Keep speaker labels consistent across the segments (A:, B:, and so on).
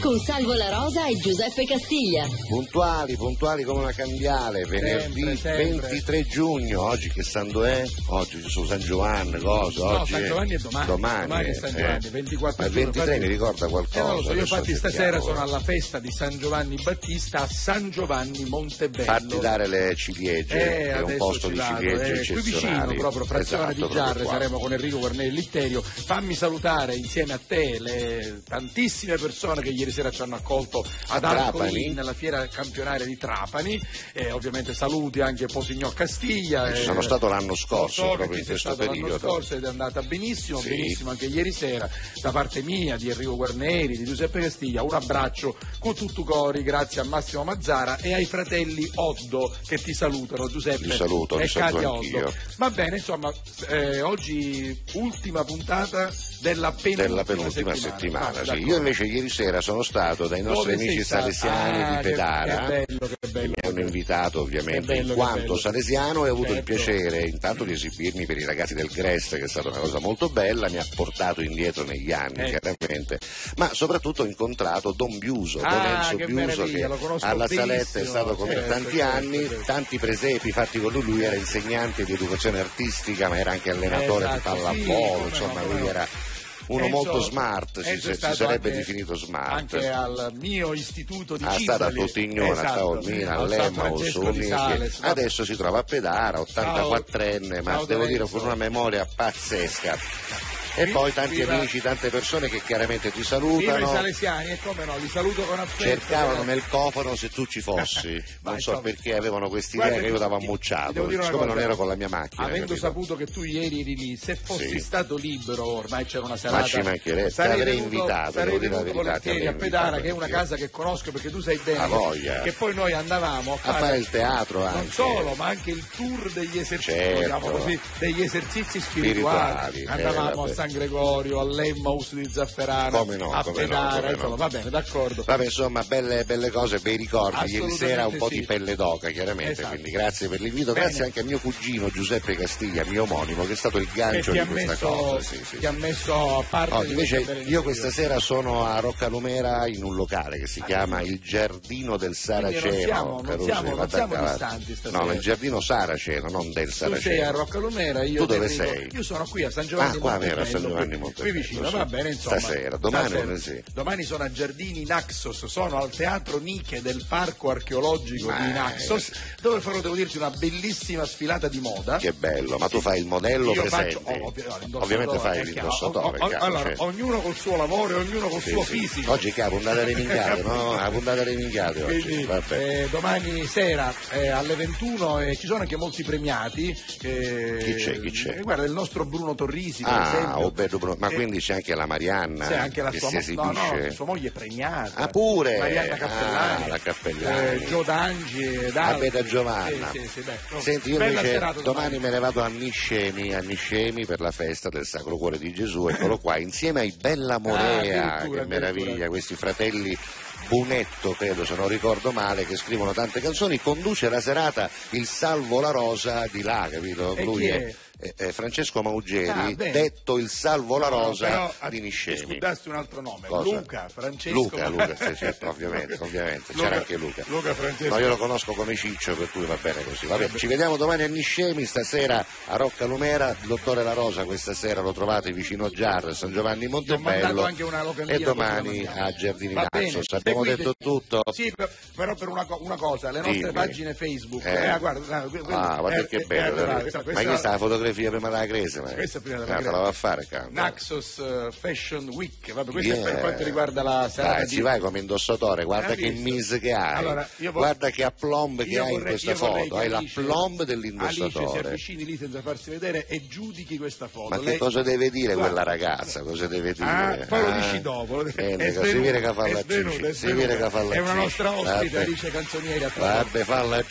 A: con
B: Salvo La Rosa e Giuseppe Castiglia.
C: Puntuali, puntuali come una cambiale, venerdì
D: Sempre, sempre.
C: 23 giugno, oggi che santo è? Oggi ci sono San Giovanni, cosa?
D: No,
C: Oggi
D: San Giovanni è domani.
C: Domani,
D: Domani è
C: eh,
D: San Giovanni,
C: eh.
D: 24
C: Ma il
D: giugno,
C: 23 mi
D: infatti-
C: ricorda qualcosa?
D: Eh, non lo so, io infatti stasera sono alla festa di San Giovanni Battista a San Giovanni Montebello.
C: Fatti dare le ciliegie,
D: Eh,
C: è un posto di
D: vado,
C: ciliegie
D: eh, qui vicino proprio frazione
C: Esatto,
D: di Giarre saremo con Enrico Guarnelli Litterio fammi salutare insieme a te le tantissime persone che ieri sera ci hanno accolto ad Arcolin nella fiera campionaria di Trapani e ovviamente saluti anche Posignò Castiglia
C: Ci
D: eh,
C: sono stato l'anno scorso,
D: so
C: proprio in questo
D: stato l'anno
C: periodo.
D: scorso ed è andata benissimo,
C: Sì.
D: benissimo anche ieri sera da parte mia, di Enrico Guarneri, di Giuseppe Castiglia, un abbraccio con tutto cori, grazie a Massimo Mazzara e ai fratelli Oddo che ti salutano, Giuseppe
C: Li saluto,
D: e
C: li
D: Katia. Oddo. Va bene, insomma, eh, oggi ultima puntata della penultima,
C: della penultima settimana.
D: Ah,
C: sì.
D: d'accordo.
C: Io invece ieri sera sono stato dai nostri
D: Dove
C: amici salesiani
D: Ah,
C: di Pedara.
D: Che bello, che bello.
C: mi hanno invitato ovviamente
D: bello,
C: in quanto salesiano e ho avuto il
D: Certo.
C: piacere intanto di esibirmi per i ragazzi del Grest che è stata una cosa molto bella, mi ha portato indietro negli anni
D: Ecco.
C: chiaramente, ma soprattutto ho incontrato Don Biuso,
D: Ah,
C: Don Enzo Biuso che alla Saletta è stato con me
D: Certo,
C: tanti
D: certo,
C: anni,
D: certo.
C: tanti presepi fatti con lui, lui era insegnante di educazione artistica ma era anche allenatore di
D: Esatto, sì,
C: pallavolo,
D: come
C: insomma
D: no,
C: lui era uno
D: Enzo-
C: molto smart, si, si
D: stato
C: sarebbe definito smart.
D: Anche al mio istituto di
C: Ah, sta da
D: Cipoli.
C: Tuttignone,
D: Esatto,
C: a Taormina,
D: al
C: a
D: San
C: Lemmaus,
D: Francesco di
C: Uniti.
D: Sales. Va-
C: adesso si trova a Pedara, 84enne, ma devo dire con una memoria pazzesca. E poi tanti amici, tante persone che chiaramente ti
D: Viva i
C: salutano,
D: salesiani e come no, li saluto con affetto.
C: cercavano nel cofano se tu ci fossi. Non so perché avevano quest'idea che io davo ammucciato, siccome non ero con la mia macchina.
D: Avendo saputo che tu ieri eri lì, se fossi stato libero, ormai c'era una serata.
C: Ma ci mancherebbe, ti avrei invitato,
D: sarei
C: devo dire la verità,
D: a Pedara, che è una casa che conosco perché tu sai bene. Che- poi noi andavamo a
C: A fare il teatro
D: non
C: anche.
D: solo, ma anche il tour degli esercizi,
C: Certo.
D: diciamo così, degli esercizi spirituali.
C: Spirituali, eh,
D: Andavamo a
C: vabbè.
D: San Gregorio, all'Emmaus di Zafferano,
C: Come no,
D: a
C: come no,
D: Pedara,
C: come no.
D: insomma, va bene, d'accordo.
C: Vabbè, insomma, belle, belle cose, bei ricordi. Ieri sera un po'
D: sì.
C: di pelle d'oca, chiaramente.
D: Esatto.
C: Quindi grazie per l'invito.
D: Bene.
C: Grazie anche a mio cugino Giuseppe Castiglia, mio omonimo, che è stato il gancio
D: ti
C: di questa
D: messo,
C: cosa. Sì, sì,
D: ti ha messo a parte di
C: invece io questa sera sono a Roccalumera in un locale che si chiama il Giardino del Saraceno.
D: non siamo- non siamo- distanti stasera.
C: No, il Giardino Saraceno, non del
D: Tu
C: Saraceno.
D: sei a Roccalumera, io
C: Tu dove sei?
D: Io sono qui a San Giovanni
C: Ah, qua, vero, San Giovanni Montebello,
D: Qui vicino,
C: sì.
D: va bene, insomma.
C: Stasera, domani
D: Stasera.
C: lunedì.
D: Domani sono a Giardini Naxos, sono al Teatro Niche del Parco Archeologico
C: Ma-
D: di Naxos, dove farò, devo dirti, una bellissima sfilata di moda.
C: Che bello, ma tu fai il modello
D: Io
C: presente.
D: faccio, oh, ovvi- no, l'indossatore,
C: Ovviamente fai l'indossatore.
D: O- o-
C: chiaro,
D: allora,
C: certo.
D: ognuno col suo lavoro e ognuno col
C: Sì,
D: suo
C: sì.
D: fisico.
C: Oggi che la puntata minchiate, no? La puntata minchiate oggi.
D: Eh, domani sera eh, alle 21 eh, ci sono anche molti premiati. eh,
C: Chi c'è, chi c'è?
D: eh, guarda, il nostro Bruno Torrisi, per
C: Ah,
D: esempio.
C: Bello, Bruno. ma
D: Eh,
C: quindi c'è anche la Marianna
D: c'è anche la
C: che
D: sua,
C: si
D: mo- no,
C: esibisce.
D: no, sua moglie è premiata.
C: Ah, pure?
D: Marianna Cappellani.
C: Ah, la Cappellani.
D: eh, Gio D'Angi ed
C: Ah,
D: altri.
C: da Giovanna.
D: Sì, sì, sì,
C: Senti, io
D: bella
C: invece
D: serata
C: domani me ne vado a Niscemi, a Niscemi per la festa del Sacro Cuore di Gesù, eccolo qua, insieme ai Bella Morea,
D: Ah,
C: che meraviglia, questi fratelli Bunetto, credo se non ricordo male, che scrivono tante canzoni, conduce la serata il Salvo La Rosa di là, capito?
D: E
C: Lui è,
D: è?
C: È- è Francesco Maugeri,
D: Ah,
C: detto il Salvo La
D: No,
C: Rosa
D: però, a-
C: di Niscemi.
D: Scusasti un altro nome.
C: Cosa?
D: Luca, Francesco.
C: Luca, Luca, sì, sì, ovviamente, ovviamente, c'era anche Luca.
D: Luca Francesco.
C: No, io lo conosco come Ciccio, per cui va bene così. Vabbè, ci vediamo domani a Niscemi, stasera a Rocca Lumera, il dottore La Rosa questa sera lo trovate vicino a Giar, San Giovanni Montebello e domani a. Giardini Naxos. Abbiamo detto tutto?
D: Sì, per- però per una, una cosa, le nostre
C: Dimmi.
D: pagine Facebook.
C: Eh.
D: Eh, guarda, ah, que-
C: Ah, guarda
D: eh,
C: che
D: eh,
C: bello,
D: eh,
C: ma
D: questa
C: è la fotografia prima della crisi, ma
D: Questa è prima della
C: Ah, va a fare, cavolo.
D: Naxos eh, Fashion Week, vabbè, questo è
C: Yeah.
D: per quanto riguarda la serata
C: Dai,
D: di...
C: ci vai come indossatore, guarda che mise che hai,
D: Allora, io vor-
C: guarda che aplomb che hai in
D: vorrei-
C: questa
D: vorrei
C: foto,
D: che
C: hai la plomb
D: Alice si
C: dell'indossatore.
D: avvicini lì senza farsi vedere e giudichi questa foto.
C: Ma che
D: Lei-
C: cosa deve dire
D: Guarda.
C: quella ragazza? Cosa deve dire?
D: Ah, poi lo
C: Ah,
D: dici dopo. lo-
C: bene,
D: è
C: si vede che fa
D: è
C: la
D: è
C: si vede che fa la
D: È una nostra ospite. Alice Canzonieri. a tra
C: Vabbè, fa la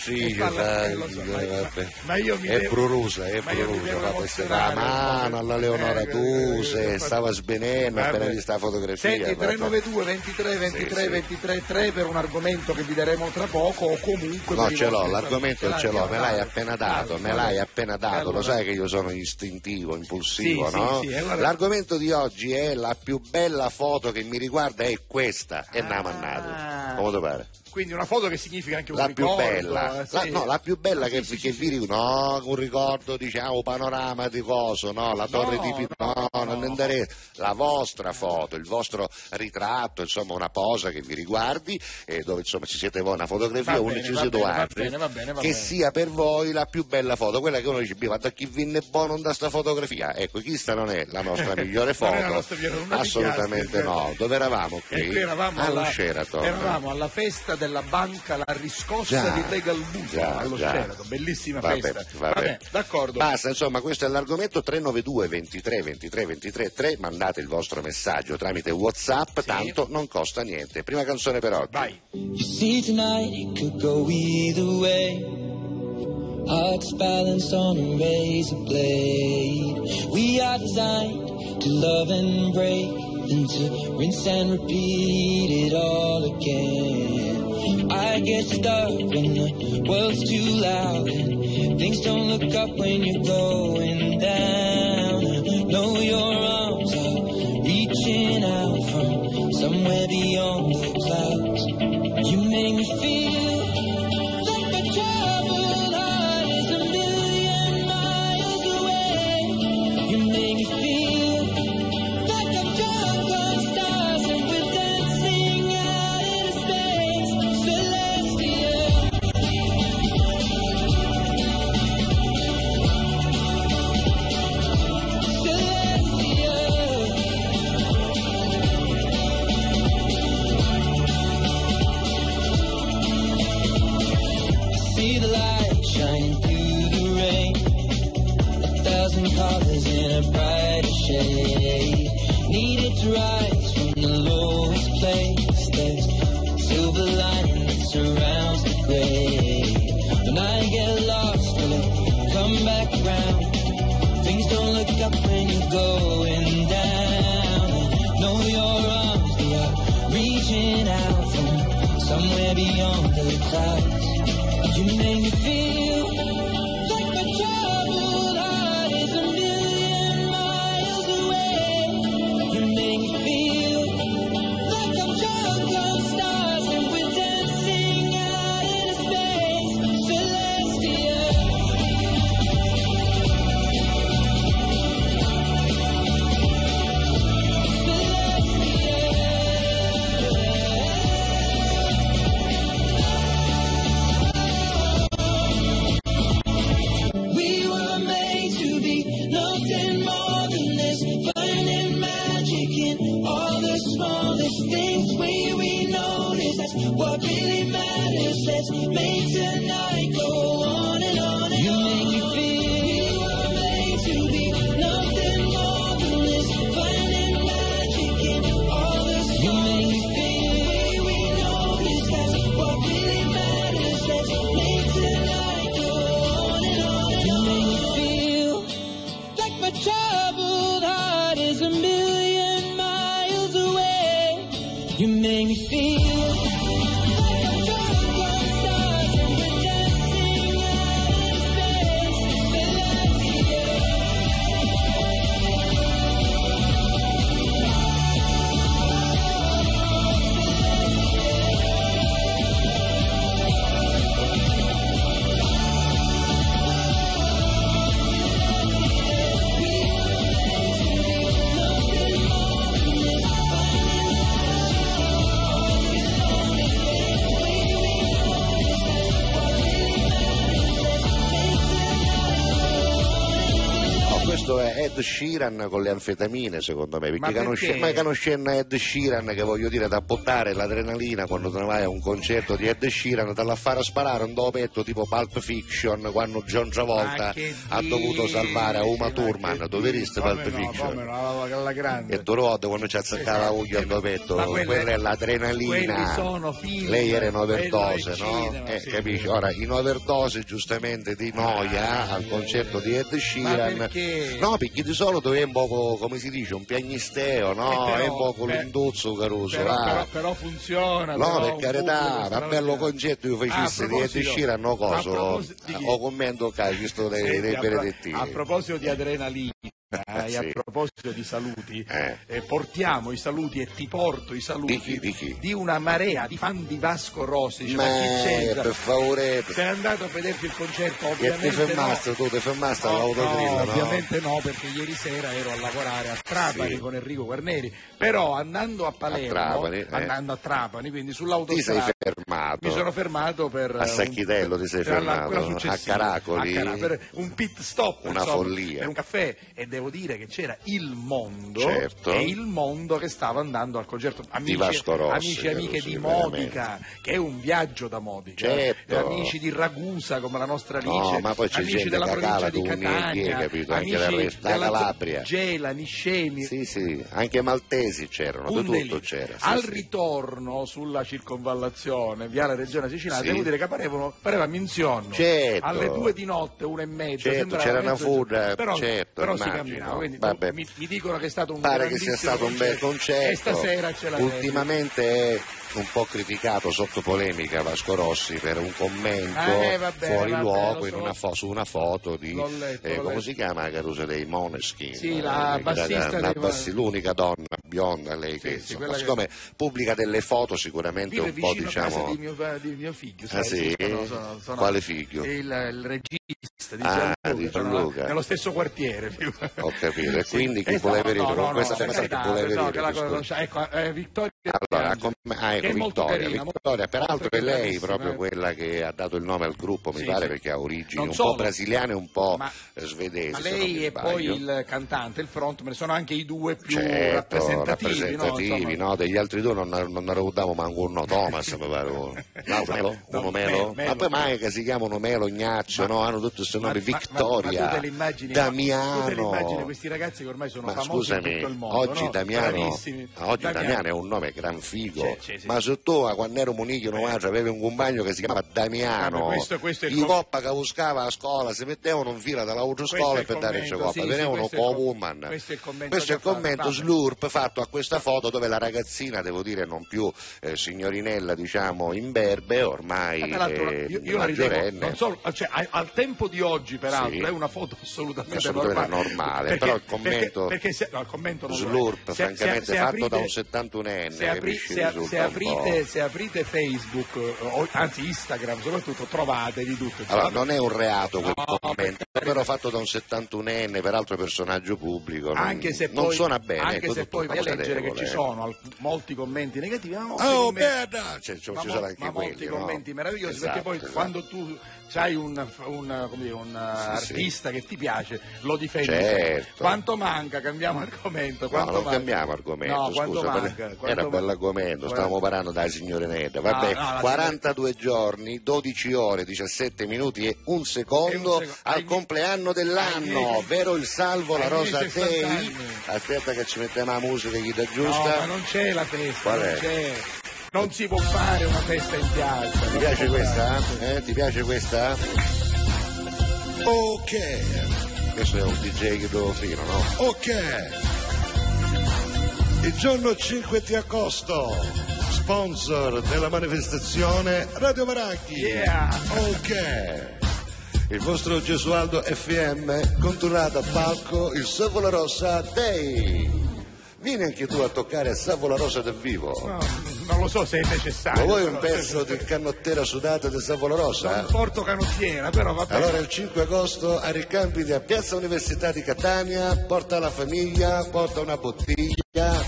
C: dai,
D: eh, ma- io mi
C: È prurusa, è
D: ma devo
C: fa queste la mano alla Leonora
D: che-
C: stava svenendo appena vista la fotografia.
D: Senti,
C: guarda.
D: 392 23 23
C: Sì, sì.
D: 23 3 per un argomento che vi daremo tra poco o comunque
C: No, ce l'ho, l'argomento ce l'ho, me l'hai appena dato, me l'hai appena dato, lo
D: Allora.
C: sai che io sono istintivo, impulsivo, no?
D: allora-
C: L'argomento di oggi è la più bella foto che mi riguarda è questa, è
D: Ah.
C: Namannato. Come ti pare?
D: Quindi una foto che significa anche un
C: La più
D: ricordo.
C: bella,
D: eh,
C: la,
D: sì.
C: no, la più bella che,
D: Sì,
C: che vi ricordo, no, un ricordo, diciamo, panorama di coso, no, la torre
D: No,
C: di Pipino,
D: no,
C: no,
D: no.
C: non andare, la vostra foto, il vostro ritratto, insomma, una posa che vi riguardi, eh, dove insomma ci siete voi, una fotografia, uno ci siete altri, che sia per voi la più bella foto, quella che uno dice, "Beh, guarda chi vinne buono da sta fotografia, ecco, questa non è la nostra migliore foto,
D: la nostra la
C: assolutamente
D: dichiasti,
C: no, dove eravamo? Qui?
D: E qui? eravamo alla, eravamo alla festa della banca La Riscossa
C: Già,
D: di Regal Bus
C: già,
D: allo
C: già.
D: Sheraton, bellissima
C: Vabbè,
D: festa.
C: vabbè.
D: d'accordo.
C: Basta, insomma, questo è l'argomento 392 23 23 23 3. Mandate il vostro messaggio tramite WhatsApp, tanto non costa niente. Prima canzone per oggi.
D: Vai.
E: You see tonight it could go either way. Hearts balanced on a razor blade. We are designed to love and break, then to rinse and repeat it all again. I get stuck when the world's too loud and things don't look up when you're going down. I know your arms are reaching out from somewhere beyond the clouds. You make me feel like troubled heart is a million miles away. You make me feel in a brighter shade. Needed to rise from the lowest place. There's silver lining that surrounds the gray. When I get lost, will it come back around? Things don't look up when you're going down. Know your arms, they are reaching out from somewhere beyond the clouds. You make me feel what really matters. Let's make tonight go
C: Ed Sheeran con le anfetamine secondo me, perché,
D: Ma
C: ma conoscendo Ed Sheeran che voglio dire da buttare l'adrenalina quando te ne vai a un concerto di Ed Sheeran da la fare sparare un dopetto tipo Pulp Fiction quando John Travolta ha dovuto salvare a Uma
D: ma
C: Thurman, dove viste Pulp
D: no,
C: Fiction?
D: no, grande.
C: E Dorot quando ci azzeccava la uglia al dopetto, quella,
D: quelle-
C: è l'adrenalina.
D: quelli sono film,
C: Lei era in
D: è
C: overdose, no?
D: cinema,
C: Eh,
D: sì.
C: capisci? Ora, in overdose giustamente di noia al concerto di Ed Sheeran.
D: perché?
C: No, perché di solito è un po' come si dice, un piagnisteo, no?
D: Eh, però-
C: è un po'
D: beh,
C: l'induzzo Caruso,
D: però,
C: va.
D: però, però funziona.
C: No,
D: però
C: per
D: un
C: carità, ma bello concetto io
D: Ah, a
C: facessi di Ed Sheeran, no
D: a
C: coso,
D: proposito di chi?
C: o commento calcio dei,
D: Senti,
C: dei
D: a, pro-
C: benedettini.
D: a proposito di adrenalina e a
C: Sì.
D: proposito di saluti,
C: Eh.
D: eh, portiamo i saluti e ti porto i saluti
C: Di chi, di chi?
D: di una marea di fan di Vasco Rossi. Dice, ma,
C: Ma
D: chi c'entra?
C: per favore,
D: Sei andato a vederti il concerto?
C: e ti
D: Ovviamente
C: fermaste,
D: no.
C: tu ti fermaste
D: No,
C: all'autogrill,
D: no,
C: no?
D: ovviamente no, perché ieri sera ero a lavorare a Trapani
C: Sì.
D: con Enrico Guarneri, però andando a Palermo,
C: Trapani, eh.
D: andando a Trapani, quindi sull'autostrada mi sono fermato per
C: A
D: un-
C: Sacchitello ti sei fermato, a Caracoli?
D: a Cara- per un pit stop
C: Una
D: insomma,
C: follia.
D: un caffè e devo dire che c'era il mondo
C: Certo.
D: e il mondo che stava andando al concerto amici,
C: Vasco Rossi,
D: amici e amiche di Modica che è un viaggio da Modica
C: Certo.
D: eh, amici di Ragusa come la nostra Alice
C: No, ma poi c'è
D: amici della provincia di Catania
C: capito?
D: Amici della
C: Calabria.
D: Gela, Niscemi
C: Sì, sì, anche maltesi c'erano,
D: un
C: di tutto c'era. sì,
D: Al
C: sì.
D: ritorno sulla circonvallazione, viale Regione Siciliana,
C: Sì.
D: devo dire che parevano, pareva minzionno.
C: Certo.
D: Alle due di notte, una e mezza.
C: Certo, c'era una fuga,
D: però,
C: certo,
D: però si
C: immagino.
D: camminava. Quindi
C: Vabbè.
D: mi, mi dicono che è stato un
C: Pare che sia stato un bel concerto.
D: E stasera ce l'ha
C: Ultimamente è un po' criticato sotto polemica Vasco Rossi per un commento
D: Eh, vabbè,
C: fuori
D: vabbè,
C: luogo
D: so.
C: una fo- su una foto di
D: letto,
C: eh, come si chiama la carusa dei Moneskin
D: Sì, la
C: Eh,
D: bassista
C: la
D: dei-
C: bassi- l'unica donna bionda lei che
D: sì,
C: insomma,
D: quella che-
C: siccome pubblica delle foto sicuramente un po' diciamo
D: di mio, di mio figlio.
C: Ah, sì?
D: sono- sono- sono-
C: Quale figlio?
D: Il, il regista di
C: Ah,
D: Gianluca,
C: di
D: sono
C: Gianluca.
D: nello stesso quartiere.
C: Ho capito, e quindi chi
D: E
C: voleva Con
D: no,
C: questa
D: no,
C: che voleva
D: la ecco, eh, Vittoria
C: Allora, com- ah, ecco, Vittoria,
D: carina,
C: Vittoria, peraltro è lei proprio
D: eh.
C: quella che ha dato il nome al gruppo, mi
D: Sì,
C: pare,
D: sì.
C: perché ha origini
D: Non
C: un
D: solo.
C: po' brasiliane e un po'
D: Ma-
C: svedesi.
D: Ma lei e poi il cantante, il frontman, sono anche i due più
C: Certo,
D: rappresentativi,
C: rappresentativi,
D: no?
C: No? Degli altri due non, non ne ricordiamo manco uno Thomas, mi pare. uno. No, Melo?
D: No,
C: Uno
D: Melo.
C: Ma poi mai che si chiamano Melo, Ignazio,
D: Ma-
C: no? Hanno tutti questi nomi, Vittoria,
D: ma, tu te li immagini,
C: Damiano.
D: questi ragazzi che ormai sono
C: Ma
D: famosi
C: scusami,
D: in tutto il mondo?
C: Damiano, oggi Damiano. è un nome gran figo,
D: Sì, sì, sì.
C: ma se tu a quando ero Munichio Novaccio avevi un compagno che si chiamava Damiano,
D: Vabbè, questo- questo
C: i coppa che buscava a scuola si mettevano in fila
D: è
C: per dare il coppa,
D: sì, sì,
C: venivano
D: il
C: con woman.
D: questo è il commento
C: Questo è il commento slurp fatto a questa foto dove la ragazzina, devo dire non più eh, signorinella diciamo imberbe, ormai
D: Eh,
C: eh,
D: io, io la ritengo, solo, cioè, al tempo di oggi peraltro
C: Sì.
D: è una foto assolutamente,
C: Assolutamente
D: normale,
C: normale, però il commento-
D: perché, perché se, no, il commento.
C: Slurp,
D: Se-
C: francamente
D: se- se
C: fatto
D: aprite-
C: da un 71enne,
D: se, apri- se- se aprite, se aprite Facebook eh, o, anzi Instagram soprattutto trovate di tutto
C: Allora, non è un reato quel
D: No,
C: commento, però fatto da un 71enne, peraltro personaggio pubblico, non,
D: anche se
C: non
D: poi,
C: suona bene.
D: anche
C: ecco,
D: se poi vai a leggere che ci sono al- molti commenti negativi ma molti
C: Oh,
D: commenti-
C: merda! Cioè, ci
D: ma
C: anche
D: ma
C: quelli,
D: molti
C: no?
D: commenti meravigliosi
C: Esatto,
D: perché poi
C: esatto.
D: quando tu hai un, un, come dire, un
C: Sì,
D: artista che ti piace lo difendi
C: Certo.
D: quanto manca cambiamo argomento
C: No,
D: quanto
C: non
D: manca?
C: cambiamo argomento,
D: no, quanto
C: scusa,
D: manca,
C: per-
D: quanto
C: era bell'argomento, stavamo parlando dalla signora Netta. Vabbè,
D: no, la
C: 42 giorni, 12 ore, 17 minuti e un secondo
D: un secondo.
C: al
D: Ai-
C: compleanno
D: ai
C: dell'anno,
D: miei-
C: vero il salvo, la
D: ai miei
C: rosa
D: 60
C: Day.
D: anni.
C: Aspetta che ci mettiamo la musica chi da
D: No,
C: giusta.
D: ma non c'è la festa,
C: Qual
D: non
C: è?
D: c'è. Non si può fare una festa in piazza.
C: Ti piace questa? Eh? Ti piace questa? Ok. Questo è un DJ che devo fino, no? Ok. Il giorno 5 di agosto, sponsor della manifestazione Radio Maracchi.
D: Yeah.
C: Ok. Il vostro Gesualdo FM condurrà da palco il Savola Rossa Day. Vieni anche tu a toccare Savola Rossa dal vivo.
D: No, non lo so se è necessario.
C: Ma vuoi un pezzo di canottera sudata di Savola Rossa?
D: Non porto canottiera, però va bene.
C: Allora il 5 agosto a Ricampidi a Piazza Università di Catania, porta la famiglia, porta una bottiglia,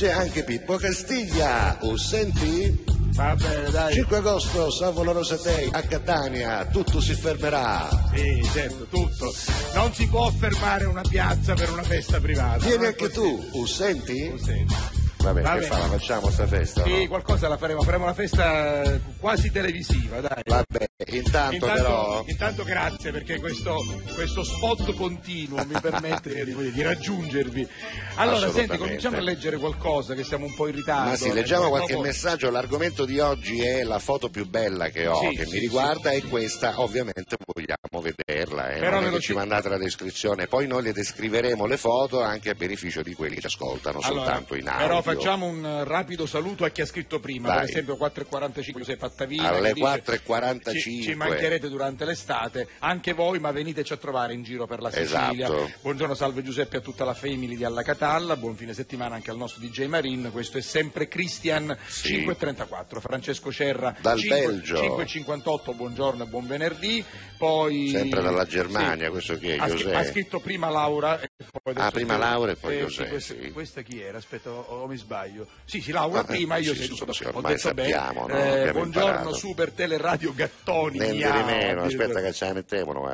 C: c'è anche Pippo Castiglia, o senti?
D: Va bene, dai.
C: 5 agosto, Savola Rosa Day a Catania, tutto si fermerà.
D: Sì, certo, tutto. Non si può fermare una piazza per una festa privata.
C: Vieni anche tu, uh, senti?
D: Oh, senti.
C: Vabbè,
D: Va
C: che fa? La facciamo sta festa?
D: Sì,
C: no?
D: qualcosa la faremo, faremo una festa eh, quasi televisiva, dai.
C: Vabbè, intanto,
D: Intanto,
C: però...
D: intanto grazie perché questo, questo spot continuo mi permette di, di raggiungervi. Allora, senti, cominciamo a leggere qualcosa che siamo un po' in ritardo.
C: Ma sì, leggiamo
D: Ecco,
C: qualche
D: dopo-
C: messaggio. L'argomento di oggi è la foto più bella che ho,
D: Sì,
C: che
D: sì,
C: mi riguarda, e questa ovviamente vogliamo vederla. Eh.
D: Però
C: non è
D: ve lo
C: che ci mandate la descrizione, poi noi le descriveremo le foto anche a beneficio di quelli che ascoltano
D: Allora,
C: soltanto in audio.
D: Facciamo un eh, rapido saluto a chi ha scritto prima,
C: Dai.
D: per esempio 4.45 Giuseppe Attavina.
C: Alle
D: che dice,
C: 4.45.
D: Ci, ci mancherete durante l'estate, anche voi, ma veniteci a trovare in giro per la Sicilia.
C: Esatto.
D: Buongiorno, salve Giuseppe a tutta la family di Alla Catalla, buon fine settimana anche al nostro DJ Marin, questo è sempre Christian
C: Sì.
D: 534, Francesco Cerra
C: Dal
D: 5,
C: Belgio.
D: 558, buongiorno e buon venerdì. Poi,
C: Sempre dalla Germania,
D: Sì.
C: questo chi è? José?
D: ha scritto prima Laura e poi
C: Ah, prima Laura e poi
D: Eh,
C: José,
D: sì, questa,
C: sì.
D: questa chi era? Aspetta, o, o mi sbaglio? Sì, sì, Laura
C: eh,
D: prima, io
C: sì, sì, ormai sappiamo, no?
D: Eh, buongiorno,
C: imparato.
D: Super Teleradio Gattoni.
C: Niente di meno, aspetta che ce la mettiamo, no?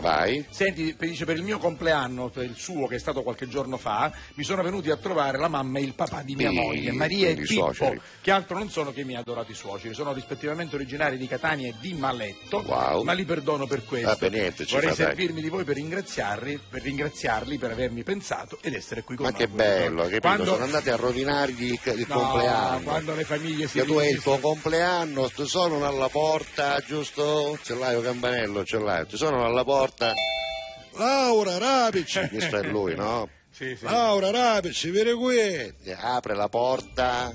C: Vai.
D: Senti, per- dice, per il mio compleanno, per il suo che è stato qualche giorno fa, mi sono venuti a trovare la mamma e il papà di mia
C: Sì,
D: moglie, Maria e Pippo,
C: suoceri.
D: che altro non sono che i miei adorati suoceri. Sono rispettivamente originari di Catania e di Maletto,
C: Wow.
D: ma li perdono per questo.
C: Vabbè, niente,
D: Vorrei
C: fa, dai.
D: servirmi di voi per ringraziarli, per ringraziarli per avermi pensato ed essere qui con
C: Ma
D: noi.
C: che bello, capito?
D: Quando-
C: Sono andati a rovinargli il, il
D: No,
C: compleanno.
D: quando le famiglie si
C: Che tu hai il tuo compleanno, ti sono alla porta, giusto? Ce l'hai un campanello, ce l'hai. Ti sono alla porta. Laura Rapici, questo è lui, no?
D: Sì, sì.
C: Laura Rapici, vieni qui. Apre la porta.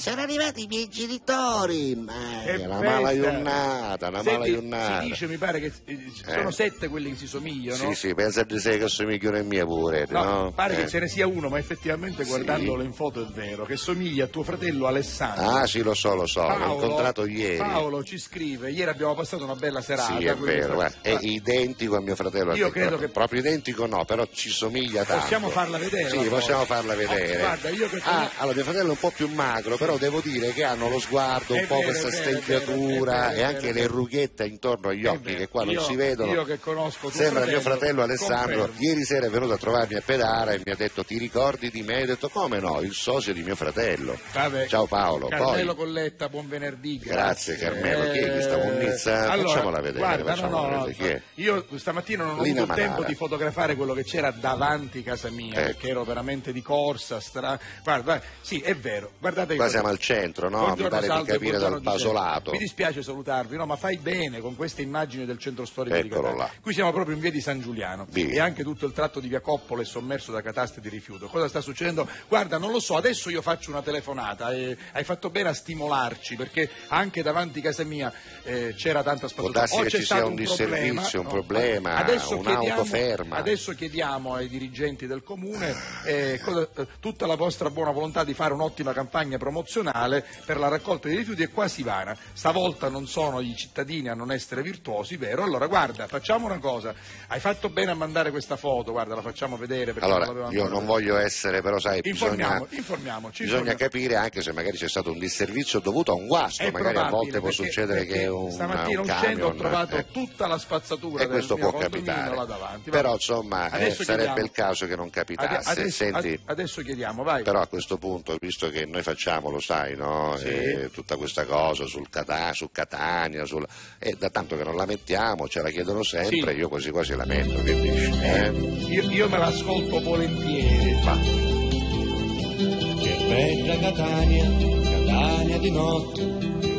C: Sono arrivati i miei genitori. Ma è una
D: festa.
C: mala giornata, una mala giornata.
D: si dice, mi pare che eh, sono
C: Eh.
D: sette quelli che si somigliano.
C: Sì, sì, pensa di sé che somigliano a mia pure,
D: No,
C: no?
D: pare
C: Eh.
D: che ce ne sia uno, ma effettivamente
C: Sì.
D: guardandolo in foto è vero, che somiglia a tuo fratello Alessandro.
C: Ah, sì, lo so, lo so, l'ho incontrato ieri.
D: Paolo ci scrive, ieri abbiamo passato una bella serata.
C: Sì, è vero, guarda, è
D: Ma
C: identico a mio fratello.
D: Io
C: Io
D: credo che-
C: Proprio identico no, però ci somiglia tanto.
D: Possiamo farla vedere,
C: Sì, possiamo farla vedere.
D: Oh, guarda, io che-
C: Ah, allora mio fratello è un po' più magro, però devo dire che hanno lo sguardo un
D: È
C: po'
D: vero,
C: questa
D: vero,
C: e anche le rughette intorno agli occhi che qua non
D: Io-
C: si vedono.
D: io che conosco
C: Sembra mio
D: fratello,
C: Alessandro.
D: confermo.
C: Ieri sera è venuto a trovarmi a Pedara e mi ha detto ti ricordi di me? Ho detto come no, il socio di mio fratello.
D: Vabbè.
C: Ciao Paolo.
D: Carmelo
C: Poi,
D: Colletta, buon venerdì.
C: Grazie, Carmelo. Chi è chi sta con Nizza?
D: Allora,
C: Facciamola vedere,
D: Guarda,
C: facciamola
D: no, no,
C: vedere, chi è?
D: Io stamattina non ho
C: Lina
D: avuto tempo di fotografare quello che c'era davanti casa mia,
C: Ecco.
D: perché ero veramente di corsa. Stra... Guarda, guarda, sì, è vero. Guardate
C: Qua siamo al centro, no? Mi
D: Buongiorno,
C: pare di
D: salve,
C: capire
D: buongiorno,
C: dal basolato.
D: Mi dispiace salutarvi, no, ma fai bene con queste immagini del centro storico di
C: Eccolo
D: Catania.
C: là.
D: Qui siamo proprio in via di San Giuliano
C: Sì.
D: e anche tutto il tratto di via Coppola è sommerso da cataste di rifiuto. Cosa sta succedendo? Guarda, non lo so, adesso io faccio una telefonata e hai fatto bene a stimolarci perché anche davanti a casa mia eh, c'era tanta spazzatura.
C: darsi
D: O
C: che ci sia un
D: problema,
C: disservizio, un
D: no?
C: problema,
D: Adesso
C: un'auto
D: chiediamo-
C: ferma.
D: Adesso chiediamo ai dirigenti del comune eh, tutta la vostra buona volontà di fare un'ottima campagna promozionale per la raccolta dei rifiuti è quasi vana. Stavolta non sono i cittadini a non essere virtuosi, vero? Allora guarda, facciamo una cosa. Hai fatto bene a mandare questa foto, guarda, la facciamo vedere perché non
C: Allora,
D: l'avevamo
C: io non voglio essere, però sai,
D: Informiamo,
C: bisogna, bisogna capire anche se magari c'è stato un disservizio dovuto a un guasto,
D: È
C: magari a volte può succedere che un,
D: stamattina
C: un
D: uscendo ho trovato
C: eh,
D: tutta la spazzatura
C: e
D: del
C: questo può capitare.
D: là davanti.
C: Però insomma eh, sarebbe il caso che non capitasse.
D: Ade- adesso,
C: Senti,
D: ade- adesso chiediamo, vai.
C: però a questo punto, visto che noi facciamo, lo sai, no?
D: Sì.
C: Eh, tutta questa cosa sul Cata- su Catania, sul... e da tanto che non la mettiamo, ce la chiedono sempre,
D: Sì.
C: io quasi quasi la metto, che dici? eh?
D: Io, io me l'ascolto volentieri. Ma
E: Che bella Catania, Catania di notte,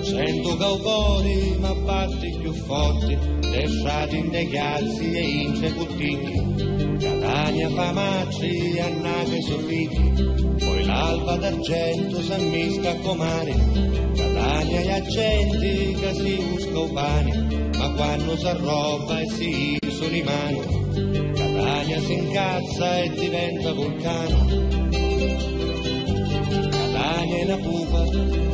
E: sento caucori ma batti più forti, lasciati in dei chiazzi e in sei cuticchi, Catania fa macci, annate soffitti, poi l'alba d'argento s'ammisca a comare, Catania e agenti che si busca pani, ma quando s'arroba e si sono i mani, Catania si incazza e diventa vulcano. È una pupa,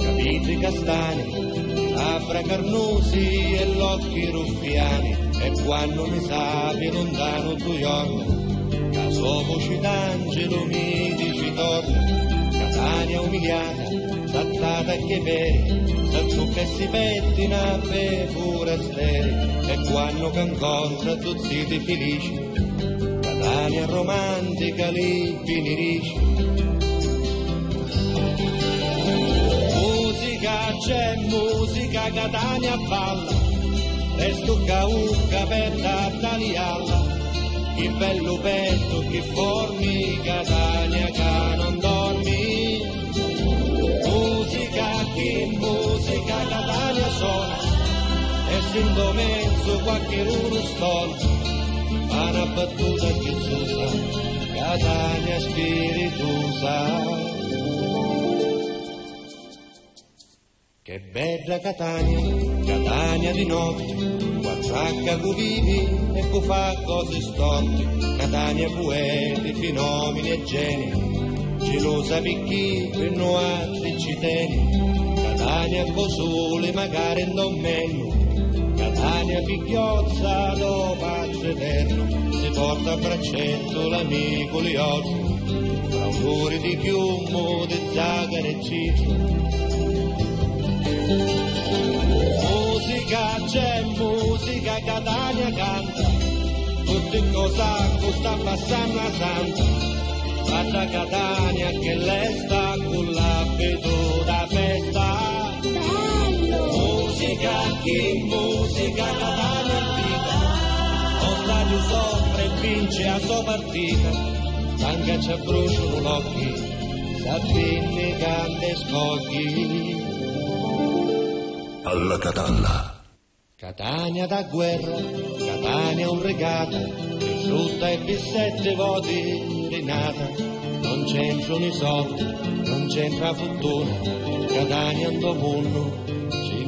E: capite castani, labbra carnosi e l'occhi ruffiani, e quando mi sapi lontano tu giorno, la sua voce d'angelo mi dici torna, Catania umiliata, saltata che veri, s'acciucca e si pettina per forestieri, e quando che incontra tutti siete felici, Catania romantica lì finirisce. Musica c'è musica, Catania balla, e stucca ucca per tagliarla, che bello petto, che formi, Catania che non dormi. Musica, che musica, Catania suona, e sento mezzo qualche uno stona, fa una battuta schizzosa, Catania spiritosa. Che bella Catania, Catania di notte, quattracca cu vivi e cu fa cose storte, Catania poeti, fenomeni e geni, gelosa picchi per noi ci tieni, Catania con sole magari non meno, Catania picchiozza do pace eterno, si porta a braccetto l'amico liozzo, fra odori di chiumo, di zagare e citro, Musica c'è musica, Catania canta, tutti cosa sta passando a santa, guarda Catania che lei sta con l'abito da festa. Musica, che musica, Catania antica, lo stadio soffre e vince a sua partita, stanca ci bruciano l'occhi, Sabini cante scogli.
C: Alla Catalla.
E: Catania da guerra, Catania un regato, frutta e bissette voti rinata, non c'entrano i soldi, non c'entra fortuna, Catania in mondo, ce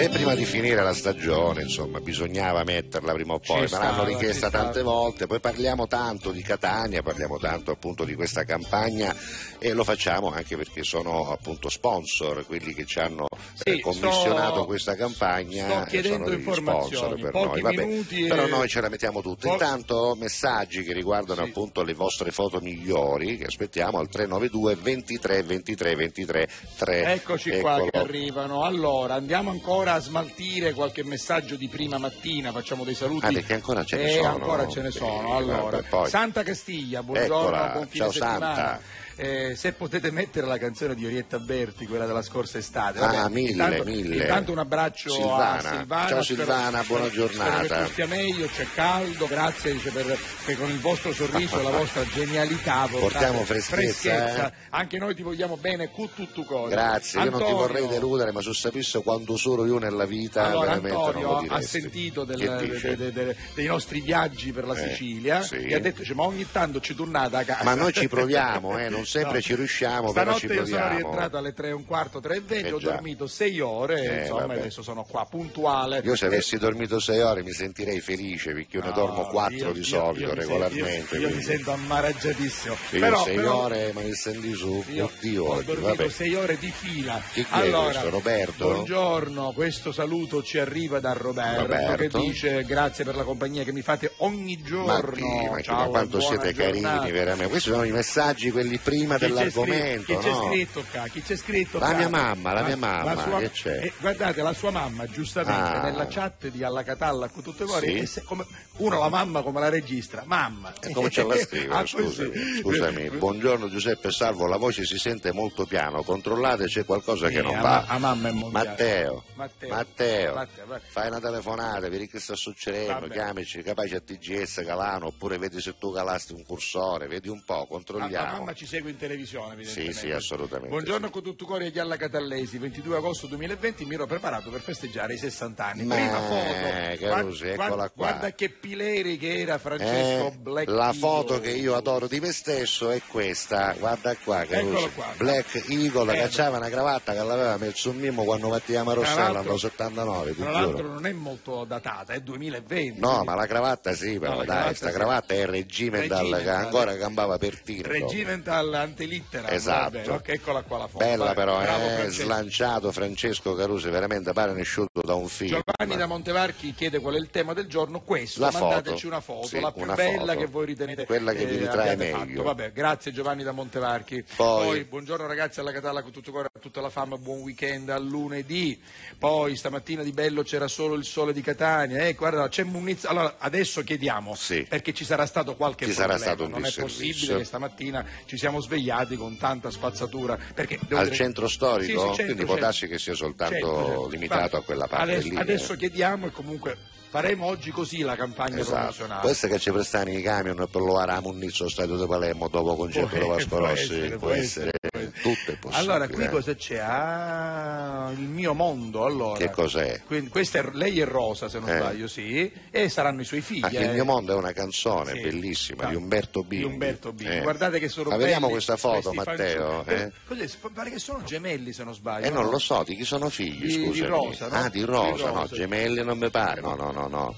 C: E prima di finire la stagione, insomma, bisognava metterla prima o poi,
D: Ci
C: me l'hanno richiesta
D: ci stava.
C: tante volte, poi parliamo tanto di Catania, parliamo tanto appunto di questa campagna e lo facciamo anche perché sono appunto sponsor, quelli che ci hanno eh,
D: Sì,
C: commissionato
D: sto-
C: questa campagna e sono degli sponsor per noi. Vabbè,
D: e-
C: però noi ce la mettiamo tutte.
D: Po-
C: Intanto messaggi che riguardano
D: Sì.
C: appunto le vostre foto migliori che aspettiamo al 392 23 23 23 3.
D: Eccoci qua
C: Eccolo.
D: che arrivano. Allora, andiamo ancora a smaltire qualche messaggio di prima mattina, facciamo dei saluti.
C: Ah, perché ancora ce ne
D: Eh,
C: sono.
D: ancora ce ne sono. Allora. Santa Castiglia, buongiorno,
C: Eccola,
D: buon fine
C: ciao
D: settimana.
C: Santa.
D: Eh, se potete mettere la canzone di Orietta Berti, quella della scorsa estate.
C: Ah,
D: Vabbè,
C: mille,
D: intanto,
C: mille.
D: Intanto un abbraccio
C: Silvana.
D: a Silvana.
C: Ciao
D: spero-
C: Silvana, buona
D: spero-
C: giornata.
D: Spero che stia meglio, c'è caldo, grazie dice, per, per con il vostro sorriso e la vostra genialità.
C: Portiamo freschezza, eh?
D: Anche noi ti vogliamo bene, cu tutto cose.
C: Grazie, io non ti
D: Antonio,
C: vorrei deludere, ma se sapessi quanto solo io nella vita
D: Allora,
C: veramente non lo
D: Antonio ha sentito del- de- de- de- dei nostri viaggi per la
C: Eh,
D: Sicilia
C: sì.
D: e ha detto cioè, ma ogni tanto ci tornate a casa.
C: Ma noi ci proviamo, eh, non sempre
D: No.
C: ci riusciamo, però
D: Stanotte
C: ci
D: io sono
C: proviamo.
D: rientrato alle 3 e un quarto, 3 e 20,
C: Eh,
D: ho
C: già.
D: dormito 6 ore,
C: Eh,
D: insomma
C: vabbè.
D: adesso sono qua puntuale.
C: Io se avessi dormito sei ore mi sentirei felice perché io ne
D: No,
C: dormo quattro
D: io-
C: di
D: io-
C: solito
D: io
C: regolarmente.
D: Io, mi sento ammaraggiatissimo.
C: Io
D: però,
C: sei
D: però
C: ore ma mi stendi su,
D: io
C: oddio
D: ho
C: oggi,
D: dormito
C: vabbè.
D: 6 ore di fila.
C: Chi
D: allora,
C: questo, Roberto?
D: Buongiorno, questo saluto ci arriva da Roberto,
C: Roberto.
D: che dice grazie per la compagnia che mi fate ogni giorno.
C: Ma prima,
D: Ciao,
C: ma quanto siete
D: giornata.
C: carini veramente. Questi sono i messaggi quelli prima
D: Chi c'è
C: dell'argomento,
D: scritto, chi c'è
C: no?
D: scritto qua? Chi c'è scritto
C: La
D: qua?
C: mia mamma, la mia mamma,
D: sua-
C: che c'è?
D: eh, guardate, la sua mamma giustamente
C: Ah.
D: nella chat di Alla Catalla con tutte cose,
C: Sì.
D: e come- uno la mamma come la registra? Mamma.
C: E come ce la scrive?
D: Ah,
C: Scusami, scusami. buongiorno Giuseppe Salvo, la voce si sente molto piano, controllate c'è qualcosa che
D: Sì,
C: non
D: a
C: va.
D: ma- mamma è mondiale.
C: Matteo,
D: Matteo.
C: Matteo,
D: Matteo,
C: fai una telefonata, vedi che sta succedendo,
D: Vabbè.
C: chiamici, capace a TGS Calano, oppure vedi se tu calasti un cursore, vedi un po',
D: Ah, La
C: controlliamo.
D: mamma ci segue in televisione, evidentemente.
C: Sì, sì, assolutamente,
D: Buongiorno
C: sì.
D: con tutto cuore agli Alla Catallesi, 22 agosto 2020, mi ero preparato per festeggiare i 60 anni.
C: Ma,
D: Prima foto.
C: Carusi,
D: Guarda-
C: eccola qua.
D: guarda che Pileri che era Francesco
C: Eh,
D: Black
C: la
D: Eagle.
C: foto che io adoro di me stesso è questa, guarda qua, Carusi.
D: Qua.
C: Black Eagle,
D: Eh,
C: cacciava una cravatta che l'aveva messo un mimo quando battiamo a
D: Tra
C: Rossello
D: l'altro-
C: anno 79, ti
D: Tra l'altro non è molto datata, è 2020.
C: No,
D: quindi-
C: ma la cravatta sì, però
D: No,
C: dai,
D: cravatta
C: sta
D: sì.
C: cravatta è regimental, che
D: Regimental.
C: ancora gambava per tiro.
D: Regimental all'antelittera.
C: Esatto.
D: Va bene, ok, eccola qua la foto.
C: Bella
D: vai.
C: però,
D: Bravo,
C: eh,
D: Francesco.
C: slanciato Francesco Carusi, veramente pare nesciuto da un film.
D: Giovanni da Montevarchi chiede qual è il tema del giorno, questo,
C: La foto.
D: mandateci una foto,
C: Sì,
D: la più bella
C: foto.
D: che voi ritenete
C: Quella che vi
D: eh,
C: ritrae
D: abbiate
C: meglio.
D: fatto. Vabbè, grazie Giovanni da Montevarchi.
C: Poi-
D: buongiorno ragazzi alla Catalla con tutto cuore, tutta la fama, buon weekend a lunedì. Poi stamattina di bello c'era solo il sole di Catania, eh, guarda, c'è Munizio. Allora, adesso chiediamo
C: Sì.
D: perché ci sarà stato qualche
C: Ci
D: problema,
C: sarà stato un
D: non è possibile che stamattina ci siamo svegliati con tanta spazzatura perché
C: Al
D: dire-
C: centro storico?
D: Sì, sì, centro,
C: Quindi può
D: centro.
C: darsi che sia soltanto
D: certo.
C: limitato a quella parte
D: adesso,
C: lì.
D: adesso
C: eh.
D: chiediamo e comunque faremo oggi così la campagna
C: Esatto.
D: promozionale.
C: Può essere che ci prestano i camion per provare a Munnizzo allo stadio di Palermo dopo concerto di Vasco
D: può
C: Rossi.
D: essere,
C: può essere, tutto è possibile.
D: Allora, qui cosa c'è? Ah, il mio mondo, allora.
C: Che cos'è?
D: È, lei è Rosa, se non
C: Eh.
D: sbaglio, sì, e saranno i suoi figli.
C: Ah, Il
D: eh.
C: mio mondo è una canzone
D: Sì.
C: bellissima
D: Ah,
C: di Umberto Bindi.
D: Di Umberto Bindi.
C: Eh.
D: Guardate che sono
C: Ma vediamo
D: belli
C: questa foto, Matteo. eh?
D: Pare che sono gemelli, se non sbaglio.
C: Eh non
D: no?
C: lo so, di chi sono figli,
D: Di- di. Rosa, no?
C: Ah, di
D: Di
C: Rosa, no,
D: Rosa.
C: gemelli non mi pare. No, no, no, no.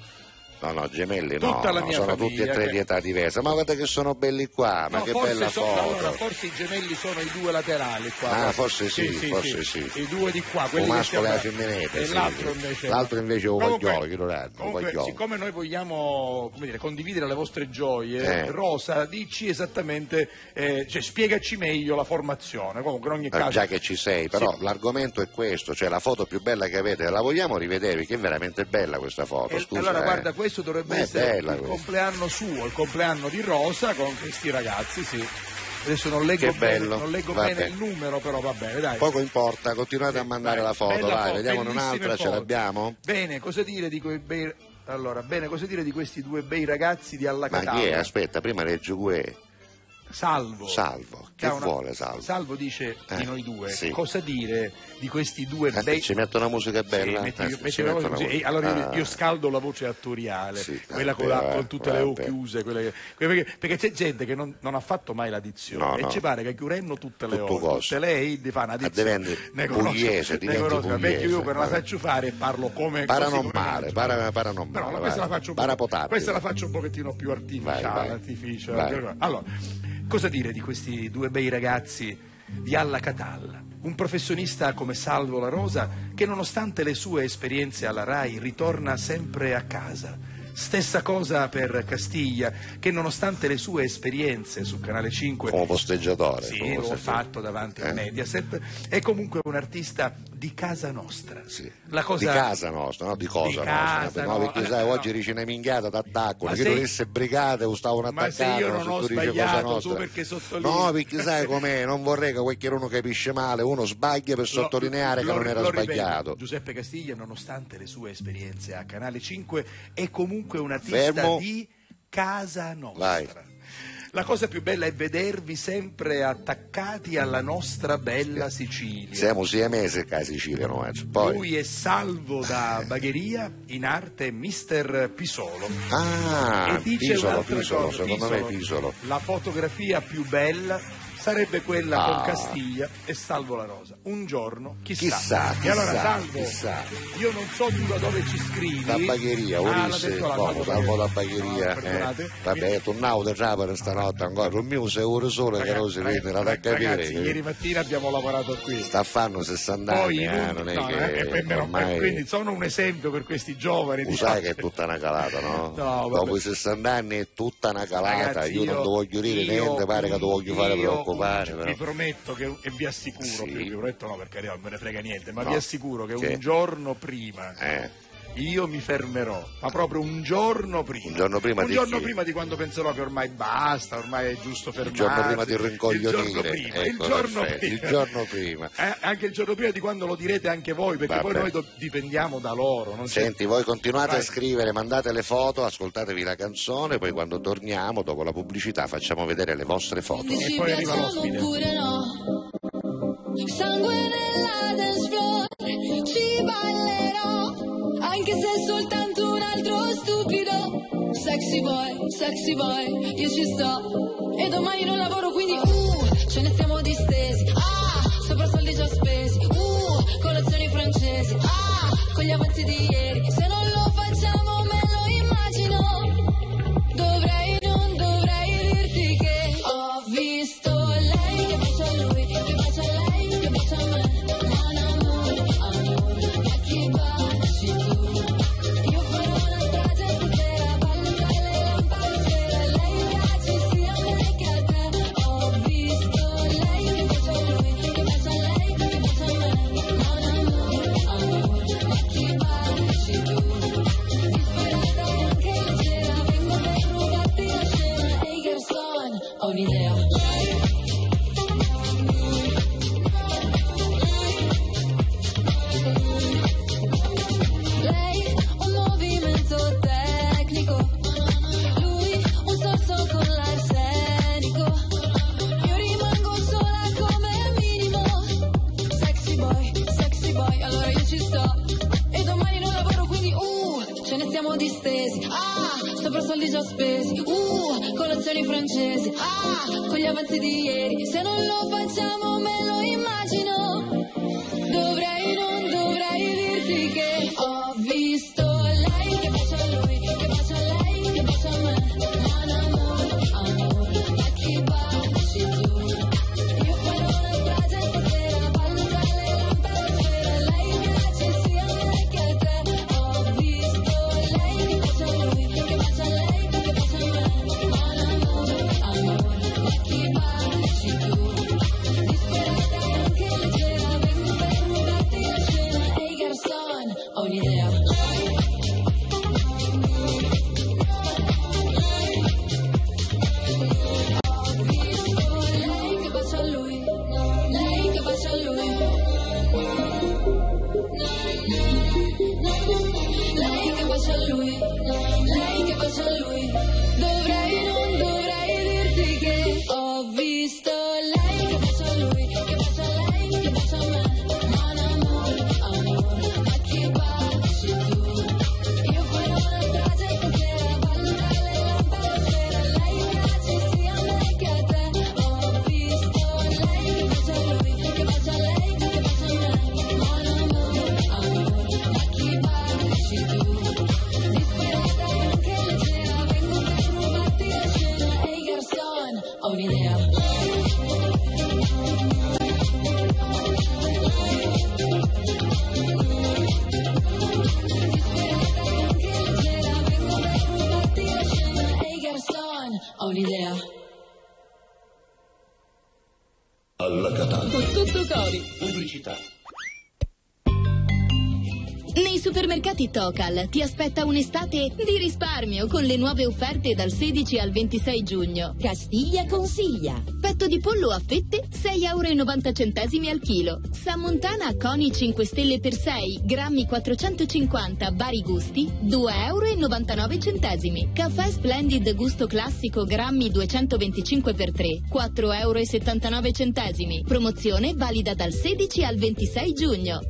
C: No, no, gemelli no,
D: Tutta la
C: no,
D: mia
C: sono tutti
D: famiglia,
C: e tre
D: che-
C: di età diversa. Ma guarda che sono belli qua, ma
D: No,
C: che
D: forse
C: bella
D: so-
C: foto.
D: allora, forse i gemelli sono i due laterali qua.
C: Ah,
D: guarda.
C: forse sì, forse sì.
D: I due di qua, quelli
C: Un
D: che
C: mascolo e la femminile,
D: E
C: sì.
D: l'altro invece.
C: L'altro invece è un
D: Comunque-
C: vagliolo, lo danno, un
D: comunque,
C: vagliolo.
D: siccome noi vogliamo dire, condividere le vostre gioie,
C: Eh.
D: Rosa, dici esattamente, eh, cioè, spiegaci meglio la formazione. Comunque, in ogni
C: Eh,
D: caso.
C: già che ci sei, però
D: Sì.
C: l'argomento è questo, cioè la foto più bella che avete, la vogliamo rivedere, che è veramente bella questa foto, scusa.
D: allora
C: eh.
D: guarda, questo dovrebbe
C: è
D: essere
C: bella
D: il compleanno suo, il compleanno di Rosa con questi ragazzi, sì. Adesso non leggo bene, non leggo bene il numero, però va bene, dai.
C: Poco importa, continuate a mandare
D: Vai,
C: la foto, vai,
D: foto,
C: vediamo
D: bellissime
C: un'altra, ce
D: foto.
C: l'abbiamo?
D: Bene, cosa dire di quei bei allora, bene, cosa dire di questi due bei ragazzi di Alla
C: Ma chi è?
D: Catalla?
C: Aspetta, prima leggi Gue.
D: Salvo.
C: Salvo, che
D: una-
C: vuole Salvo?
D: Salvo dice di
C: Eh,
D: noi due.
C: sì.
D: Cosa dire di questi due
C: Eh,
D: bei
C: ci metto una musica
D: Sì,
C: bella?
D: metti-
C: Eh,
D: metti una
C: musica-
D: allora io,
C: Ah.
D: io scaldo la voce attoriale,
C: Sì,
D: quella con,
C: vabbè,
D: la- con tutte le O
C: vabbè.
D: chiuse, quelle che- perché, perché c'è gente che non, non ha fatto mai la dizione
C: No,
D: e
C: no.
D: ci pare che chiudendo tutte le
C: Tutto
D: O,
C: coso.
D: tutte lei di fare una
C: Ah,
D: dizione. Ne conosco-
C: pugliese,
D: ne conosco. Invece io
C: pugliese,
D: che non la
C: vabbè.
D: faccio fare e parlo come
C: Paranormale, paranormale,
D: questa la faccio un pochettino più artificiale. Allora, cosa dire di questi due bei ragazzi di Alla Catalla? Un professionista come Salvo La Rosa che nonostante le sue esperienze alla RAI ritorna sempre a casa. Stessa cosa per Castiglia che nonostante le sue esperienze su Canale 5
C: Come posteggiatore.
D: sì,
C: come
D: l'ho fatto davanti
C: Eh?
D: a Mediaset, è comunque un artista di casa nostra.
C: Sì.
D: La cosa...
C: Di casa nostra, no? Di cosa
D: Di
C: nostra.
D: casa,
C: no,
D: no.
C: perché sai,
D: No.
C: oggi dice una minchiata t'attaccano,
D: Ma
C: chi
D: se-
C: dovesse brigate o stavano
D: se
C: attaccando.
D: io non
C: se
D: ho
C: tu dici cosa
D: sbagliato,
C: nostra.
D: perché sottolinei?
C: No, perché sai com'è, non vorrei che qualcuno capisce male, uno sbaglia per
D: Lo-
C: sottolineare che
D: lo-
C: non era
D: lo ripeto,
C: sbagliato.
D: Giuseppe Castiglia, nonostante le sue esperienze a Canale 5, è comunque un artista
C: Fermo.
D: di casa nostra.
C: Vai.
D: La cosa più bella è vedervi sempre attaccati alla nostra bella Sicilia.
C: Siamo siamesi qua a Sicilia, no? eh. Poi.
D: Lui è salvo da Bagheria, in arte Mister Pisolo.
C: Ah,
D: e dice
C: Pisolo, Pisolo,
D: cosa,
C: secondo me Pisolo.
D: La fotografia più bella sarebbe quella
C: Ah.
D: con Castiglia e Salvo la Rosa. Un giorno, chissà.
C: Chissà,
D: e allora,
C: chissà,
D: Salvo,
C: chissà.
D: io non so tu da dove ci scrivi.
C: Da Bagheria,
D: ah,
C: Ulisse,
D: la
C: no, salvo da Bagheria.
D: No,
C: eh. Vabbè, tornavo da Trapani stanotte ancora, un mio sei ore solo che non si vede, la da capire.
D: Ragazzi, ieri mattina abbiamo lavorato qui.
C: Sta a fanno 60
D: Poi
C: anni, eh, non è
D: no,
C: che
D: eh, e però-
C: ormai...
D: quindi sono un esempio per questi giovani.
C: Tu
D: di
C: sai che è tutta una calata, no?
D: No.
C: Dopo i 60 anni è tutta una calata,
D: Ragazzi,
C: io, non ti voglio dire
D: io-
C: niente, pare che ti voglio fare
D: io-
C: preoccupare.
D: Vi
C: Però.
D: prometto che, e vi assicuro,
C: Sì.
D: più vi prometto no perché non me ne frega niente, ma
C: No.
D: vi assicuro che
C: Che?
D: un giorno prima
C: Eh,
D: io mi fermerò, ma proprio un giorno prima.
C: Un giorno prima
D: Un
C: di
D: giorno prima di quando penserò che ormai basta, ormai è giusto
C: il
D: fermarsi.
C: giorno prima di
D: Il giorno
C: rincoglionire,
D: prima, il
C: ecco,
D: giorno
C: perfetto,
D: prima.
C: il giorno prima.
D: Eh, anche il giorno prima di quando lo direte anche voi, perché poi
C: Vabbè.
D: noi do- dipendiamo da loro. Non c'è-
C: Senti, voi continuate
D: Vai.
C: a scrivere, mandate le foto, ascoltatevi la canzone, poi quando torniamo, dopo la pubblicità, facciamo vedere le vostre foto.
D: E poi arriva l'ospite.
A: oppure no? Sangue Sexy boy, sexy boy, io ci sto. E domani non lavoro, quindi uh, ce ne stiamo distesi. Ah, sopra soldi già spesi. Uh, colazioni francesi. Ah, con gli avanzi di ieri.
B: Supermercati Tocal ti aspetta un'estate di risparmio con le nuove offerte dal 16 al 26 giugno. Castiglia consiglia. Petto di pollo a fette 6,90 euro al chilo. Sammontana Coni 5 stelle per 6, grammi 450, vari gusti 2,99 euro. Caffè Splendid gusto classico, grammi 225 per 3, 4,79 euro. Promozione valida dal 16 al 26 giugno.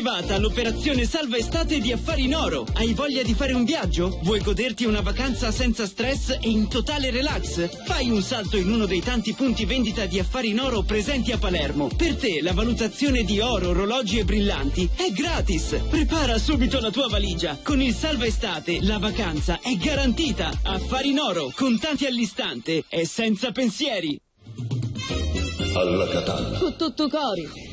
F: Arrivata l'operazione Salva Estate di Affari in Oro. Hai voglia di fare un viaggio? Vuoi goderti una vacanza senza stress e in totale relax? Fai un salto in uno dei tanti punti vendita di Affari in Oro presenti a Palermo. Per te la valutazione di oro, orologi e brillanti è gratis. Prepara subito la tua valigia. Con il Salva Estate la vacanza è garantita. Affari in Oro, contanti all'istante e senza pensieri.
C: Alla Catalla.
B: Con tutto cori.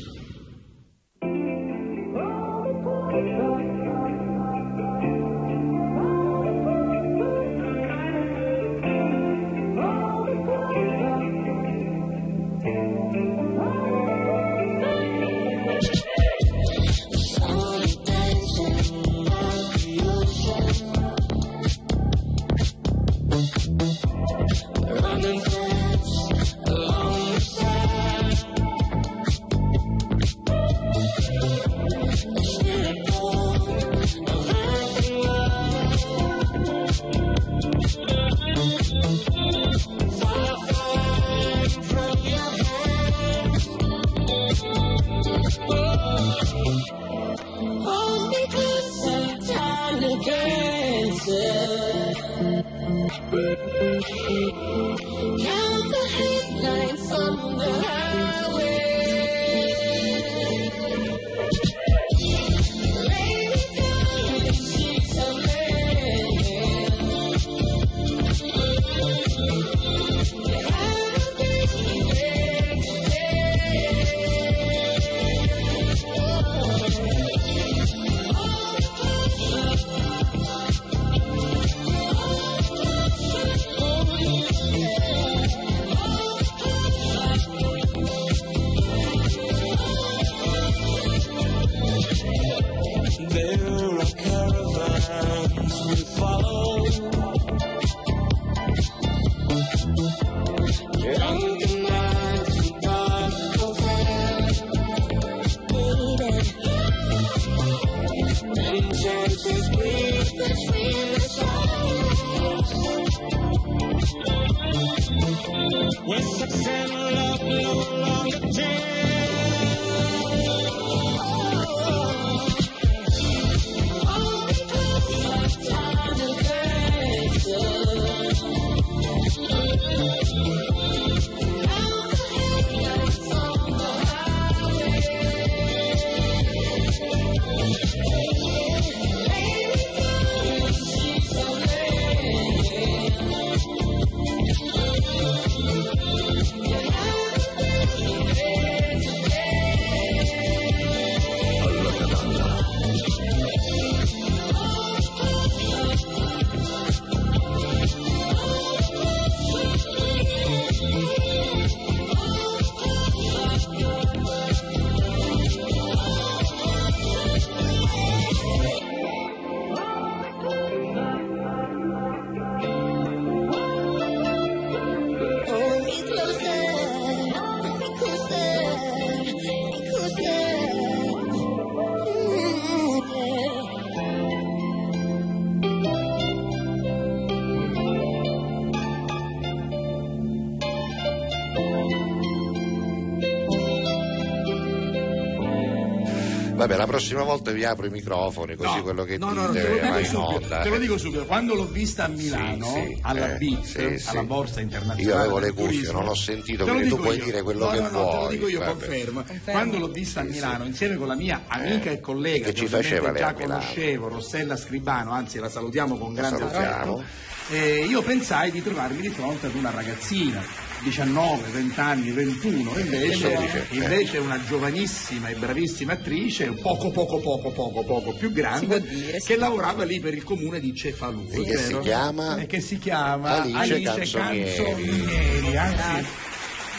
G: And love no
C: prossima volta vi apro i microfoni, così
D: No,
C: quello che
D: no, no,
C: dite
D: te, lo
C: va
D: dico
C: in
D: subito,
C: onda.
D: te lo dico subito, quando l'ho vista a Milano,
C: sì,
D: alla
C: eh,
D: BIT,
C: sì, sì.
D: alla Borsa Internazionale
C: Io avevo le cuffie,
D: Turismo,
C: non ho sentito, quindi tu
D: dico
C: puoi
D: io.
C: dire quello
D: no,
C: che
D: no, no, te lo
C: vuoi,
D: dico io,
C: vabbè.
D: confermo.
H: Confermo.
D: Quando l'ho vista a
C: Sì,
D: Milano,
C: sì.
D: insieme con la mia amica
C: Eh,
D: e collega,
C: che ci
D: ovviamente
C: faceva
D: già conoscevo, Rossella Scribano, anzi la salutiamo con grande affetto, eh, io pensai di trovarmi di fronte ad una ragazzina. 19, 20 anni, 21,
C: E
D: invece,
C: invece, eh.
D: una giovanissima e bravissima attrice, poco poco poco poco poco più grande,
H: dire,
D: che lavorava lì per il comune di Cefalù.
C: Che si chiama?
D: E che si chiama
C: Alice Canzonieri.
D: Canzonieri, anzi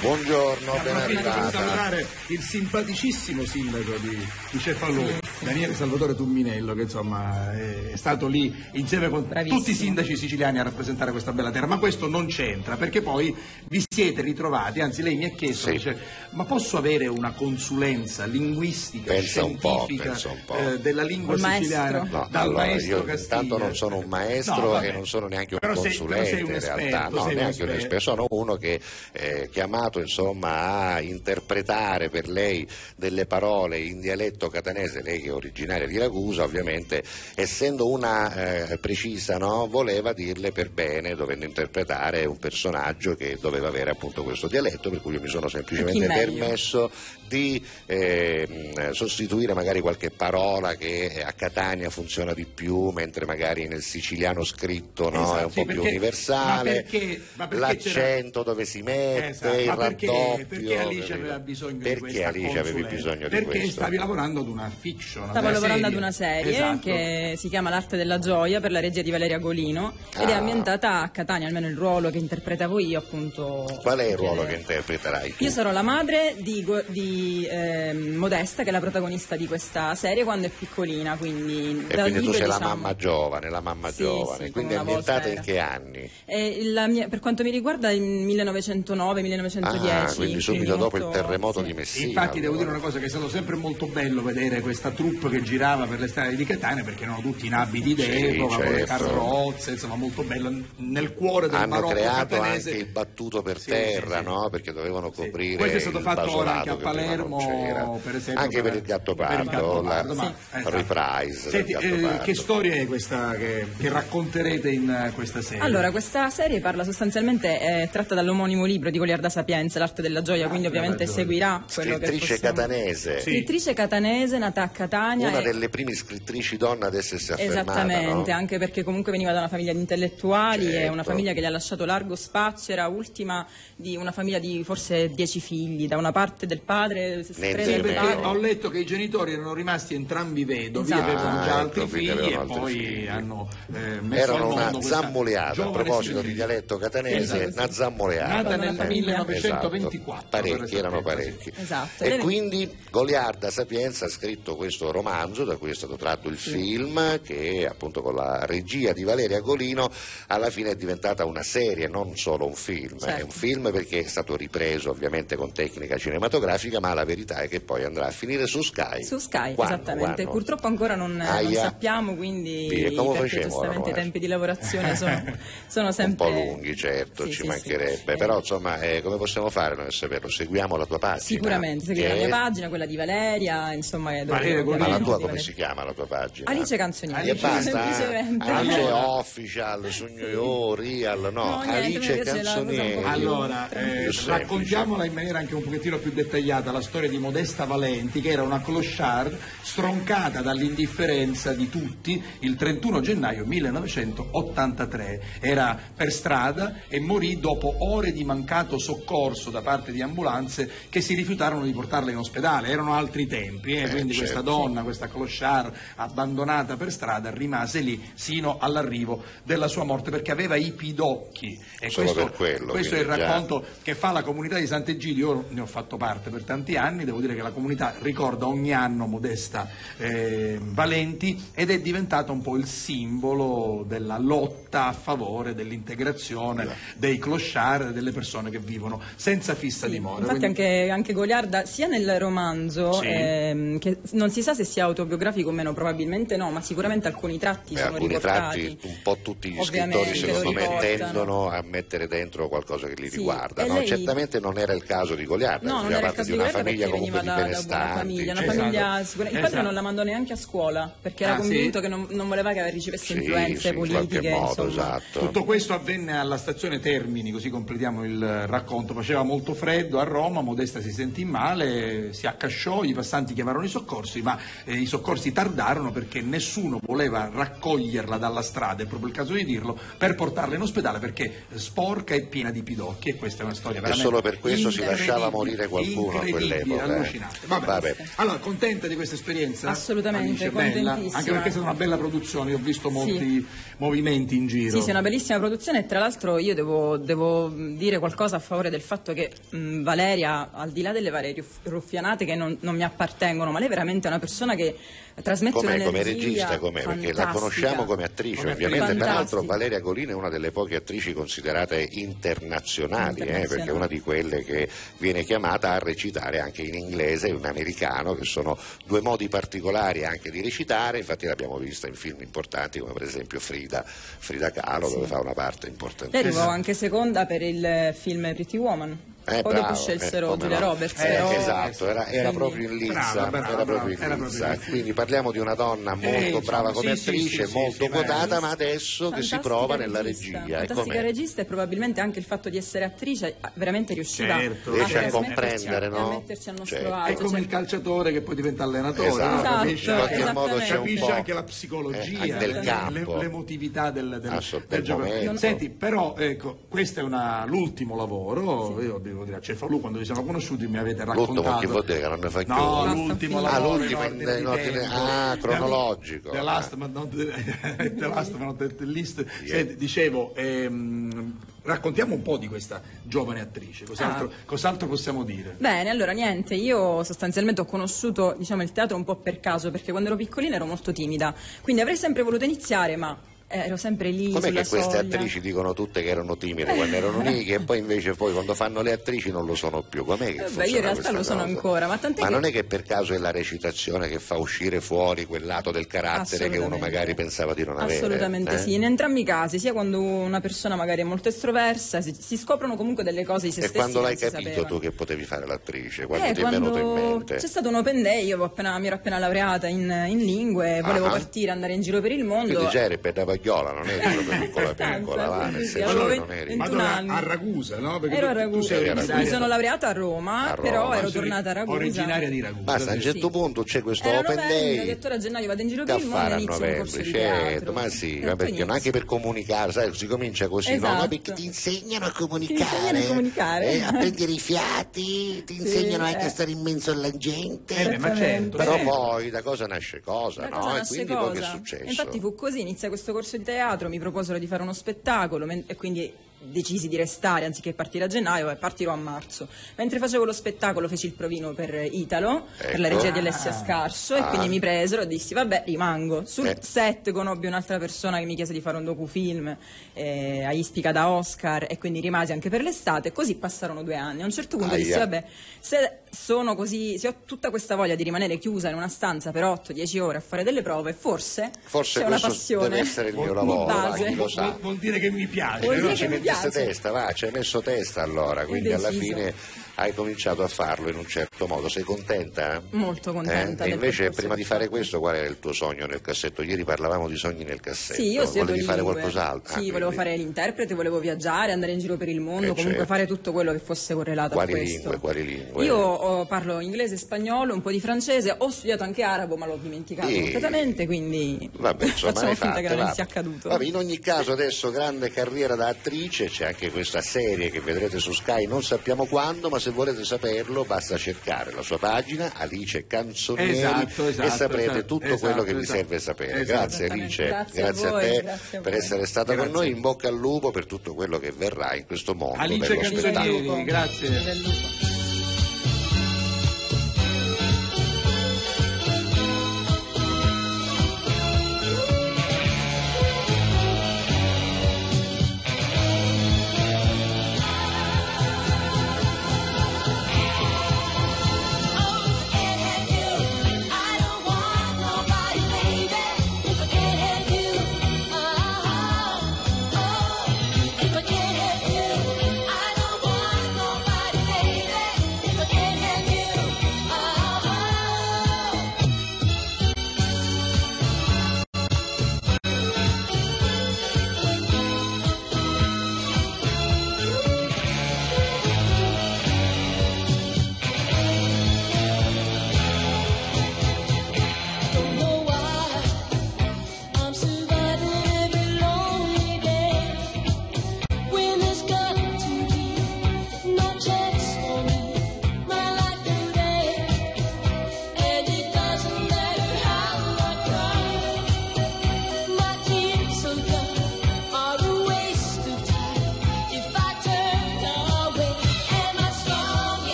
C: Buongiorno, ben arrivata.
D: salutare il simpaticissimo sindaco di, di Cefalù, Daniele Salvatore Tumminello, che insomma è stato lì insieme con
H: Bravissimo.
D: tutti i sindaci siciliani a rappresentare questa bella terra, ma questo non c'entra, perché poi vi siete ritrovati, anzi lei mi ha chiesto,
C: Sì.
D: dice, ma posso avere una consulenza linguistica,
C: Pensa un po',
D: scientifica
C: un po'.
D: eh, della lingua
H: maestro?
D: siciliana
C: No,
D: dal
C: allora,
D: maestro
C: io
D: Castiglia?
C: intanto non sono un maestro
D: No,
C: e non sono neanche un
D: Però sei- però
C: consulente
D: sei un
C: in realtà,
D: esperto,
C: no,
D: sei un
C: neanche un
D: esperto.
C: esperto, sono uno che è chiamato insomma a interpretare per lei delle parole in dialetto catanese, lei che è originaria di Ragusa ovviamente, essendo una eh, precisa, no, voleva dirle per bene, dovendo interpretare un personaggio che doveva avere appunto questo dialetto, per cui io mi sono semplicemente permesso di ehm, sostituire magari qualche parola che a Catania funziona di più, mentre magari nel siciliano scritto no,
D: Esatto,
C: è un
D: sì,
C: po' più
D: perché-
C: universale,
D: ma perché- ma perché
C: l'accento dove si mette,
D: Esatto,
C: il
D: ma perché,
C: raddoppio.
D: perché Alice aveva bisogno di
C: Perché
D: questa
C: Alice avevi
D: consulenza?
C: bisogno di
D: perché
C: questo?
D: stavi lavorando ad una fiction
H: Stavo
D: una
H: lavorando ad una serie
D: Esatto.
H: che si chiama L'arte della gioia per la regia di Valeria Golino ed è
C: Ah.
H: ambientata a Catania, almeno il ruolo che interpretavo io appunto.
C: Qual è il ruolo che interpreterai tu?
H: Io sarò la madre di, Go- di, ehm, Modesta, che è la protagonista di questa serie quando è piccolina, quindi
C: E quindi tu sei la
H: diciamo,
C: mamma giovane, la mamma
H: Sì,
C: giovane,
H: sì,
C: quindi
H: volta
C: ambientata in che anni?
H: E la mia- per quanto mi riguarda il 1909-1910.
C: Ah, quindi subito dopo il
H: molto-
C: terremoto
H: sì.
C: di Messina.
D: Infatti devo dire
C: allora.
D: una cosa che è stato sempre molto bello vedere questa troupe che girava per le strade di Catania perché erano tutti in abiti d'epoca, con le
C: certo.
D: carrozze, insomma molto bello nel cuore del
C: Hanno
D: barocco
C: creato
D: catanese.
C: anche il battuto per
D: Sì,
C: terra,
D: sì, sì.
C: no? Perché dovevano
D: Sì.
C: coprire
D: Questo è stato
C: il
D: fatto ora anche a
C: prima
D: Palermo,
C: non
D: per esempio,
C: Anche per il gatto
D: per il
C: pardo,
D: Gattopardo,
C: la
D: ma- esatto.
C: reprise
D: Senti, eh, che storia è questa che, che racconterete in eh, questa serie?
H: Allora, questa serie parla sostanzialmente, è tratta dall'omonimo libro di Goliarda Sapienza, L'arte della gioia, quindi
D: della
H: ovviamente
D: gioia.
H: seguirà quello che
C: Scrittrice
H: possiamo...
C: catanese,
D: Sì.
H: Scrittrice catanese, nata a Catania.
C: una
H: e-
C: delle prime scrittrici donne ad essersi affermata.
H: Esattamente,
C: no?
H: anche perché comunque veniva da una famiglia di intellettuali, è
C: Certo.
H: una famiglia che gli ha lasciato largo spazio, era ultima di una famiglia di forse dieci figli, da una parte del padre, Del
C: di
D: perché ho letto che i genitori erano rimasti entrambi vedovi,
H: Esatto.
D: avevano già altri
C: ecco,
D: figli e
C: altri
D: poi
C: figli.
D: hanno eh, messo
C: Erano una zammoleata, a proposito di dialetto catanese,
D: Esatto.
C: una zammoleata.
D: Nata nel
H: Una famiglia.
D: 1900 1924. per
C: parecchi, erano parecchi.
H: Esatto.
C: E quindi Goliarda Sapienza ha scritto questo romanzo, da cui è stato tratto il film, che appunto con la regia di Valeria Golino alla fine è diventata una serie, non solo un film. È
H: Certo.
C: un film perché è stato ripreso ovviamente con tecnica cinematografica, ma la verità è che poi andrà a finire su Sky.
H: Su Sky,
C: Quando?
H: esattamente.
C: Quando?
H: Purtroppo ancora non, non sappiamo, quindi
C: Sì, come
H: perché
C: facciamo
H: giustamente i tempi di lavorazione sono, sono sempre
C: Un po' lunghi, certo,
H: Sì,
C: ci
H: sì,
C: mancherebbe.
H: sì.
C: Però insomma, eh, come possiamo fare noi a saperlo? Seguiamo la tua pagina.
H: Sicuramente, seguire
C: che
H: la mia
C: è-
H: pagina, quella di Valeria, insomma, è dove
D: Valeria Golino.
C: Ma la tua come si chiama la tua pagina?
H: Alice Canzonieri.
C: E basta?
H: semplicemente.
C: Alice. Official, Sogno Real, no,
H: No, niente,
C: Alice Canzonieri.
D: Allora, eh, raccontiamola in maniera anche un pochettino più dettagliata, la storia di Modesta Valenti, che era una clochard stroncata dall'indifferenza di tutti il 31 gennaio 1983. Era per strada e morì dopo ore di mancato soccorso da parte di ambulanze che si rifiutarono di portarla in ospedale. Erano altri tempi, eh,
C: Eh,
D: quindi
C: certo.
D: questa donna, questa clochard abbandonata per strada rimase lì sino all'arrivo della sua morte perché aveva i pidocchi. E
C: Solo
D: questo,
C: per quello,
D: questo è il
C: quindi già-
D: racconto che fa la comunità di Sant'Egidio, io ne ho fatto parte per tanti anni, devo dire che la comunità ricorda ogni anno Modesta eh, Valenti ed è diventata un po' il simbolo della lotta a favore dell'integrazione dei clochard delle persone che vivono senza fissa
H: Sì,
D: dimora.
H: Infatti
D: Quindi-
H: anche, anche Goliarda, sia nel romanzo,
D: Sì.
H: ehm, che non si sa se sia autobiografico o meno, probabilmente no, ma sicuramente alcuni tratti
C: Beh,
H: sono
C: alcuni
H: riportati.
C: tratti, un po' tutti gli
H: Ovviamente,
C: scrittori secondo me
H: riportano.
C: tendono a mettere dentro qualcosa che li
H: Sì,
C: riguarda. no?
H: lei-
C: Certamente non era il caso di Goliarda,
H: No, non era il
C: parte
H: caso
C: di una
H: Goliarda
C: famiglia
H: perché veniva da, da buona famiglia, una
C: cioè,
H: famiglia sicura- Il padre
D: Esatto.
H: non la mandò neanche a scuola perché era
D: Ah, sì?
H: convinto che non, non voleva che ricevesse
C: Sì,
H: influenze
C: sì, in
H: politiche.
C: modo,
H: insomma.
C: esatto.
D: Tutto questo avvenne alla stazione Termini, così completiamo il racconto. Faceva molto freddo a Roma, Modesta si sentì male, si accasciò, i passanti chiamarono i soccorsi, ma eh, i soccorsi tardarono perché nessuno voleva raccoglierla dalla strada, è proprio il caso di dirlo, per portarla in ospedale perché sporca e piena di pidocchi e questa è una storia veramente
C: solo per questo si lasciava morire qualcuno quell'epoca, eh.
D: allucinante. Vabbè.
C: Vabbè.
D: Allora, contenta di questa esperienza?
H: Assolutamente,
D: Alice, bella?
H: contentissima.
D: Anche perché è stata una bella produzione, io ho visto molti movimenti in giro.
H: Sì, sì, è una bellissima produzione e tra l'altro io devo, devo dire qualcosa a favore del fatto che mh, Valeria, al di là delle varie ruff- ruffianate che non, non mi appartengono, ma lei è veramente una persona che trasmette
C: Com'è,
H: un'energia
C: come regista, com'è? Perché la
H: fantastica.
C: conosciamo come attrice,
D: Come
C: ovviamente.
H: attrice.
C: Peraltro
H: Fantastica.
C: Valeria Golino è una delle poche attrici considerate internazionali, eh,
H: Internazionali.
C: perché è una di quelle che viene chiamata a recitare anche in inglese e in americano, che sono due modi particolari anche di recitare, infatti l'abbiamo vista in film importanti come per esempio Frida, Frida Kahlo, dove fa una parte
H: Lei
C: importantissima.
H: arrivò anche seconda per il film Pretty Woman.
C: Eh,
H: Poi
C: bravo,
H: dopo scelsero
C: eh,
H: Giulia
C: no.
H: Roberts.
C: Eh,
H: però-
C: esatto, era, era
H: quindi-
C: proprio in lizza, era proprio in lizza. Quindi parliamo di una donna molto
D: Eh,
C: brava come
D: sì,
C: attrice,
D: sì, sì,
C: molto
D: sì,
C: quotata, ma adesso che si prova nella
H: regista,
C: regia. E
H: Fantastica
C: com'è?
H: regista e probabilmente anche il fatto di essere attrice eh, veramente riusciva
D: Certo.
C: A
H: trasmetterci-
C: comprendere, no?
H: a metterci al nostro
C: Cioè,
H: agio.
D: È come
H: cioè-
D: il calciatore che poi diventa allenatore,
C: Esatto.
H: Esatto,
D: capisce,
C: in qualche modo c'è un
D: capisce
C: po'
D: anche la
C: eh,
D: psicologia,
C: anche del campo.
D: l'emotività del, del, del
C: del
D: giocatore. Senti, però ecco, questo è una- l'ultimo lavoro, io devo dire a Cefalù quando vi siamo conosciuti mi avete raccontato
C: L'ultimo che non ne fa più.
D: No, l'ultimo
C: Ah, l'ultimo
D: in
C: in-
D: ordine
C: in ah, cronologico.
D: The last, but not the, the last, but not the least. Senti, dicevo, ehm, raccontiamo un po' di questa giovane attrice, cos'altro,
H: Ah.
D: cos'altro possiamo dire?
H: Bene, allora niente, io sostanzialmente ho conosciuto diciamo, il teatro un po' per caso, perché quando ero piccolina ero molto timida, quindi avrei sempre voluto iniziare, ma ero sempre lì
C: Com'è che queste
H: soglia.
C: attrici dicono tutte che erano timide quando erano nighe e poi invece poi quando fanno le attrici non lo sono più? Com'è che
H: Eh beh, io in realtà lo sono
C: cosa?
H: ancora, ma tant'è
C: Ma
H: che-
C: non è che per caso è la recitazione che fa uscire fuori quel lato del carattere che uno magari pensava di non avere?
H: Assolutamente
C: eh?
H: sì, in entrambi i casi, sia quando una persona magari è molto estroversa, si, si scoprono comunque delle cose di se
C: E
H: stessi
C: quando l'hai capito
H: sapevano.
C: tu che potevi fare l'attrice? Quando
H: Eh,
C: ti è venuto in mente?
H: C'è stato un open day, io appena- mi ero appena laureata in, in lingue, volevo
C: Ah.
H: partire, andare in giro per il mondo.
C: Quindi già eri per pagliola, non eri proprio piccola piccola, va,
H: sì,
C: nel
H: sì,
C: senso che non eri...
H: 21
D: Madonna,
H: anni.
D: a Ragusa, no? Perché
H: Ero a Ragusa,
C: a
H: mi
D: originaria-
H: sono laureata a Roma,
C: A
H: però
C: Roma,
H: ero
D: sei
H: tornata a Ragusa.
D: Originaria di Ragusa.
C: Basta, a un
D: sì.
C: certo punto c'è questo
H: Era
C: open
H: novembre, ho
C: day
H: detto ora a gennaio vado in giro per il mondo e
C: a novembre, certo, ma sì,
H: E
C: ma perché anche per comunicare, sai, si comincia così, no?
H: Esatto.
C: Ma perché ti insegnano a comunicare,
H: insegnano a comunicare.
C: eh, a prendere i fiati, ti insegnano anche
H: eh.
C: a stare in mezzo alla gente.
D: Eh ma certo.
C: Però
D: eh.
C: poi da cosa nasce cosa,
H: Da
C: no?
H: cosa
C: e quindi poi che è successo?
H: Infatti fu così, inizia questo corso di teatro, mi proposero di fare uno spettacolo e quindi decisi di restare anziché partire a gennaio e partirò a marzo. Mentre facevo lo spettacolo feci il provino per Italo, per la
C: Ecco.
H: regia di Alessia Scarso e
C: Ah.
H: quindi mi presero e dissi vabbè rimango. Sul
C: Eh.
H: set conobbi un'altra persona che mi chiese di fare un docufilm eh, a Ispica da Oscar e quindi rimasi anche per l'estate. Così passarono due anni. A un certo punto dissi
C: Aia.
H: vabbè se sono così, se ho tutta questa voglia di rimanere chiusa in una stanza per 8-10 ore a fare delle prove, forse,
C: Forse
H: c'è una passione
C: deve essere il mio
H: di
C: lavoro, va,
H: base.
I: Vuol, vuol dire che mi piace.
H: Vuol
C: Eh,
H: dire che mi piace.
C: Testa, va, ci hai messo testa allora, quindi alla fine hai cominciato a farlo in un certo modo. Sei contenta?
H: Molto contenta
C: Eh? E invece prima di fare questo qual era il tuo sogno nel cassetto? Ieri parlavamo di sogni nel cassetto.
H: Sì, io
C: Volevi fare
H: lingue.
C: qualcos'altro?
H: Sì,
C: Ah,
H: volevo fare l'interprete, volevo viaggiare, andare in giro per il mondo,
C: Eh,
H: comunque
C: certo.
H: fare tutto quello che fosse correlato
C: Quali
H: a questo.
C: lingue, quali lingue?
H: Io oh, parlo inglese, spagnolo, un po' di francese, ho studiato anche arabo, ma l'ho dimenticato
C: Sì.
H: completamente, quindi
C: Vabbè, insomma,
H: facciamo finta
C: fatte,
H: che non
C: va.
H: sia accaduto.
C: Vabbè, in ogni caso adesso grande carriera da attrice, c'è anche questa serie che vedrete su Sky, non sappiamo quando, ma se volete saperlo basta cercare la sua pagina Alice Canzonieri
I: Esatto, esatto,
C: e saprete
I: esatto,
C: tutto
I: esatto,
C: quello che vi
I: esatto.
C: serve sapere.
I: Esatto.
C: Grazie Alice,
H: Grazie a voi,
C: te
H: grazie a
C: per essere stata con
I: Grazie.
C: noi, in bocca al lupo per tutto quello che verrà in questo mondo
I: Alice. Canzonieri, grazie.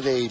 C: Canzone dei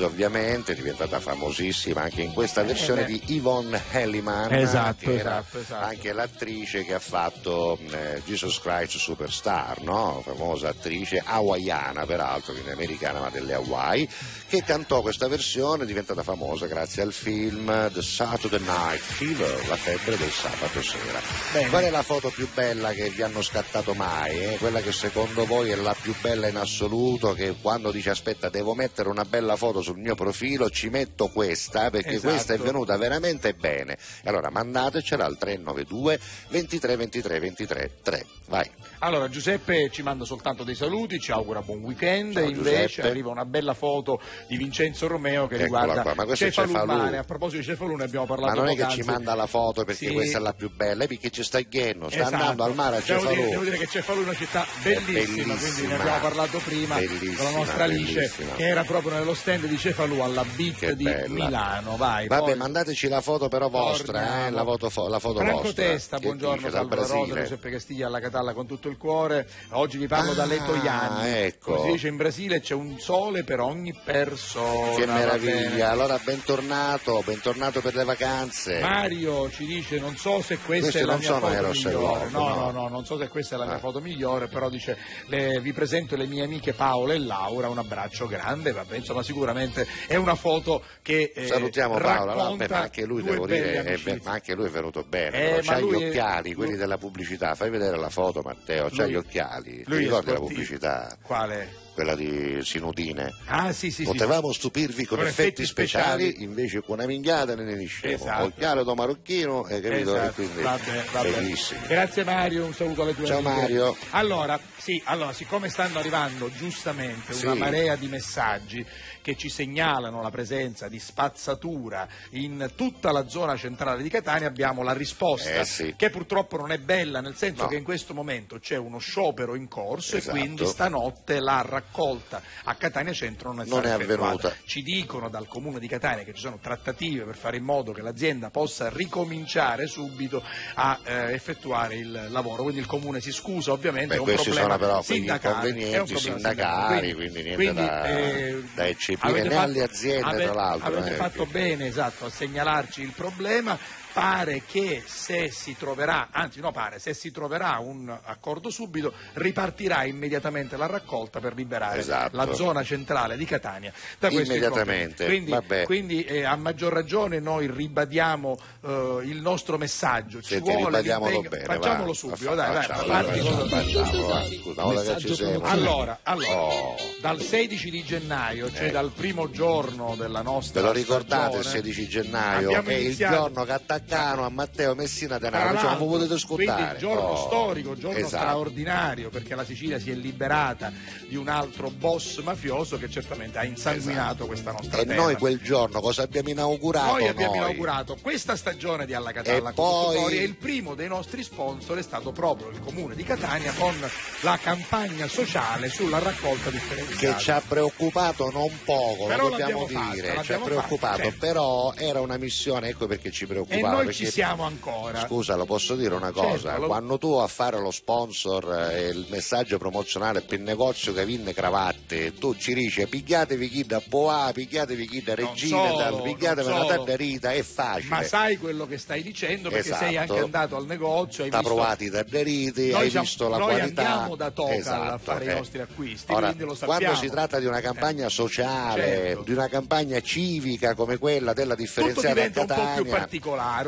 C: Gees ovviamente, diventata famosissima anche in questa versione di Yvonne Helliman,
I: Esatto,
C: che era
I: esatto, esatto.
C: anche l'attrice che ha fatto eh, Jesus Christ Superstar, no? famosa attrice hawaiana peraltro, quindi americana ma delle Hawaii, che cantò questa versione diventata famosa grazie al film The Saturday Night Fever, la febbre del sabato sera.
I: Bene.
C: Qual è la foto più bella che vi hanno scattato mai? eh? Quella che secondo voi è la più bella in assoluto, che quando dice aspetta devo mettere una bella foto sul mio profilo ci metto questa perché
I: Esatto.
C: questa è venuta veramente bene. Allora mandatecela al 392 23 23 23 3. Vai.
I: Allora, Giuseppe ci manda soltanto dei saluti, ci augura buon weekend.
C: Ciao,
I: Invece
C: Giuseppe.
I: arriva una bella foto di Vincenzo Romeo che
C: Eccola
I: riguarda
C: qua, ma questo è
I: Cefalù
C: Cefalù.
I: Mare. A proposito di Cefalù ne abbiamo parlato
C: Ma non è che ci manda la foto perché
I: Sì.
C: questa è la più bella, è perché ci sta Ghenno, sta
I: Esatto.
C: andando al mare a
I: devo dire,
C: Cefalù.
I: devo dire che Cefalù è una città bellissima,
C: bellissima.
I: quindi ne abbiamo parlato prima con la nostra Alice che
D: era proprio nello stand di Cefalù alla Beat
C: Che
D: di
C: bella.
D: Milano. Vai,
C: Vabbè,
D: poi-
C: mandateci la foto però vostra, eh, la foto, fo- la foto
D: Franco
C: vostra.
D: Testa,
C: Che
D: buongiorno, Salvo Rosa. Giuseppe Castiglia alla Catalla con tutto il cuore. Oggi vi parlo
C: Ah,
D: da Letoianni.
C: ecco.
D: Come si dice in Brasile c'è un sole per ogni persona.
C: Che meraviglia, allora bentornato, bentornato per le vacanze.
D: Mario ci dice non so se questa
C: Questi
D: è la
C: non
D: mia
C: sono
D: foto
C: Eros
D: migliore no,
C: no.
D: no no non so se questa è la mia
C: Ah.
D: foto migliore però dice le- vi presento le mie amiche Paola e Laura un abbraccio grande vabbè insomma sicuramente è una foto che eh,
C: Salutiamo
D: racconta
C: beh, ma anche lui devo dire, è be- ma anche lui è venuto bene,
D: Eh,
C: c'ha gli
D: lui è-
C: occhiali, quelli della pubblicità, fai vedere la foto Matteo, c'ha
D: Lui-
C: gli occhiali, ti
D: lui è
C: ricordi la pubblicità,
D: quale?
C: quella di Sinudine?
D: ah sì sì sì
C: Potevamo stupirvi con,
D: Con
C: effetti,
D: effetti
C: speciali,
D: speciali.
C: invece con una minchiata ne ne scemo.
D: Esatto.
C: Occhiale da marocchino, hai capito?
D: Esatto,
C: E quindi
D: vabbè, vabbè.
C: bellissimo.
D: Grazie Mario, un saluto alle tue
C: Ciao,
D: amiche.
C: Mario.
D: Allora, sì, allora, siccome stanno arrivando giustamente una
C: Sì.
D: marea di messaggi che ci segnalano la presenza di spazzatura in tutta la zona centrale di Catania, abbiamo la risposta
C: Eh, sì.
D: che purtroppo non è bella, nel senso
C: No.
D: che in questo momento c'è uno sciopero in corso
C: Esatto.
D: e quindi stanotte la raccolta a Catania Centro non è
C: Non
D: stata
C: è
D: effettuata.
C: avvenuta.
D: Ci dicono dal comune di Catania che ci sono trattative per fare in modo che l'azienda possa ricominciare subito a eh, effettuare il lavoro. Quindi il comune si scusa, ovviamente
C: Beh,
D: è un
C: questi
D: problema
C: sono però
D: sindacale.
C: inconvenienti
D: problema
C: sindacali,
D: sindacale.
C: quindi niente da-
D: eh,
C: da eccepire
D: avete
C: né
D: fatto-
C: alle aziende,
D: ave-
C: tra l'altro,
D: Avete
C: eh,
D: fatto bene, esatto, a segnalarci il problema. Pare che se si troverà, anzi no pare, se si troverà un accordo subito, ripartirà immediatamente la raccolta per liberare
C: Esatto.
D: la zona centrale di Catania da
C: Immediatamente,
D: problemi. Quindi, quindi eh, a maggior ragione noi ribadiamo eh, il nostro messaggio. Ci
C: Senti,
D: vuole l'impegno-
C: bene,
D: Facciamolo
C: va.
D: subito, dai, dai,
C: facciamo,
D: parti
C: facciamo,
D: cosa-
C: facciamo, va. Scusa, ora che ci siamo.
D: Allora, allora,
C: Oh.
D: dal 16 di gennaio, cioè
C: Eh.
D: dal primo giorno della nostra
C: Ve lo ricordate il
D: stagione,
C: 16 gennaio? È il
D: iniziato-
C: giorno che attaccano a Matteo Messina Denaro, lo potete ascoltare.
D: Quindi giorno
C: Oh.
D: storico, giorno
C: Esatto.
D: straordinario, perché la Sicilia si è liberata di un altro boss mafioso che certamente ha insanguinato questa nostra
C: E
D: terra.
C: noi quel giorno cosa abbiamo inaugurato?
D: Noi abbiamo inaugurato questa stagione di Alla Catalla
C: E poi-
D: e il primo dei nostri sponsor è stato proprio il comune di Catania con la campagna sociale sulla raccolta
C: che
D: differenziata.
C: ci ha preoccupato non poco,
D: Però
C: lo dobbiamo
D: l'abbiamo fatta,
C: dire, ci ha preoccupato,
D: fatta, certo.
C: però era una missione, ecco perché ci
D: E
C: preoccupava.
D: Noi
C: perché-
D: ci siamo ancora.
C: Scusa, lo posso dire una cosa?
D: Certo, lo-
C: Quando tu a fare lo sponsor e il messaggio promozionale per il negozio che vinne cravatte, tu ci dici pigliatevi chi da Boa, pigliatevi chi da Regina,
D: solo,
C: pigliatevi una
D: solo.
C: da Rita, è facile.
D: Ma sai quello che stai dicendo perché sei
C: Esatto.
D: anche andato al negozio, hai
C: T'ha
D: visto
C: provati da deriti,
D: Noi
C: hai
D: siamo-
C: visto la
D: noi
C: qualità.
D: andiamo da Tocal a
C: Esatto,
D: fare i
C: eh.
D: nostri acquisti,
C: Ora,
D: quindi lo sappiamo.
C: quando si tratta di una campagna sociale,
D: Certo.
C: di una campagna civica come quella della differenziata a
D: diventa un po' più
C: Catania,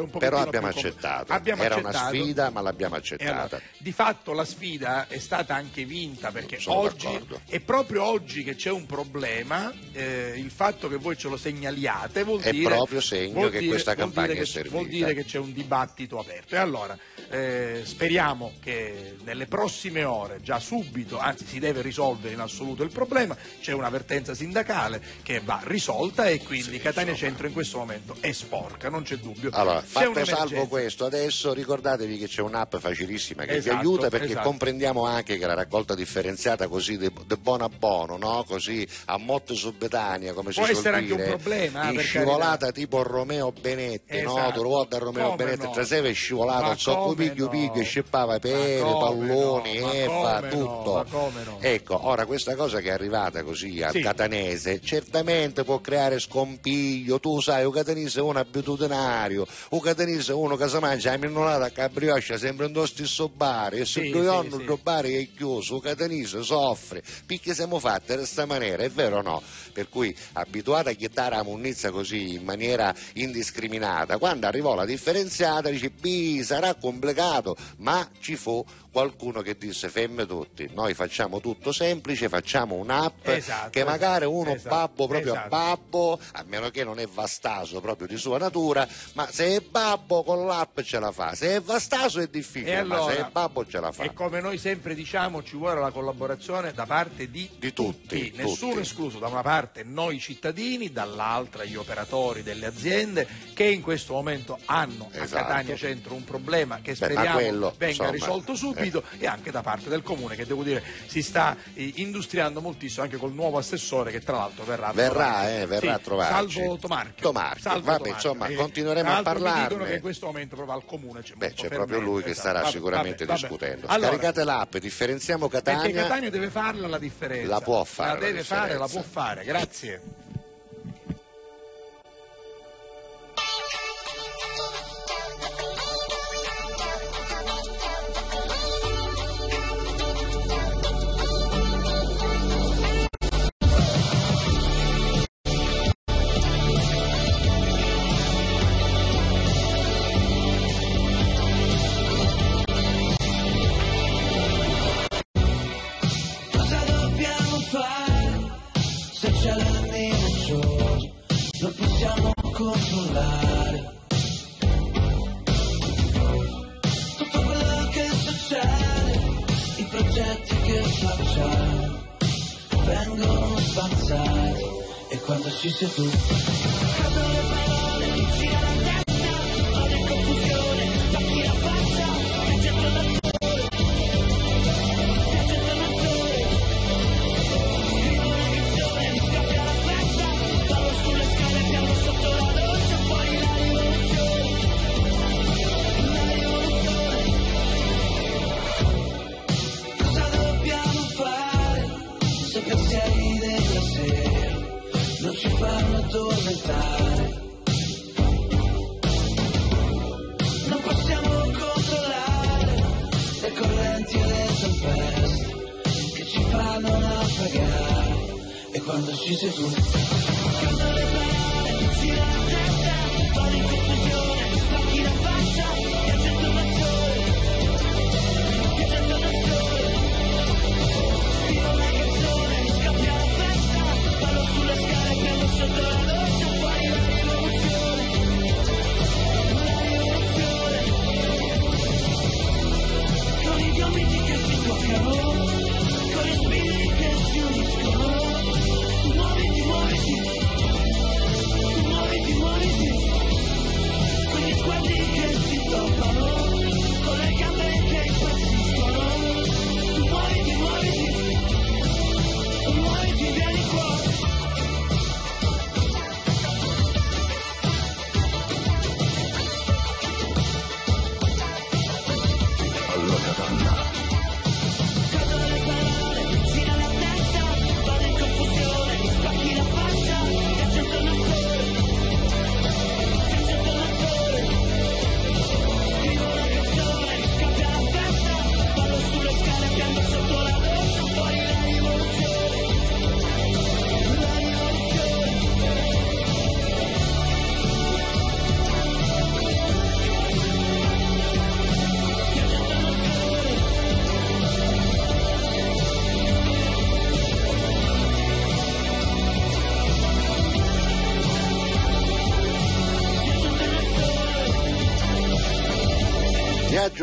D: un
C: però abbiamo accettato.
D: Abbiamo
C: Era
D: accettato.
C: una sfida, ma l'abbiamo accettata.
D: allora, di fatto la sfida è stata anche vinta perché
C: Sono
D: oggi
C: d'accordo.
D: è proprio oggi che c'è un problema, eh, il fatto che voi ce lo segnaliate vuol
C: È
D: dire
C: proprio segno che
D: dire-
C: questa campagna
D: dire
C: è
D: che-
C: servita.
D: Vuol dire che c'è un dibattito aperto. E allora eh, speriamo che nelle prossime ore, già subito, anzi si deve risolvere in assoluto il problema, c'è un'avvertenza sindacale che va risolta e quindi
C: Sì,
D: Catania
C: insomma.
D: Centro in questo momento è sporca, non c'è dubbio.
C: Allora, fatto salvo questo, adesso ricordatevi che c'è un'app facilissima che
D: Esatto,
C: vi aiuta perché
D: esatto.
C: comprendiamo anche che la raccolta differenziata così de, de buono a buono, no? così a motte subbetania, come
D: Può
C: si suol
D: essere anche
C: dire,
D: un problema, eh,
C: in
D: per
C: scivolata
D: carità.
C: tipo Romeo Benetti, no?
D: Esatto.
C: Tu lo guardi a Romeo
D: Come
C: Benetti,
D: no?
C: tra sé è scivolato,
D: Ma
C: socco
D: come
C: piglio
D: no?
C: piglio, scippava pere, palloni,
D: no? No?
C: tutto.
D: No?
C: Ecco, ora questa cosa che è arrivata così al
D: Sì.
C: catanese certamente può creare scompiglio, tu sai, un catanese è un abitudinario, un catanese uno che si mangia la minnolata a cabrioscia sempre in lo stesso bar e se
D: Sì,
C: due anni
D: sì.
C: il bar è chiuso, un catanese soffre, perché siamo fatti in questa maniera, è vero o no? Per cui abituati a chiedere la munnizza così in maniera indiscriminata, quando arrivò la differenziata dice, sarà complicato, ma ci fu qualcuno che disse femme tutti, noi facciamo tutto semplice, facciamo un'app
D: Esatto,
C: che magari uno
D: esatto,
C: babbo proprio
D: esatto.
C: babbo, a meno che non è vastaso proprio di sua natura, ma se è babbo con l'app ce la fa, se è vastaso è difficile,
D: E
C: ma
D: allora,
C: se è babbo ce la fa.
D: E come noi sempre diciamo, ci vuole la collaborazione da parte di,
C: Di tutti,
D: nessuno
C: tutti.
D: escluso. Da una parte noi cittadini, dall'altra gli operatori delle aziende che in questo momento hanno a
C: Esatto.
D: Catania Centro un problema che
C: Beh,
D: speriamo
C: quello,
D: venga
C: insomma,
D: risolto subito
E: stupito e anche da parte del comune che devo dire si sta eh, industriando moltissimo anche col nuovo assessore che tra l'altro verrà a
C: Verrà, eh, verrà
E: Sì,
C: a trovarci.
E: Salvo Tomarchi.
C: Tomarchi,
E: Salvo
C: vabbè,
E: Tomarchi.
C: insomma,
E: Eh,
C: continueremo a
E: l'altro Mi dicono
C: parlarne.
E: che in questo momento proprio al comune c'è
C: Beh, c'è proprio lui che
E: esatto.
C: starà
E: Vabbè,
C: sicuramente
E: vabbè, vabbè.
C: discutendo.
E: Allora,
C: Scaricate l'app, differenziamo
E: perché
C: Catania.
E: Catania deve farla la differenza.
C: La può fare
E: La
C: la
E: deve fare, la può fare. Grazie.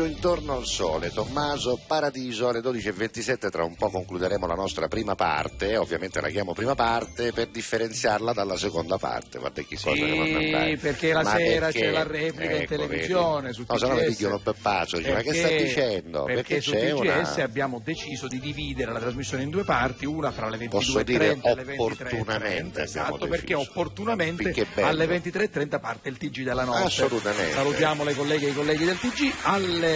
C: Viaggio intorno al sole, Tommaso Paradiso alle 12.27, tra un po' concluderemo la nostra prima parte, ovviamente la chiamo prima parte per differenziarla dalla seconda parte, guarda che cosa che vanno a fare.
E: Sì, perché la
C: Ma
E: sera
C: perché?
E: c'è la replica in
C: Ecco,
E: televisione,
C: vedi?
E: su
C: No, se no mi pigliano Peppazzo, dice, ma che sta
E: Perché-
C: dicendo?
E: Perché, su
C: c'è
E: TGS
C: una...
E: abbiamo deciso di dividere la trasmissione in due parti, una fra le
C: Posso dire
E: 22.30 e le 23.30.
C: opportunamente abbiamo
E: Esatto, perché opportunamente
C: Perché
E: alle 23.30 parte il TG della notte.
C: Assolutamente.
E: Salutiamo le colleghe e i colleghi del TG. Alle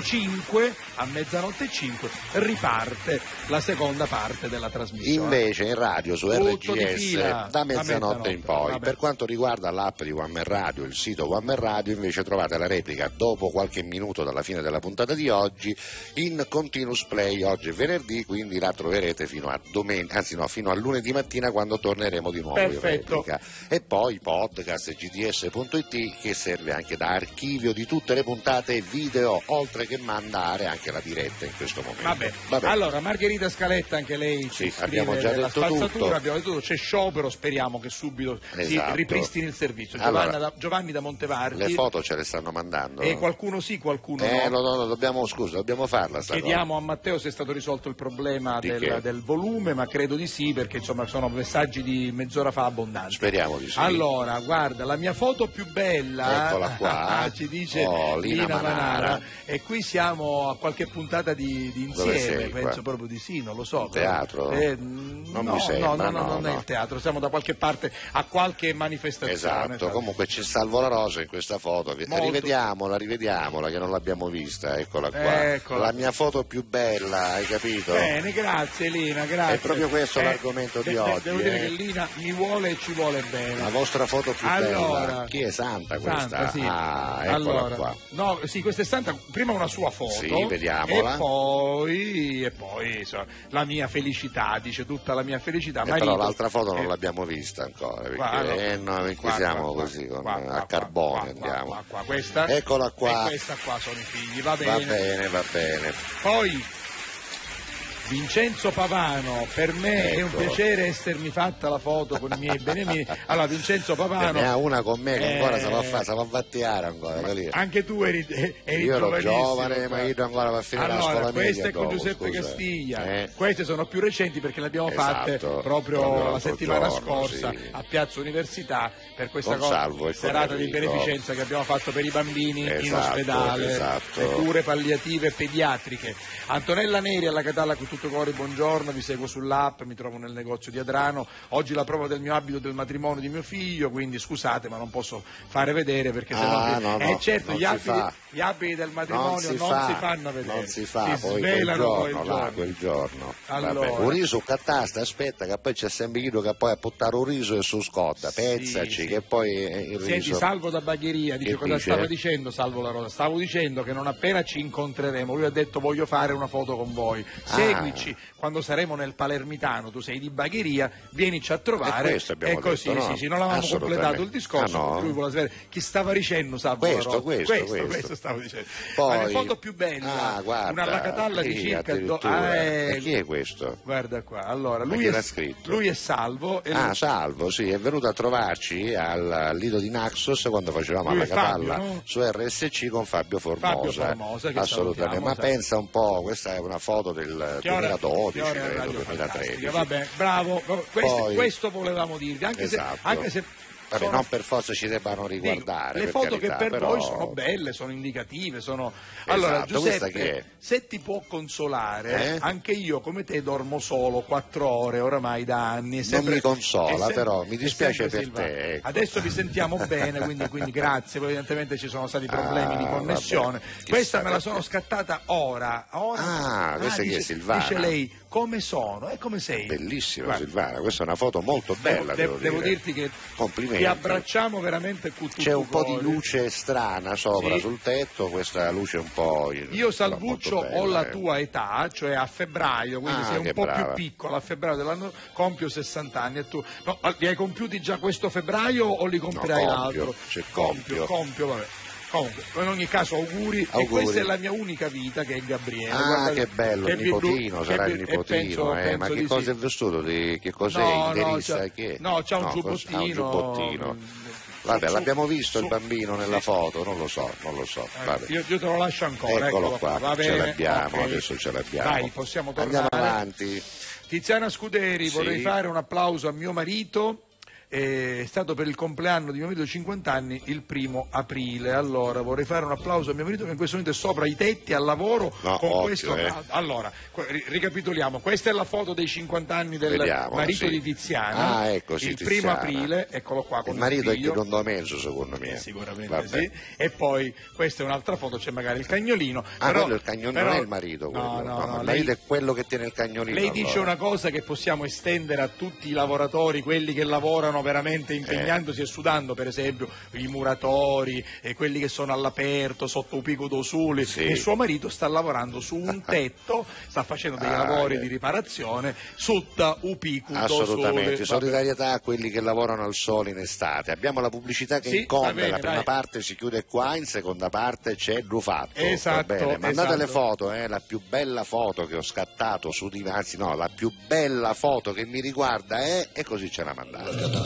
E: 05, a mezzanotte e 5, riparte la seconda parte della trasmissione.
C: Invece in radio su
E: Tutto
C: RGS da mezzanotte
E: mezzanotte,
C: in poi.
E: vabbè.
C: Per quanto riguarda l'app di One Man Radio, il sito One Man Radio, invece trovate la replica dopo qualche minuto dalla fine della puntata di oggi in continuous play. Oggi è venerdì, quindi la troverete fino a domenica, anzi no, fino a lunedì mattina quando torneremo di nuovo in
E: Perfetto.
C: replica. E poi podcast gds.it che serve anche da archivio di tutte le puntate video, oltre che mandare anche la diretta in questo momento.
E: Vabbè.
C: Vabbè.
E: allora Margherita Scaletta anche lei
C: Sì,
E: ci scrive
C: abbiamo già detto tutto.
E: abbiamo detto tutto, c'è sciopero, speriamo che subito si
C: Esatto.
E: ripristini il servizio.
C: Allora,
E: da- Giovanni da Montevarchi
C: Le foto ce le stanno mandando.
E: e qualcuno sì, qualcuno
C: Eh,
E: no.
C: no, no, no, dobbiamo, scusa, dobbiamo farla
E: Chiediamo a Matteo se è stato risolto il problema del, del volume, ma credo di sì, perché insomma sono messaggi di mezz'ora fa abbondanti.
C: cosa. Speriamo di sì.
E: Allora, guarda, la mia foto più bella
C: Eccola qua.
E: ci dice
C: Oh, Lina
E: Lina,
C: Manalo.
D: Nara e qui siamo a qualche puntata di, di insieme,
C: sei,
D: penso
C: qua?
D: proprio di sì, non lo so.
C: Un teatro?
D: Eh,
C: Non
D: no,
C: mi sembra,
D: no, no, no,
C: no,
D: non è
C: no.
D: il teatro, siamo da qualche parte a qualche manifestazione.
C: Esatto, comunque c'è Salvo La Rosa in questa foto,
D: Molto.
C: rivediamola, rivediamola che non l'abbiamo vista, eccola qua.
D: Eccola.
C: La mia foto più bella, hai capito?
D: Bene, grazie Lina, grazie.
C: È proprio questo l'argomento di
D: de-
C: oggi,
D: Devo dire
C: eh.
D: che Lina mi vuole e ci vuole bene.
C: La vostra foto più
D: Allora.
C: bella. Chi è Santa questa?
D: Santa, sì.
C: Ah, eccola
D: allora,
C: qua.
D: No, sì, questa è Santa, prima una sua foto.
C: Sì, vediamola.
D: E poi, e poi insomma, la mia felicità, dice tutta la mia felicità.
C: Eh,
D: Marito-
C: però l'altra foto non
D: eh,
C: l'abbiamo vista ancora, perché
D: qua,
C: eh, no, perché
D: qua,
C: siamo
D: qua,
C: così, con-
D: qua,
C: a carbone
D: qua,
C: andiamo.
D: questa.
C: Eccola qua.
D: E questa qua sono i figli, va
C: Va
D: bene.
C: bene, va bene.
D: Poi Vincenzo Pavano, per me è un
C: Ecco.
D: piacere essermi fatta la foto con i miei benemini. Allora, Vincenzo Pavano.
C: ne ha una con me che ancora
D: eh,
C: si va a fare, si va a vattiare ancora.
D: Anche tu eri, eri
C: Io ero giovane, ma io ancora per finire la
D: allora,
C: scuola media
D: questa è con
C: dopo,
D: Giuseppe
C: scusa.
D: Castiglia,
C: Eh?
D: queste sono più recenti perché le abbiamo fatte
C: Esatto,
D: proprio,
C: proprio
D: la settimana
C: giorno,
D: scorsa
C: sì.
D: a Piazza Università per questa cosa, serata di beneficenza che abbiamo fatto per i bambini in
C: Esatto,
D: ospedale,
C: esatto.
D: le cure palliative pediatriche. Antonella Neri alla Catalla con tutto cuore, buongiorno, vi seguo sull'app, mi trovo nel negozio di Adrano, oggi la prova del mio abito del matrimonio di mio figlio, quindi scusate ma non posso fare vedere perché
C: Ah,
D: sennò...
C: no,
D: eh
C: no,
D: certo,
C: non
D: gli abiti,
C: fa.
D: Gli abiti del matrimonio
C: non si,
D: non
C: fa,
D: si fanno vedere,
C: non si fa,
D: si
C: poi quel giorno, là,
D: giorno.
C: quel giorno.
D: Allora.
C: Un riso cattasta, aspetta che poi c'è sempre io che poi a buttare un riso e su scotta,
D: Sì,
C: pezzaci
D: sì.
C: che poi il
D: Senti,
C: riso...
D: Salvo da Bagheria dice cosa
C: dice?
D: stava dicendo Salvo La Rosa? Stavo dicendo che non appena ci incontreremo, lui ha detto voglio fare una foto con voi,
C: Ah.
D: seguici quando saremo nel Palermitano, tu sei di Bagheria, vienici a trovare
C: E questo
D: e così,
C: detto, no?
D: sì, sì, non avevamo completato il discorso,
C: Ah, no?
D: lui vuole sapere chi stava dicendo Salvo La
C: Questo,
D: Rosa.
C: questo,
D: questo,
C: questo.
D: Stavo dicendo.
C: Poi-
D: le foto più belle,
C: Ah, guarda,
D: una alla Catalla di circa do- ah, eh,
C: E chi è questo?
D: Guarda qua, allora, lui è,
C: scritto?
D: lui è Salvo e
C: Ah,
D: lui-
C: Salvo, sì, è venuto a trovarci al, Lido di Naxos quando facevamo
D: Lui
C: alla
D: è Fabio,
C: Catalla
D: no?
C: su RSC con Fabio Formosa.
D: Fabio Formosa,
C: Assolutamente, ma
D: sa-
C: pensa un po', questa è una foto del
D: Che ora-
C: 2012,
D: che ora è
C: credo,
D: Radio
C: 2013.
D: Fantastica. Vabbè, bravo, questo,
C: Poi-
D: questo volevamo dirvi, anche
C: Esatto.
D: se, anche se
C: Vabbè,
D: sono-
C: non per forza ci debbano
D: dico,
C: riguardare.
D: le
C: per
D: foto
C: carità,
D: che per
C: però-
D: voi sono belle, sono indicative, sono... Allora
C: Esatto, questa
D: Giuseppe,
C: è?
D: se ti può consolare,
C: Eh?
D: anche io come te dormo solo quattro ore oramai da anni. è sempre-
C: mi consola,
D: è sempre-
C: però, mi
D: è
C: dispiace per
D: Silvano.
C: te, ecco.
D: Adesso vi sentiamo bene, quindi, quindi grazie, poi evidentemente ci sono stati problemi
C: Ah,
D: di connessione.
C: vabbè,
D: Questa me la sono scattata ora. ora
C: Ah, questa chi è,
D: dice,
C: Silvana?
D: Dice lei, come sono e come sei?
C: Bellissima
D: Guarda,
C: Silvana, questa è una foto molto bella,
D: devo,
C: devo,
D: devo
C: dire.
D: dirti che
C: Complimenti.
D: ti abbracciamo veramente tutto
C: C'è un po' di luce strana sopra
D: Sì.
C: sul tetto, questa luce un po'.
D: Io Salvuccio
C: bella,
D: ho la
C: eh.
D: tua età, cioè a febbraio, quindi
C: Ah,
D: sei un po'
C: brava.
D: più piccola, a febbraio dell'anno compio 60 anni e tu no, li hai compiuti già questo febbraio o li compirai
C: No, compio,
D: l'altro?
C: c'è
D: compio,
C: compio.
D: compio, vabbè. Comunque, in ogni caso auguri, e
C: Auguri.
D: questa è la mia unica vita che è Gabriele.
C: Ah,
D: Guarda-
C: che bello, il
D: vi- lui-
C: nipotino, sarà
D: che
C: il
D: e
C: nipotino,
D: penso-
C: eh,
D: penso
C: ma che cosa
D: sì.
C: è vestito? Di, che cos'è?
D: No,
C: Il
D: no,
C: Che?
D: no, c'ha un giubbottino.
C: ah, un giubbottino.
D: Su-
C: Vabbè,
D: su-
C: l'abbiamo visto il
D: su-
C: bambino nella
D: sì.
C: foto, non lo so, non lo so.
D: Eh,
C: Vabbè.
D: io, io te lo lascio ancora,
C: Eccolo
D: eccolo
C: qua,
D: va
C: ce l'abbiamo,
D: ok.
C: adesso ce l'abbiamo.
D: Dai, possiamo tornare.
C: Andiamo avanti.
D: Tiziana Scuderi,
C: Sì.
D: vorrei fare un applauso a mio marito. È stato per il compleanno di mio marito 50 anni il primo aprile. Allora vorrei fare un applauso a mio marito che in questo momento è sopra i tetti al lavoro.
C: No, occhio,
D: questo...
C: eh.
D: Allora, ricapitoliamo: questa è la foto dei 50 anni del
C: Vediamola,
D: marito
C: sì.
D: di Tiziana.
C: Ah, ecco, sì,
D: il
C: Tiziana.
D: primo aprile, eccolo qua con
C: Il marito è
D: figlio.
C: Chirondo Mezzo, secondo me.
D: Eh, Sicuramente
C: Vabbè.
D: sì. E poi questa è un'altra foto, c'è magari il cagnolino.
C: Ah,
D: però,
C: quello il cagnolino,
D: però-
C: non è il marito.
D: No,
C: quello.
D: no, no,
C: il
D: lei-
C: marito è quello che tiene il cagnolino.
D: lei dice
C: allora.
D: una cosa che possiamo estendere a tutti i lavoratori, quelli che lavorano veramente impegnandosi e sudando, per esempio i muratori, e quelli che sono all'aperto sotto un pico d'Osuli.
C: Sì.
D: E suo marito sta lavorando su un tetto, sta facendo dei
C: Ah,
D: lavori
C: eh.
D: di riparazione sotto un pico
C: Assolutamente,
D: d'Osuli.
C: solidarietà a quelli che lavorano al sole in estate. Abbiamo la pubblicità che
D: Sì,
C: incontra,
D: bene,
C: la prima
D: vai.
C: parte si chiude qua, in seconda parte c'è Rufatto.
D: Esatto,
C: bene? Mandate
D: esatto.
C: le foto, eh, la più bella foto che ho scattato su di anzi no, la più bella foto che mi riguarda è e così ce la mandate.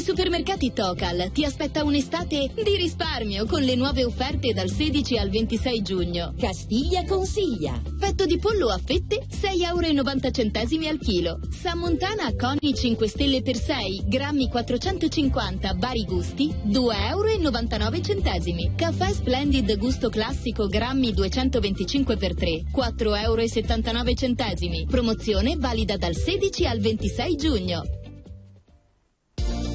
B: supermercati Tocal ti aspetta un'estate di risparmio con le nuove offerte dal 16 al 26 giugno.
J: Castiglia consiglia.
B: Petto di pollo a fette 6,90 euro al chilo. Sammontana Coni 5 stelle per 6, grammi 450, vari gusti 2,99 euro. Caffè Splendid gusto classico grammi 225 per 3, 4,79 euro. Promozione valida dal 16 al 26 giugno.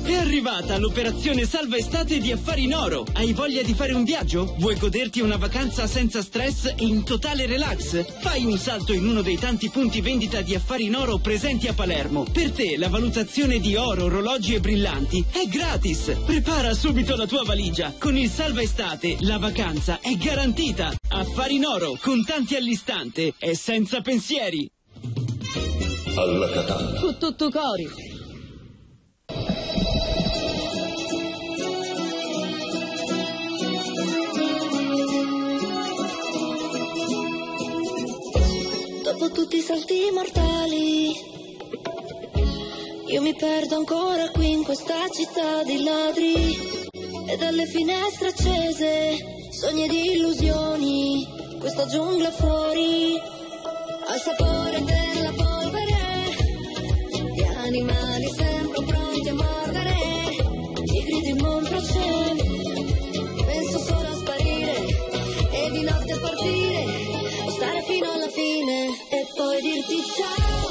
F: È arrivata l'operazione Salva Estate di Affari in Oro. Hai voglia di fare un viaggio? Vuoi goderti una vacanza senza stress e in totale relax? Fai un salto in uno dei tanti punti vendita di Affari in Oro presenti a Palermo. Per te la valutazione di oro, orologi e brillanti è gratis. Prepara subito la tua valigia. Con il Salva Estate la vacanza è garantita. Affari in Oro, contanti all'istante e senza pensieri.
K: Alla Catalla.
J: Con
A: tutti i salti mortali, io mi perdo ancora qui in questa città di ladri e dalle finestre accese, sogni di illusioni, questa giungla fuori, al sapore della polvere, di animali sempre pronti a mordere, i gridi in montracce, penso solo a sparire e di notte a partire, o stare fino alla fine e poi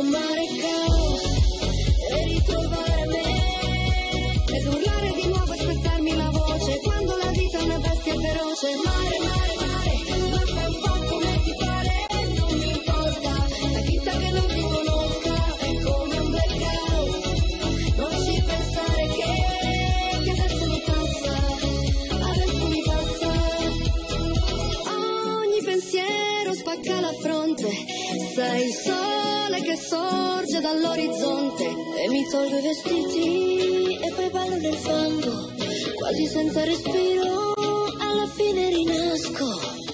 A: è un mare caos, e ritrovare me, ed urlare di nuovo e la voce, quando la vita è una bestia feroce, mare, mare, mare, ma fai un po' come ti pare, non importa, la finta che non ti conosca, è come un blackout, non ci pensare che, adesso mi passa, adesso mi passa. Ogni pensiero spacca la fronte, sei il sole che sorge dall'orizzonte e mi tolgo i vestiti e poi ballo nel fango, quasi senza respiro, alla fine rinasco.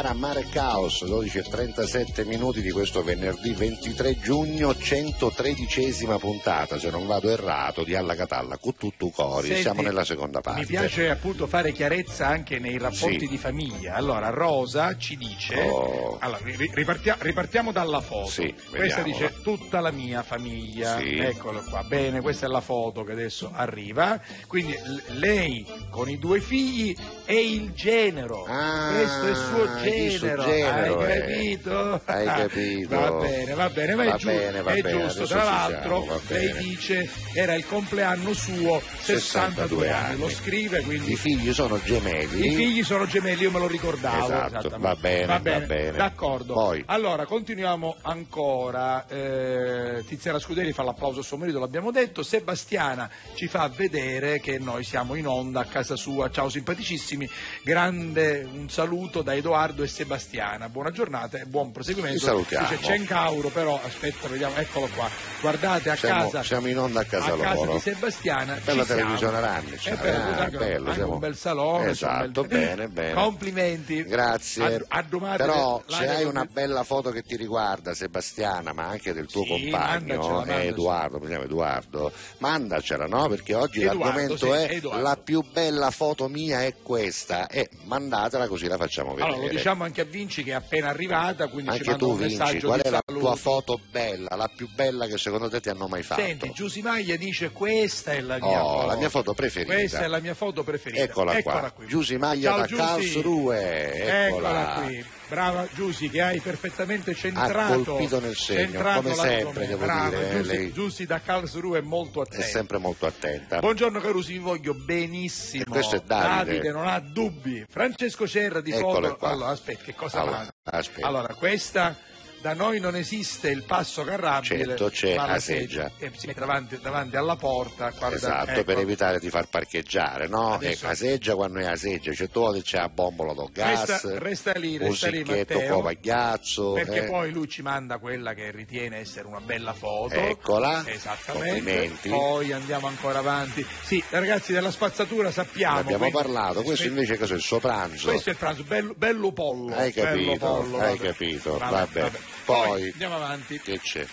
C: E Chiara, Mare Caos, 12 e 37 minuti di questo venerdì 23 giugno, 113 puntata, se non vado errato, di Alla Catalla, con tutto cori,
D: Senti,
C: siamo nella seconda parte.
D: Mi piace appunto fare chiarezza anche nei rapporti
C: Sì.
D: di famiglia. Allora, Rosa ci dice,
C: Oh.
D: allora, ri- ripartia- ripartiamo dalla foto.
C: Sì,
D: questa dice tutta la mia famiglia,
C: Sì.
D: eccolo qua, bene, questa è la foto che adesso arriva. Quindi lei con i due figli e il genero,
C: Ah,
D: questo è il suo
C: suo
D: genero,
C: genero,
D: hai
C: eh.
D: capito?
C: Hai capito.
D: Va bene, va bene, ma è,
C: Va
D: giu-
C: bene, va
D: è
C: bene,
D: giusto. Tra l'altro,
C: siamo, va
D: lei
C: bene.
D: dice era il compleanno suo, 62 anni, lo scrive quindi
C: I figli sono gemelli.
D: i figli sono gemelli, io me lo ricordavo.
C: Esatto,
D: esattamente.
C: va bene, va bene.
D: D'accordo.
C: Poi.
D: Allora, continuiamo ancora. Eh, Tiziana Scuderi fa l'applauso a suo marito, l'abbiamo detto. Sebastiana ci fa vedere che noi siamo in onda a casa sua. Ciao simpaticissimi. Grande un saluto da Edoardo Edoardo e Sebastiana. Buona giornata e buon proseguimento.
C: Ti salutiamo.
D: Dice Cencauro, però aspetta, vediamo, eccolo qua. Guardate a
C: Siamo,
D: casa.
C: siamo in onda a casa
D: a casa
C: loro.
D: di Sebastiana.
C: Bella
D: ci siamo.
C: televisione Ranni,
D: È
C: cioè,
D: bello,
C: ah, bello,
D: anche
C: siamo-
D: un bel salone.
C: Esatto,
D: bel-
C: bene, bene.
D: Complimenti.
C: Grazie.
D: A, a domani
C: Però se hai una bella foto che ti riguarda, Sebastiana, ma anche del tuo
D: Sì,
C: compagno, eh. Edoardo, mi chiama Edoardo, mandacela, no? Perché oggi
D: Edoardo,
C: l'argomento
D: sì,
C: è
D: Edoardo.
C: la più bella foto mia è questa e mandatela così la facciamo vedere.
D: Allora, lo diciamo anche a Vinci che è appena arrivata, quindi ci
C: Anche
D: manda
C: tu
D: un
C: vinci,
D: messaggio
C: qual
D: di
C: è la
D: saluto.
C: tua foto bella, la più bella che secondo te ti hanno mai fatto?
D: Senti, Giusimaglia dice questa è la mia
C: Oh,
D: foto.
C: la mia foto preferita.
D: Questa è la mia foto preferita.
C: Eccola, qua,
D: qui.
C: Giusy Maglia
D: Ciao,
C: da
D: Giusy.
C: Karlsruhe, eccola.
D: Eccola qui. Brava Giusy che hai perfettamente centrato.
C: colpito nel segno,
D: centrato
C: come sempre, devo
D: Brava,
C: dire, eh, lei-
D: Giusy da Karlsruhe è molto
C: È
D: attenta.
C: sempre molto attenta.
D: Buongiorno Carusi, vi voglio benissimo.
C: E questo è Davide.
D: non ha dubbi. Francesco Cerra di
C: Eccole
D: foto.
C: qua.
D: Allora, aspetta, che cosa
C: Allora,
D: manda?
C: aspetta.
D: Allora, questa da noi non esiste il passo carrabile.
C: Certo, c'è
D: la
C: a seggia.
D: E si mette davanti, davanti alla porta. Guarda,
C: Esatto,
D: ecco.
C: per evitare di far parcheggiare, no?
D: Adesso-
C: Ecco, a seggia quando è a seggia, c'è tu c'è a bombola do gas,
D: Resta, resta lì, resta lì Matteo,
C: pagliazzo,
D: perché
C: eh.
D: poi lui ci manda quella che ritiene essere una bella foto.
C: Eccola.
D: Esattamente. Poi andiamo ancora avanti. Sì, ragazzi della spazzatura sappiamo.
C: Ne abbiamo
D: quindi-
C: parlato, questo invece cosa è il suo pranzo?
D: Questo è il pranzo, bello, bello pollo.
C: Hai capito,
D: pollo,
C: hai capito,
D: Vabbè,
C: vabbè.
D: vabbè.
C: Poi-
D: andiamo avanti.
C: Che c'è?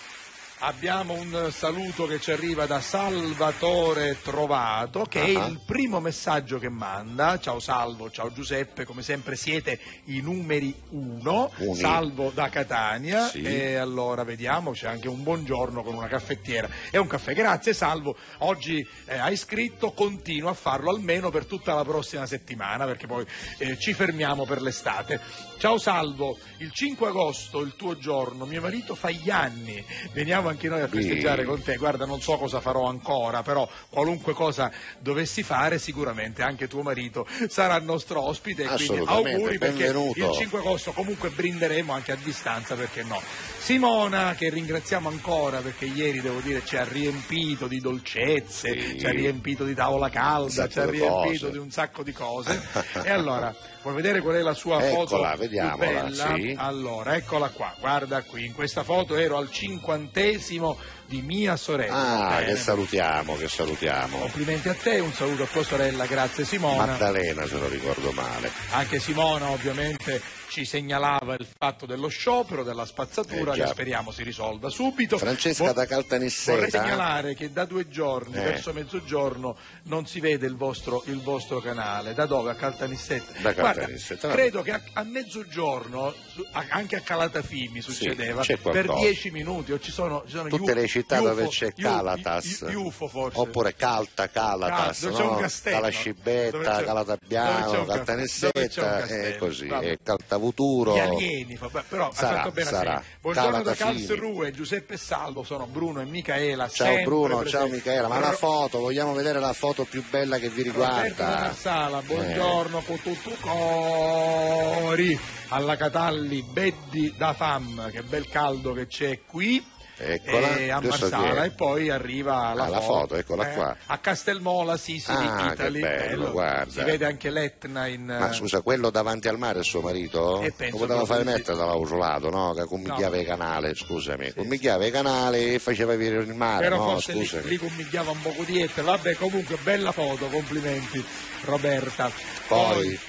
D: Abbiamo un saluto che ci arriva da Salvatore Trovato, che è
C: Ah.
D: il primo messaggio che manda. Ciao Salvo, ciao Giuseppe, come sempre siete i numeri uno.
C: Uni.
D: Salvo da Catania.
C: Sì.
D: E allora vediamo, c'è anche un buongiorno con una caffettiera e un caffè. Grazie Salvo, oggi eh, hai scritto, continua a farlo almeno per tutta la prossima settimana perché poi eh, ci fermiamo per l'estate. Ciao Salvo, il 5 agosto, il tuo giorno, mio marito fa gli anni, veniamo anche noi a festeggiare
C: Sì.
D: con te. Guarda, non so cosa farò ancora, però qualunque cosa dovessi fare, sicuramente anche tuo marito sarà il nostro ospite. e Quindi auguri perché
C: benvenuto.
D: il 5 agosto comunque brinderemo anche a distanza, perché no? Simona, che ringraziamo ancora perché ieri devo dire ci ha riempito di dolcezze,
C: Sì.
D: ci ha riempito di tavola calda, ci ha riempito
C: cose.
D: di un sacco di cose. e allora, vuoi vedere qual è la sua foto
C: Eccola,
D: più
C: vediamola,
D: bella?
C: sì.
D: Allora, eccola qua, guarda qui, in questa foto ero al cinquantesimo di mia sorella.
C: Ah,
D: Bene.
C: che salutiamo, che salutiamo.
D: Complimenti a te, un saluto a tua sorella, grazie Simona.
C: Maddalena, se non ricordo male.
D: Anche Simona ovviamente ci segnalava il fatto dello sciopero, della spazzatura,
C: Eh,
D: che speriamo si risolva subito.
C: Francesca
D: Vo-
C: da Caltanissetta.
D: Vorrei segnalare che da due giorni,
C: Eh.
D: verso mezzogiorno, non si vede il vostro, il vostro canale. Da dove? A Caltanissetta?
C: Da
D: Guarda,
C: Caltanissetta, vabbè.
D: credo che a, a mezzogiorno, a- anche a Calatafimi succedeva,
C: c'è
D: per dieci minuti, o ci sono, ci sono
C: Tutte
D: gli u-
C: le città
D: gli
C: dove
D: UFO,
C: c'è Calatas,
D: UFO forse.
C: oppure Calta, Calatas,
D: Cal-
C: no?
D: castello.
C: Calascibetta, Calatabiano, Caltanissetta, e così,
D: vabbè.
C: Caltavuturo.
D: Gli alieni, vabbè, però
C: Sarà,
D: ha fatto bene
C: sarà.
D: Buongiorno da. Karlsruhe, Giuseppe Salvo, sono Bruno e Micaela.
C: Ciao Bruno, ciao
D: presenti.
C: Michela, ma la foto, vogliamo vedere la foto più bella che vi riguarda?
D: Marsala, buongiorno con tutto cori alla Catalli, Beddi da Fam, che bel caldo che c'è qui.
C: Eccola,
D: e a Marsala e poi arriva la,
C: Ah, la foto, eccola
D: Eh,
C: qua.
D: a Castelmola Sicily
C: Ah,
D: Italy
C: bello, guarda.
D: si vede anche l'Etna in
C: Ma scusa, quello davanti al mare è suo marito?
D: Eh,
C: Lo poteva fare
D: sì.
C: mettere dall'ausolato, no? Che commigliava
D: No.
C: il canale, scusami. Commigliava il canale e faceva vedere il mare,
D: però
C: no?
D: forse lì,
C: Scusami.
D: lì commigliava un poco di etero vabbè comunque bella foto complimenti Roberta
C: Poi,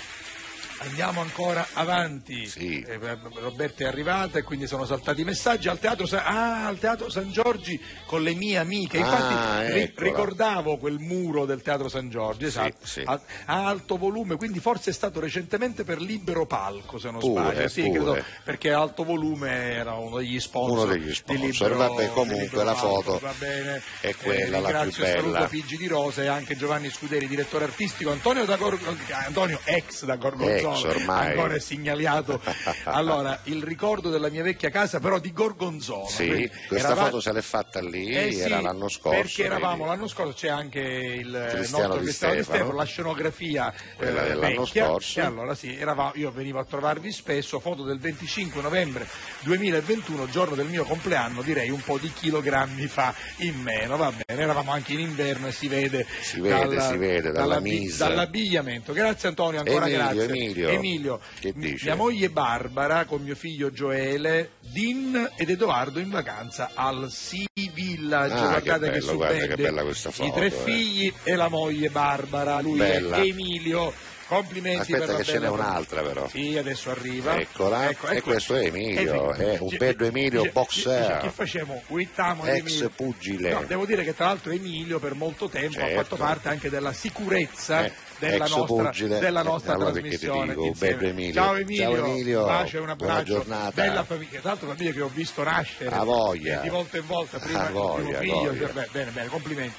D: Andiamo ancora avanti.
C: Sì.
D: Eh, Roberta è arrivata e quindi sono saltati i messaggi al teatro, Sa- ah, al teatro San Giorgi con le mie amiche. Infatti
C: Ah,
D: ri- ricordavo quel muro del teatro San Giorgi, esatto,
C: sì.
D: A, a alto volume, quindi forse è stato recentemente per libero palco, se non
C: Pure,
D: sbaglio. Sì,
C: pure.
D: credo, perché alto volume era uno degli sponsor.
C: Uno degli
D: di
C: sponsor.
D: Libero-
C: Vabbè,
D: di
C: comunque la
D: Palco,
C: foto
D: bene.
C: è quella, la
D: ringrazio
C: più
D: e saluto
C: bella.
D: Pigi di Rosa e anche Giovanni Scuderi, direttore artistico, Antonio, da Gor- Antonio ex da Gorgonzola,
C: Ex ormai.
D: ancora è segnalato. allora, il ricordo della mia vecchia casa, però di Gorgonzola.
C: sì, questa
D: erava-
C: foto se l'è fatta lì,
D: Eh sì,
C: era l'anno scorso.
D: Perché eravamo l'anno scorso, c'è anche il
C: Cristiano
D: nostro
C: Di
D: Cristiano Di
C: Stefano.
D: Stefano, la scenografia
C: Quella
D: eh,
C: dell'anno
D: vecchia,
C: scorso.
D: E allora sì, eravamo- io venivo a trovarvi spesso, foto del 25 novembre 2021, giorno del mio compleanno, direi un po' di chilogrammi fa in meno, va bene, eravamo anche in inverno e si vede,
C: Si vede, si vede, dalla mise.
D: dall'abbigliamento. Grazie Antonio, ancora
C: Emilio,
D: grazie.
C: Emilio, Emilio.
D: Emilio,
C: Che dice?
D: mia moglie Barbara con mio figlio Gioele, Din ed Edoardo in vacanza al Sea Village.
C: Ah, che
D: Guardate
C: bello, guarda che bella questa
D: I
C: foto,
D: tre
C: eh.
D: figli e la moglie Barbara, lui
C: Bella.
D: è Emilio. Complimenti
C: Aspetta che ce n'è un'altra però.
D: Sì, adesso arriva.
C: Eccola,
D: Ecco,
C: e
D: ecco.
C: questo è Emilio, è un
D: Ci-
C: bello Emilio
D: ci-
C: boxer.
D: ci- Che facciamo? Uitamo
C: Ex
D: Emilio.
C: pugile.
D: No, devo dire che tra l'altro Emilio per molto tempo ha
C: Certo.
D: fatto parte anche della sicurezza
C: Eh,
D: della
C: ex
D: nostra,
C: pugile.
D: della
C: Eh,
D: nostra
C: allora perché ti
D: trasmissione.
C: dico, Emilio.
D: Ciao Emilio,
C: Ciao Emilio,
D: bacio e un
C: buona
D: abbraccio.
C: giornata.
D: Bella famiglia, tra l'altro famiglia che ho visto nascere eh, di volta in volta, prima il
C: voglia,
D: figlio,
C: voglia.
D: cioè, bene, bene, complimenti.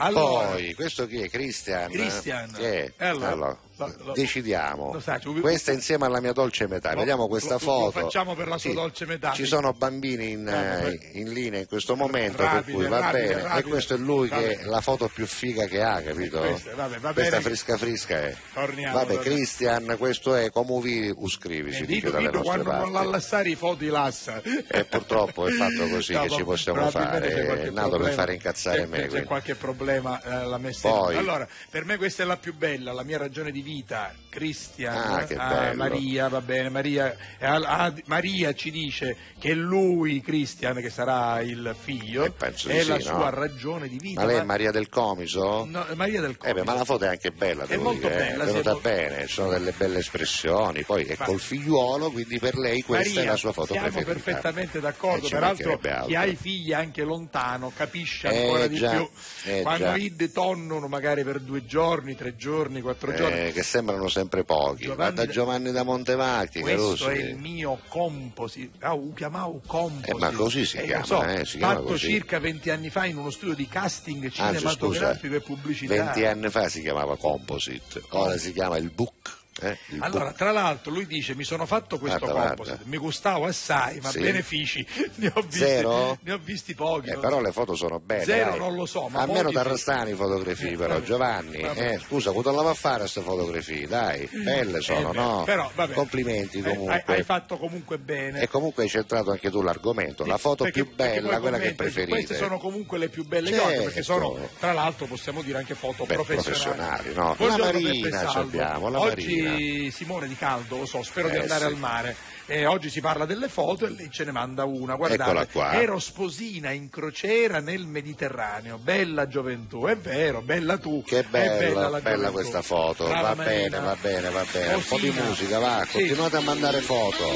D: Allora,
C: Poi, questo chi è? Cristian?
D: Christian.
C: Che è?
D: Eh, allora,
C: Allora,
D: lo-
C: decidiamo.
D: lo sa, ci-
C: Questa insieme alla mia dolce metà.
D: Lo-
C: Vediamo questa foto.
D: facciamo per la sua
C: Sì,
D: dolce metà.
C: Ci sono bambini in,
D: Eh,
C: eh, in linea in questo momento,
D: Rapide,
C: per cui va
D: rapide,
C: bene.
D: rapide.
C: E questo è lui che è la foto più figa che ha, capito?
D: Questa, vabbè, va
C: Questa
D: bene.
C: fresca fresca è.
D: Torniamo,
C: Vabbè. Cristian, questo è come vi uscrivi, si
D: Eh,
C: dice dalle
D: dito,
C: nostre
D: quando non
C: parti.
D: l'allastare i foti lassa.
C: E purtroppo è fatto così
D: No,
C: che ci possiamo fare. È nato per
D: problema.
C: fare incazzare
D: C'è-
C: me.
D: C'è qualche problema eh, la messa in-
C: Poi-
D: Allora, per me questa è la più bella, la mia ragione di vita. Cristian,
C: Ah,
D: ah. Maria, va bene, Maria, eh, Maria ci dice che lui, Cristian, che sarà il figlio,
C: Eh,
D: è
C: sì,
D: la
C: no?
D: sua ragione di vita.
C: Ma lei è
D: ma-
C: Maria del Comiso?
D: No, Maria del
C: Eh
D: Comiso.
C: beh, ma la foto è anche bella,
D: È molto
C: dire,
D: bella,
C: è
D: sì,
C: venuta
D: molto-
C: bene, sono delle belle espressioni, poi è
D: Ma-
C: col figliuolo, quindi per lei questa
D: Maria,
C: è la sua foto
D: siamo
C: preferita.
D: perfettamente
C: Eh,
D: d'accordo,
C: ci
D: peraltro chi ha i figli anche lontano capisce
C: Eh,
D: ancora di
C: già,
D: più
C: eh,
D: quando
C: già.
D: i tonnono magari per due giorni, tre giorni, quattro giorni.
C: Eh, che sembrano sempre pochi.
D: Giovanni
C: Guarda
D: da-
C: Giovanni da Montevacchi,
D: Questo
C: Carusi.
D: è il mio composite, ah, chiamavo composite.
C: Eh, ma così si
D: lo
C: chiama,
D: so,
C: eh, si chiama
D: fatto
C: così.
D: circa 20 anni fa in uno studio di casting
C: Anzi, scusa,
D: cinematografico e pubblicità.
C: 20 anni fa si chiamava Composite, ora si chiama il book. Eh,
D: Allora, tra l'altro, lui dice: Mi sono fatto questo
C: Guarda,
D: composite,
C: guarda.
D: mi gustava assai, ma
C: Sì.
D: benefici ne ho visti,
C: Zero?
D: ne ho visti pochi.
C: Eh, però le foto sono belle.
D: Zero
C: dai.
D: non lo so, ma
C: da
D: sì.
C: restare fotografie,
D: Eh,
C: però, Giovanni. eh, scusa, quando la va a fare queste fotografie? Dai, belle sono,
D: Eh, beh,
C: no?
D: Però, vabbè,
C: Complimenti
D: eh,
C: comunque.
D: Hai, hai fatto comunque bene.
C: E comunque hai centrato anche tu l'argomento, la foto più bella, quella che preferite.
D: Queste sono comunque le più belle
C: Certo.
D: ho, perché sono, tra l'altro, possiamo dire anche foto
C: Beh,
D: professionali.
C: professionali, no. La Marina abbiamo, la
D: Oggi
C: Marina.
D: Simone di Caldo, lo so, spero di
C: Eh,
D: andare
C: sì.
D: al mare. Eh, oggi si parla delle foto e lei ce ne manda una. Guardate,
C: Eccola qua.
D: ero sposina in crociera nel Mediterraneo, bella gioventù, è vero, bella tu.
C: Che
D: bella,
C: bella,
D: la
C: bella questa foto,
D: Brava
C: va bene,
D: Marina.
C: va bene, va bene. Un po' di musica, va,
D: Sì.
C: continuate a mandare foto.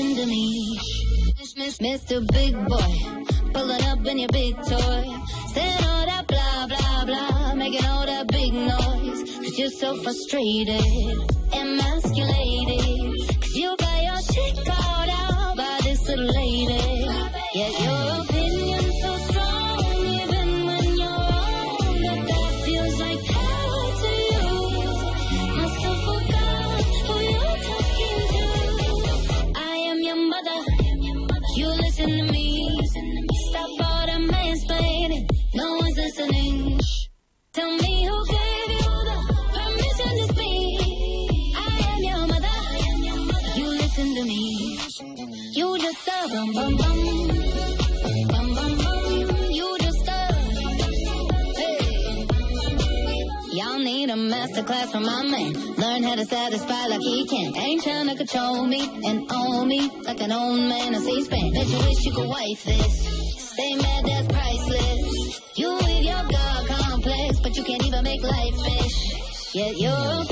L: Listen to me. Mr. Big Boy. Pulling up in your big toy. Saying all that blah, blah, blah. Making all that big noise. Cause you're so frustrated. Emasculated. Cause you got your shit called out by this little lady. Yet your control me and own me like an old man of C-SPAN. Bet you wish you could wife this. Stay mad, that's priceless. You with your God complex, but you can't even make life fish. Yet your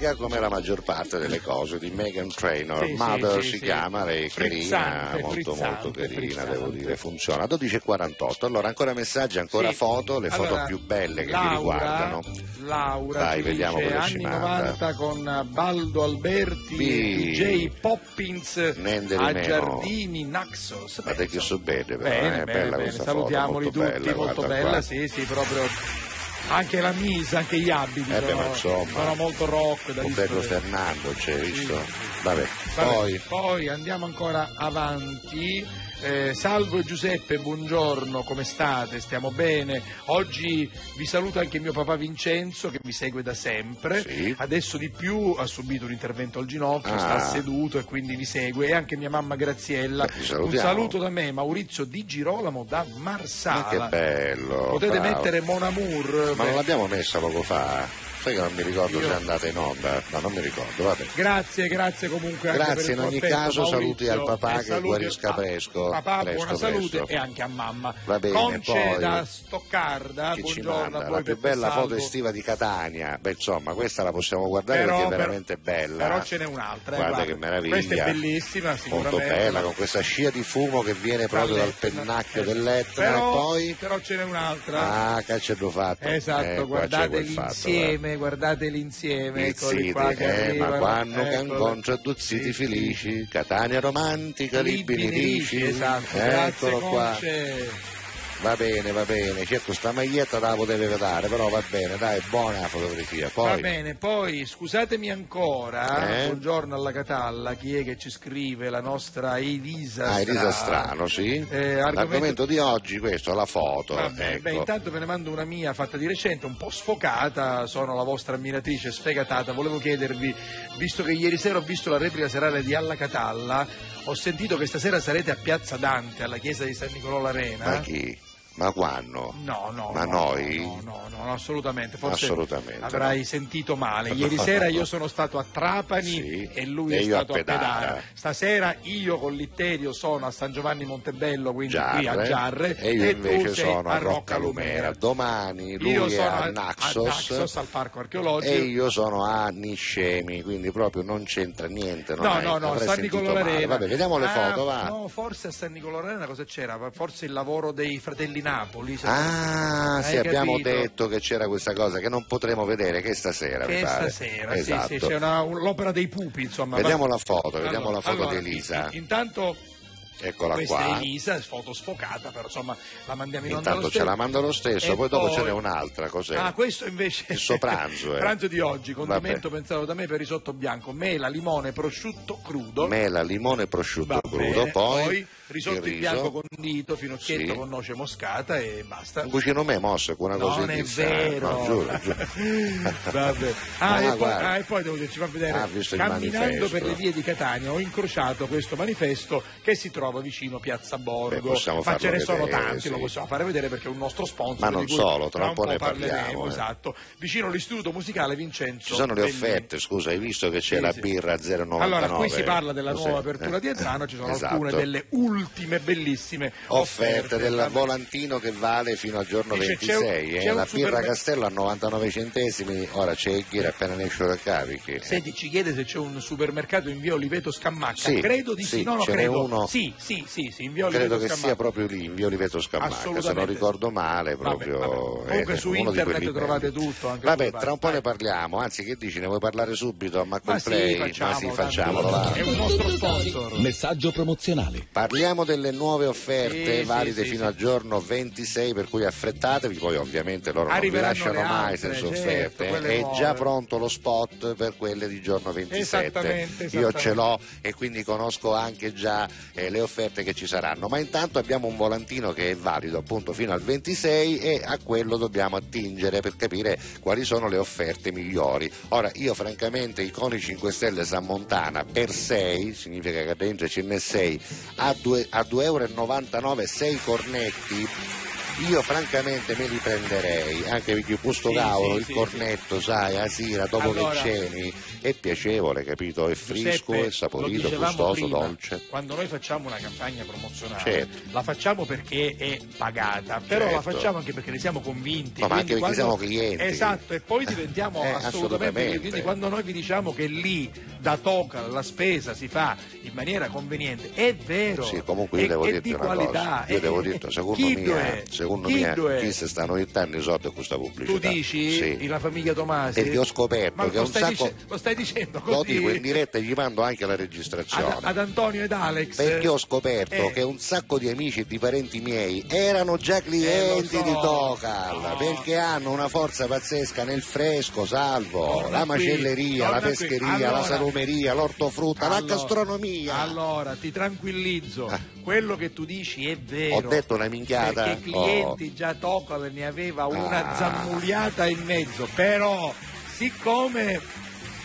C: simpatica come la maggior parte delle cose di Megan Trainor.
D: Sì,
C: Mother
D: sì,
C: si
D: sì.
C: chiama, lei è carina,
D: Frizzante,
C: molto
D: frizzante,
C: molto carina,
D: frizzante.
C: devo dire, funziona. 12.48, allora ancora messaggi, ancora foto, le foto
D: Allora,
C: più belle che
D: Laura,
C: mi riguardano.
D: Laura
C: Dai, vediamo
D: dice
C: cosa ci manda.
D: 90 con Baldo Alberti e DJ Poppins
C: Niente di
D: a
C: meno.
D: Giardini Naxos.
C: Ma te che so bene, però,
D: Bene,
C: eh,
D: bene, bene. salutiamoli
C: foto,
D: tutti,
C: bella,
D: molto bella,
C: qua.
D: sì, sì, proprio anche la mise, anche gli abiti
C: Eh
D: sono,
C: insomma,
D: sono molto rock da
C: Modello
D: discoteca.
C: Fernando c'è, visto?
D: Sì.
C: Vabbè,
D: Vabbè,
C: poi...
D: poi andiamo ancora avanti. Eh, salvo Giuseppe, buongiorno, come state? Stiamo bene? Oggi vi saluta anche mio papà Vincenzo che vi segue da sempre.
C: Sì.
D: Adesso di più ha subito un intervento al ginocchio,
C: Ah.
D: sta seduto e quindi vi segue. E anche mia mamma Graziella.
C: Beh,
D: un saluto da me, Maurizio Di Girolamo da
C: Ma
D: Marsala.
C: che bello!
D: Potete
C: bravo.
D: mettere Mon Amour.
C: Ma non l'abbiamo messa poco fa? Che non mi ricordo
D: Io-
C: se è andata in onda? No, non mi ricordo, vabbè.
D: Grazie, grazie comunque.
C: Grazie, in ogni caso
D: Maurizio,
C: saluti al papà
D: e
C: che guarisca presto,
D: Papà,
C: presto,
D: buona salute
C: presto.
D: e anche a mamma.
C: Va bene,
D: Conce
C: poi-
D: da Stoccarda,
C: Chi ci manda? La più bella
D: Salvo.
C: foto estiva di Catania. Beh, insomma, questa la possiamo guardare
D: Però-
C: perché è
D: però-
C: veramente bella.
D: Però ce n'è un'altra. eh,
C: Guarda che meraviglia.
D: Questa è bellissima,
C: Molto bella, con questa scia di fumo che viene proprio dal pennacchio
D: Eh,
C: dell'Etna
D: però,
C: poi...
D: Però ce n'è un'altra.
C: Ah, cacciato fatto.
D: Esatto,
C: Eh, quel fatto,
D: insieme, guardateli insieme, eccoli qua che
C: eh,
D: arrivano.
C: ma quando che
D: eccoli.
C: incontro due ziti felici, Catania romantica,
D: libini
C: dici,
D: esatto, grazie
C: eccolo qua.
D: Conce.
C: Va bene, va bene, certo sta maglietta la potevi vedere, però va bene, dai, buona fotografia.
D: Va
C: Poi,
D: bene, poi scusatemi ancora,
C: Eh?
D: buongiorno alla Catalla, chi è che ci scrive? La nostra Elisa
C: ah, Elisa
D: Strano.
C: Strano, sì.
D: Eh, argomento-
C: L'argomento di oggi, questo, la foto.
D: Vabbè,
C: ecco.
D: beh, intanto ve ne mando una mia fatta di recente, un po' sfocata, sono la vostra ammiratrice sfegatata, volevo chiedervi, visto che ieri sera ho visto la replica serale di Alla Catalla, ho sentito che stasera sarete a Piazza Dante, alla chiesa di San Nicolò l'Arena.
C: Ma chi? Ma quando?
D: No, no,
C: Ma
D: no,
C: noi?
D: No, no, no, assolutamente. Forse
C: Assolutamente
D: avrai sentito male. Ieri sera io sono stato a Trapani
C: Sì,
D: e lui
C: e
D: è
C: io a
D: stato a
C: Pedara.
D: Pedara. Stasera io con Litterio sono a San Giovanni Montebello, quindi qui a
C: Giarre,
D: Giarre,
C: e io
D: tu
C: invece
D: sei
C: sono a
D: Rocca
C: Roccalumera. Domani lui
D: Io
C: è
D: sono
C: a Naxos,
D: a Naxos, al parco archeologico.
C: e io sono a Niscemi, quindi proprio non c'entra niente. Non
D: No,
C: hai-
D: no, no, San Nicolò.
C: Vabbè, vediamo le
D: Ah,
C: foto, va.
D: No, forse a San Nicolò l'Arena cosa c'era? Forse il lavoro dei fratelli Napoli. se-
C: Ah, sì, abbiamo detto che c'era questa cosa che non potremo vedere che stasera,
D: Che stasera,
C: esatto.
D: sì, sì, c'è una- un- l'opera dei pupi, insomma.
C: Vediamo la foto, vediamo
D: Allora,
C: la foto
D: allora,
C: di Elisa.
D: in- Intanto
C: Eccola
D: questa
C: qua.
D: è Elisa, foto sfocata, però insomma la mandiamo in onda
C: Intanto ce la manda lo stesso,
D: E
C: poi dopo
D: poi-
C: ce n'è un'altra, cos'è?
D: Ah, questo invece
C: Il suo pranzo, eh.
D: pranzo di oggi, condimento
C: Vabbè.
D: pensato da me per risotto bianco, mela, limone, prosciutto crudo.
C: Mela, limone prosciutto
D: Va
C: crudo,
D: bene,
C: poi,
D: risotto
C: il
D: in bianco condito, finocchietto
C: Sì.
D: con noce moscata e basta.
C: Un cucino me mosso con una cosa
D: Non è vero.
C: No, giuro, giuro.
D: Vabbè. Ah, e, poi, ah, e poi devo dirci, fa vedere,
C: Ah,
D: camminando per le vie di Catania ho incrociato questo manifesto che si trova vicino Piazza Borgo.
C: Beh,
D: Ma ce ne sono
C: vedere,
D: tanti,
C: sì.
D: lo possiamo fare vedere perché è un nostro sponsor.
C: Ma non solo, tra un po' ne
D: parleremo,
C: eh.
D: Esatto. Vicino all'istituto musicale Vincenzo.
C: Ci sono le offerte, scusa, hai visto che c'è
D: Sì,
C: la birra 0,99?
D: Allora, qui si parla della nuova apertura di Entrano, ci sono
C: esatto.
D: alcune delle ultime bellissime
C: offerte del
D: Vabbè.
C: volantino che vale fino al giorno
D: Dice,
C: 26
D: c'è un-
C: eh. la birra
D: supermer-
C: Castello a 99 centesimi ora c'è il ghira appena ne esce da carichi eh.
D: Senti, ci chiede se c'è un supermercato in via Oliveto Scammacca.
C: Sì,
D: credo di sì,
C: sì,
D: no, no, credo.
C: uno.
D: Sì, sì, sì, sì, in via
C: credo
D: Oliveto
C: che
D: Scamacca.
C: sia proprio lì in via Oliveto Scamacca se non ricordo male
D: Vabbè,
C: proprio
D: vabbè. Comunque
C: è
D: su internet trovate
C: belli.
D: tutto, anche
C: vabbè tra un po' ne parliamo anzi che dici ne vuoi parlare subito ma
D: Ma
C: quel
D: sì,
C: play
D: facciamo,
C: ma sì facciamolo.
D: È un nostro sponsor.
K: Messaggio promozionale.
C: Parliamo delle nuove offerte
D: Sì,
C: valide
D: sì,
C: fino al giorno 26 per cui affrettatevi, poi ovviamente loro non vi lasciano mai senza
D: certo,
C: offerte.
D: quelle
C: È
D: nuove.
C: già pronto lo spot per quelle di giorno 27.
D: Esattamente,
C: Io
D: esattamente.
C: ce l'ho e quindi conosco anche già eh, le offerte che ci saranno, ma intanto abbiamo un volantino che è valido appunto fino al 26 e a quello dobbiamo attingere per capire quali sono le offerte migliori. Ora io francamente i coni 5 Stelle San Montana per 6, significa che dentro ce n'è 6, a 2,99 euro 6 cornetti io francamente me li prenderei, anche perché questo
D: Sì,
C: cavolo,
D: sì,
C: il
D: sì,
C: cornetto, sai, a sera, dopo
D: Allora-
C: che ceni, è piacevole, capito? È fresco, è saporito, gustoso,
D: prima,
C: dolce.
D: Quando noi facciamo una campagna promozionale,
C: Certo.
D: la facciamo perché è pagata, però la
C: Certo.
D: facciamo anche perché ne siamo convinti.
C: No, ma anche perché
D: quando-
C: siamo clienti.
D: Esatto, e poi diventiamo
C: Eh,
D: assolutamente.
C: assolutamente.
D: Quindi quando noi vi diciamo che lì da Tocal la spesa si fa in maniera conveniente, è vero.
C: Sì, comunque io
D: è,
C: devo
D: è
C: dirti
D: di
C: una
D: qualità.
C: cosa, io
D: è-
C: devo dirti, secondo me? Secondo
D: Chi
C: me, chi si stanno aiutando i soldi con questa pubblicità.
D: Tu dici
C: Sì.
D: la famiglia Tomasi?
C: Perché ho scoperto
D: Ma
C: che
D: lo
C: un sacco-
D: dice- lo stai dicendo
C: Lo
D: così?
C: dico in diretta e gli mando anche la registrazione.
D: ad, ad Antonio ed Alex.
C: Perché ho scoperto
D: Eh.
C: che un sacco di amici e di parenti miei erano già clienti
D: Eh, lo so.
C: di Tocal,
D: No.
C: perché hanno una forza pazzesca nel fresco, salvo,
D: Torna
C: la
D: qui,
C: macelleria,
D: torna
C: la
D: qui.
C: pescheria,
D: Allora-
C: la salumeria, l'ortofrutta, la
D: Allora-
C: gastronomia.
D: Allora, ti tranquillizzo, quello che tu dici è vero.
C: Ah. Ho detto una minchiata?
D: Perché i clienti già Tocal ne aveva una
C: Ah.
D: zammuliata in mezzo, però siccome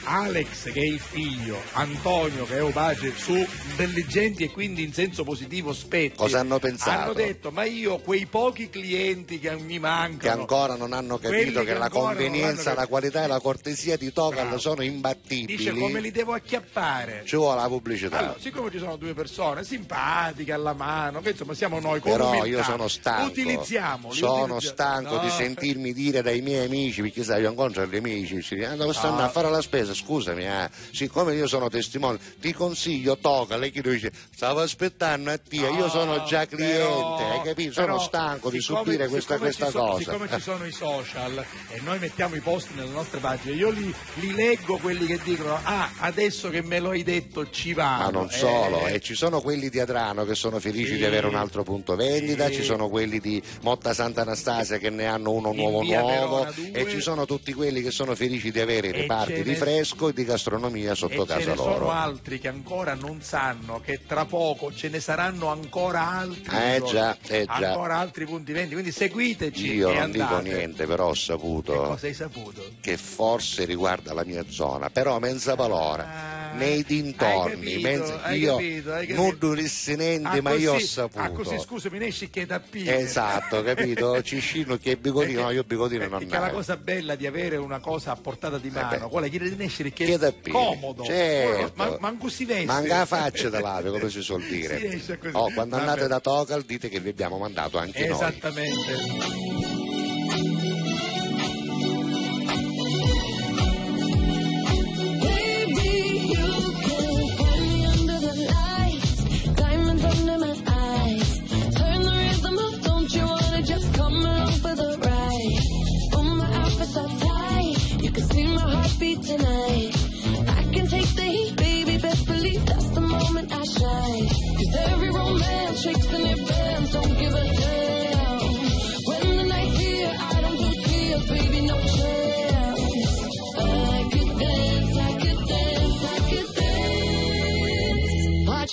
D: Alex che è il figlio, Antonio che è Obace su intelligenti e quindi in senso positivo spetti.
C: Cosa hanno pensato?
D: Hanno detto ma io quei pochi clienti che mi mancano.
C: che ancora non hanno capito
D: quelli
C: che, la convenienza, la qualità e la cortesia di Tocal
D: Bravo.
C: sono imbattibili.
D: Dice come li devo acchiappare.
C: Ci vuole la pubblicità.
D: Allora, siccome ci sono due persone simpatiche alla mano, che insomma siamo noi con
C: Però
D: umiltà,
C: io sono stanco,
D: Utilizziamoli.
C: sono
D: utilizziamo-
C: stanco di
D: No.
C: sentirmi dire dai miei amici, perché sai, io incontro gli amici, ci dicono, "Ah, stanno
D: No.
C: a fare la spesa? Scusami, ah, siccome io sono testimone, ti consiglio, tocca, lei che dice, stavo aspettando a te, io
D: No,
C: sono già cliente,
D: però-
C: hai capito? Sono
D: però,
C: stanco di
D: siccome-
C: subire questa, questa
D: sono-
C: cosa.
D: Siccome ci sono i social e noi mettiamo i post nelle nostre pagine, io li, li leggo quelli che dicono, ah, adesso che me lo hai detto ci vado.
C: Ma non
D: Eh,
C: solo, e ci sono quelli di Adrano che sono felici
D: Sì.
C: di avere un altro punto vendita,
D: Sì.
C: ci sono quelli di Motta Sant'Anastasia che ne hanno uno nuovo nuovo
D: Verona
C: e ci sono tutti quelli che sono felici di avere i reparti di
D: ne-
C: fresco e di gastronomia
D: E
C: sotto
D: ce
C: casa
D: ne
C: loro.
D: sono altri che ancora non sanno che tra poco ce ne saranno ancora altri.
C: Eh
D: giorni,
C: già, eh già.
D: Ancora altri punti vendi, quindi seguiteci
C: Io
D: e
C: non dico
D: andate.
C: niente, però ho
D: Che
C: saputo
D: cosa hai saputo?
C: che forse riguarda la mia zona, però mensa palora,
D: Ah,
C: nei dintorni,
D: capito,
C: io non dovessi niente,
D: Ah,
C: ma io ho
D: così-
C: saputo.
D: Ah, così scusami, ne esci che da pire.
C: Esatto, capito? Ciscino che è bigodino, no, io bigodino non
D: Perché la
C: ne ho.
D: cosa bella di avere una cosa a portata di mano,
C: Eh
D: quella che di essere che
C: Che
D: è comodo,
C: Certo.
D: ma, manco si veste.
C: Manca la faccia da lave, come si suol dire.
D: Si.
C: Oh, quando
D: Vabbè.
C: andate da Tocal dite che vi abbiamo mandato anche noi.
D: Esattamente.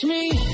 A: Me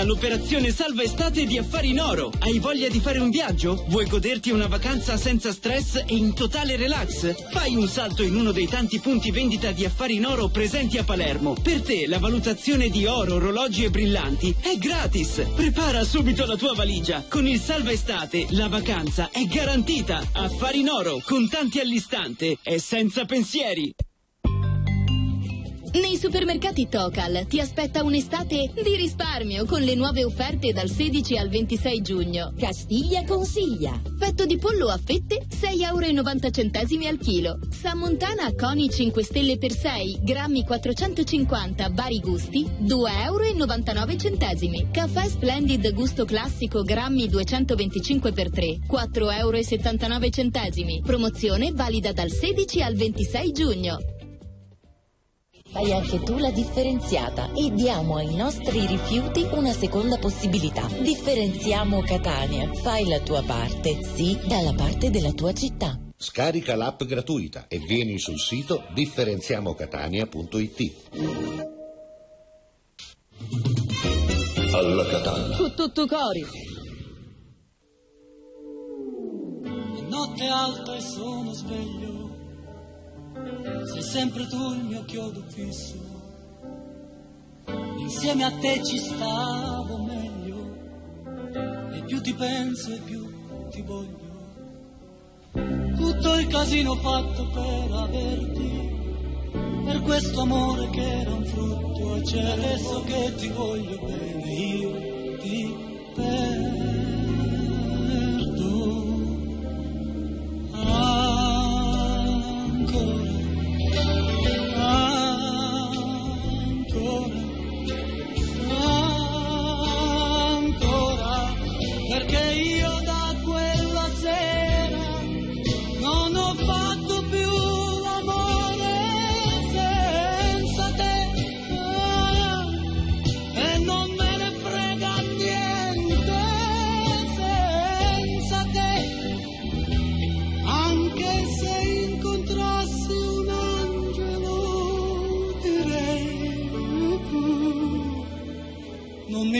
F: arrivata l'operazione Salva Estate di Affari in Oro. Hai voglia di fare un viaggio? Vuoi goderti una vacanza senza stress e in totale relax? Fai un salto in uno dei tanti punti vendita di Affari in Oro presenti a Palermo. Per te la valutazione di oro, orologi e brillanti è gratis. Prepara subito la tua valigia. Con il Salva Estate la vacanza è garantita. Affari in Oro, contanti all'istante e senza pensieri.
B: Nei supermercati Tocal ti aspetta un'estate di risparmio con le nuove offerte dal 16 al 26 giugno.
J: Castiglia consiglia.
B: Petto di pollo a fette 6,90 euro al chilo. Sammontana Coni 5 stelle per 6, grammi 450, vari gusti 2,99 euro. Caffè Splendid gusto classico grammi 225 per 3, 4,79 euro. Promozione valida dal 16 al 26 giugno.
J: Fai anche tu la differenziata e diamo ai nostri rifiuti una seconda possibilità. Differenziamo Catania. Fai la tua parte, sì, dalla parte della tua città.
M: Scarica l'app gratuita e vieni sul sito differenziamocatania.it.
K: Alla Catalla.
B: Con tutto cori.
N: Notte alta e sono sveglio, sei sempre tu il mio chiodo fisso. Insieme a te ci stavo meglio, e più ti penso e più ti voglio. Tutto il casino fatto per averti, per questo amore che era un frutto, e c'è adesso che ti voglio bene, io ti perdo.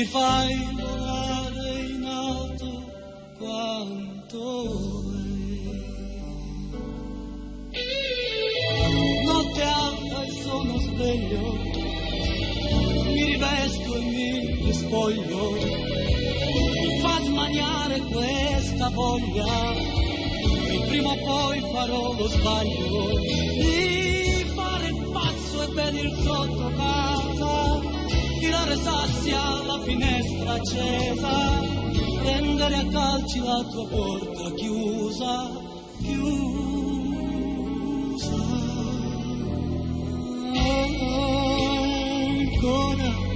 N: Mi fai volare in alto quanto vuoi. Notte alta e sono sveglio mi rivesto e mi rispoglio. Fa smaniare questa voglia e prima o poi farò lo sbaglio. Di fare il pazzo e venir sotto casa, tirare sassi alla finestra accesa, prendere a calci la tua porta chiusa, chiusa. Ancora,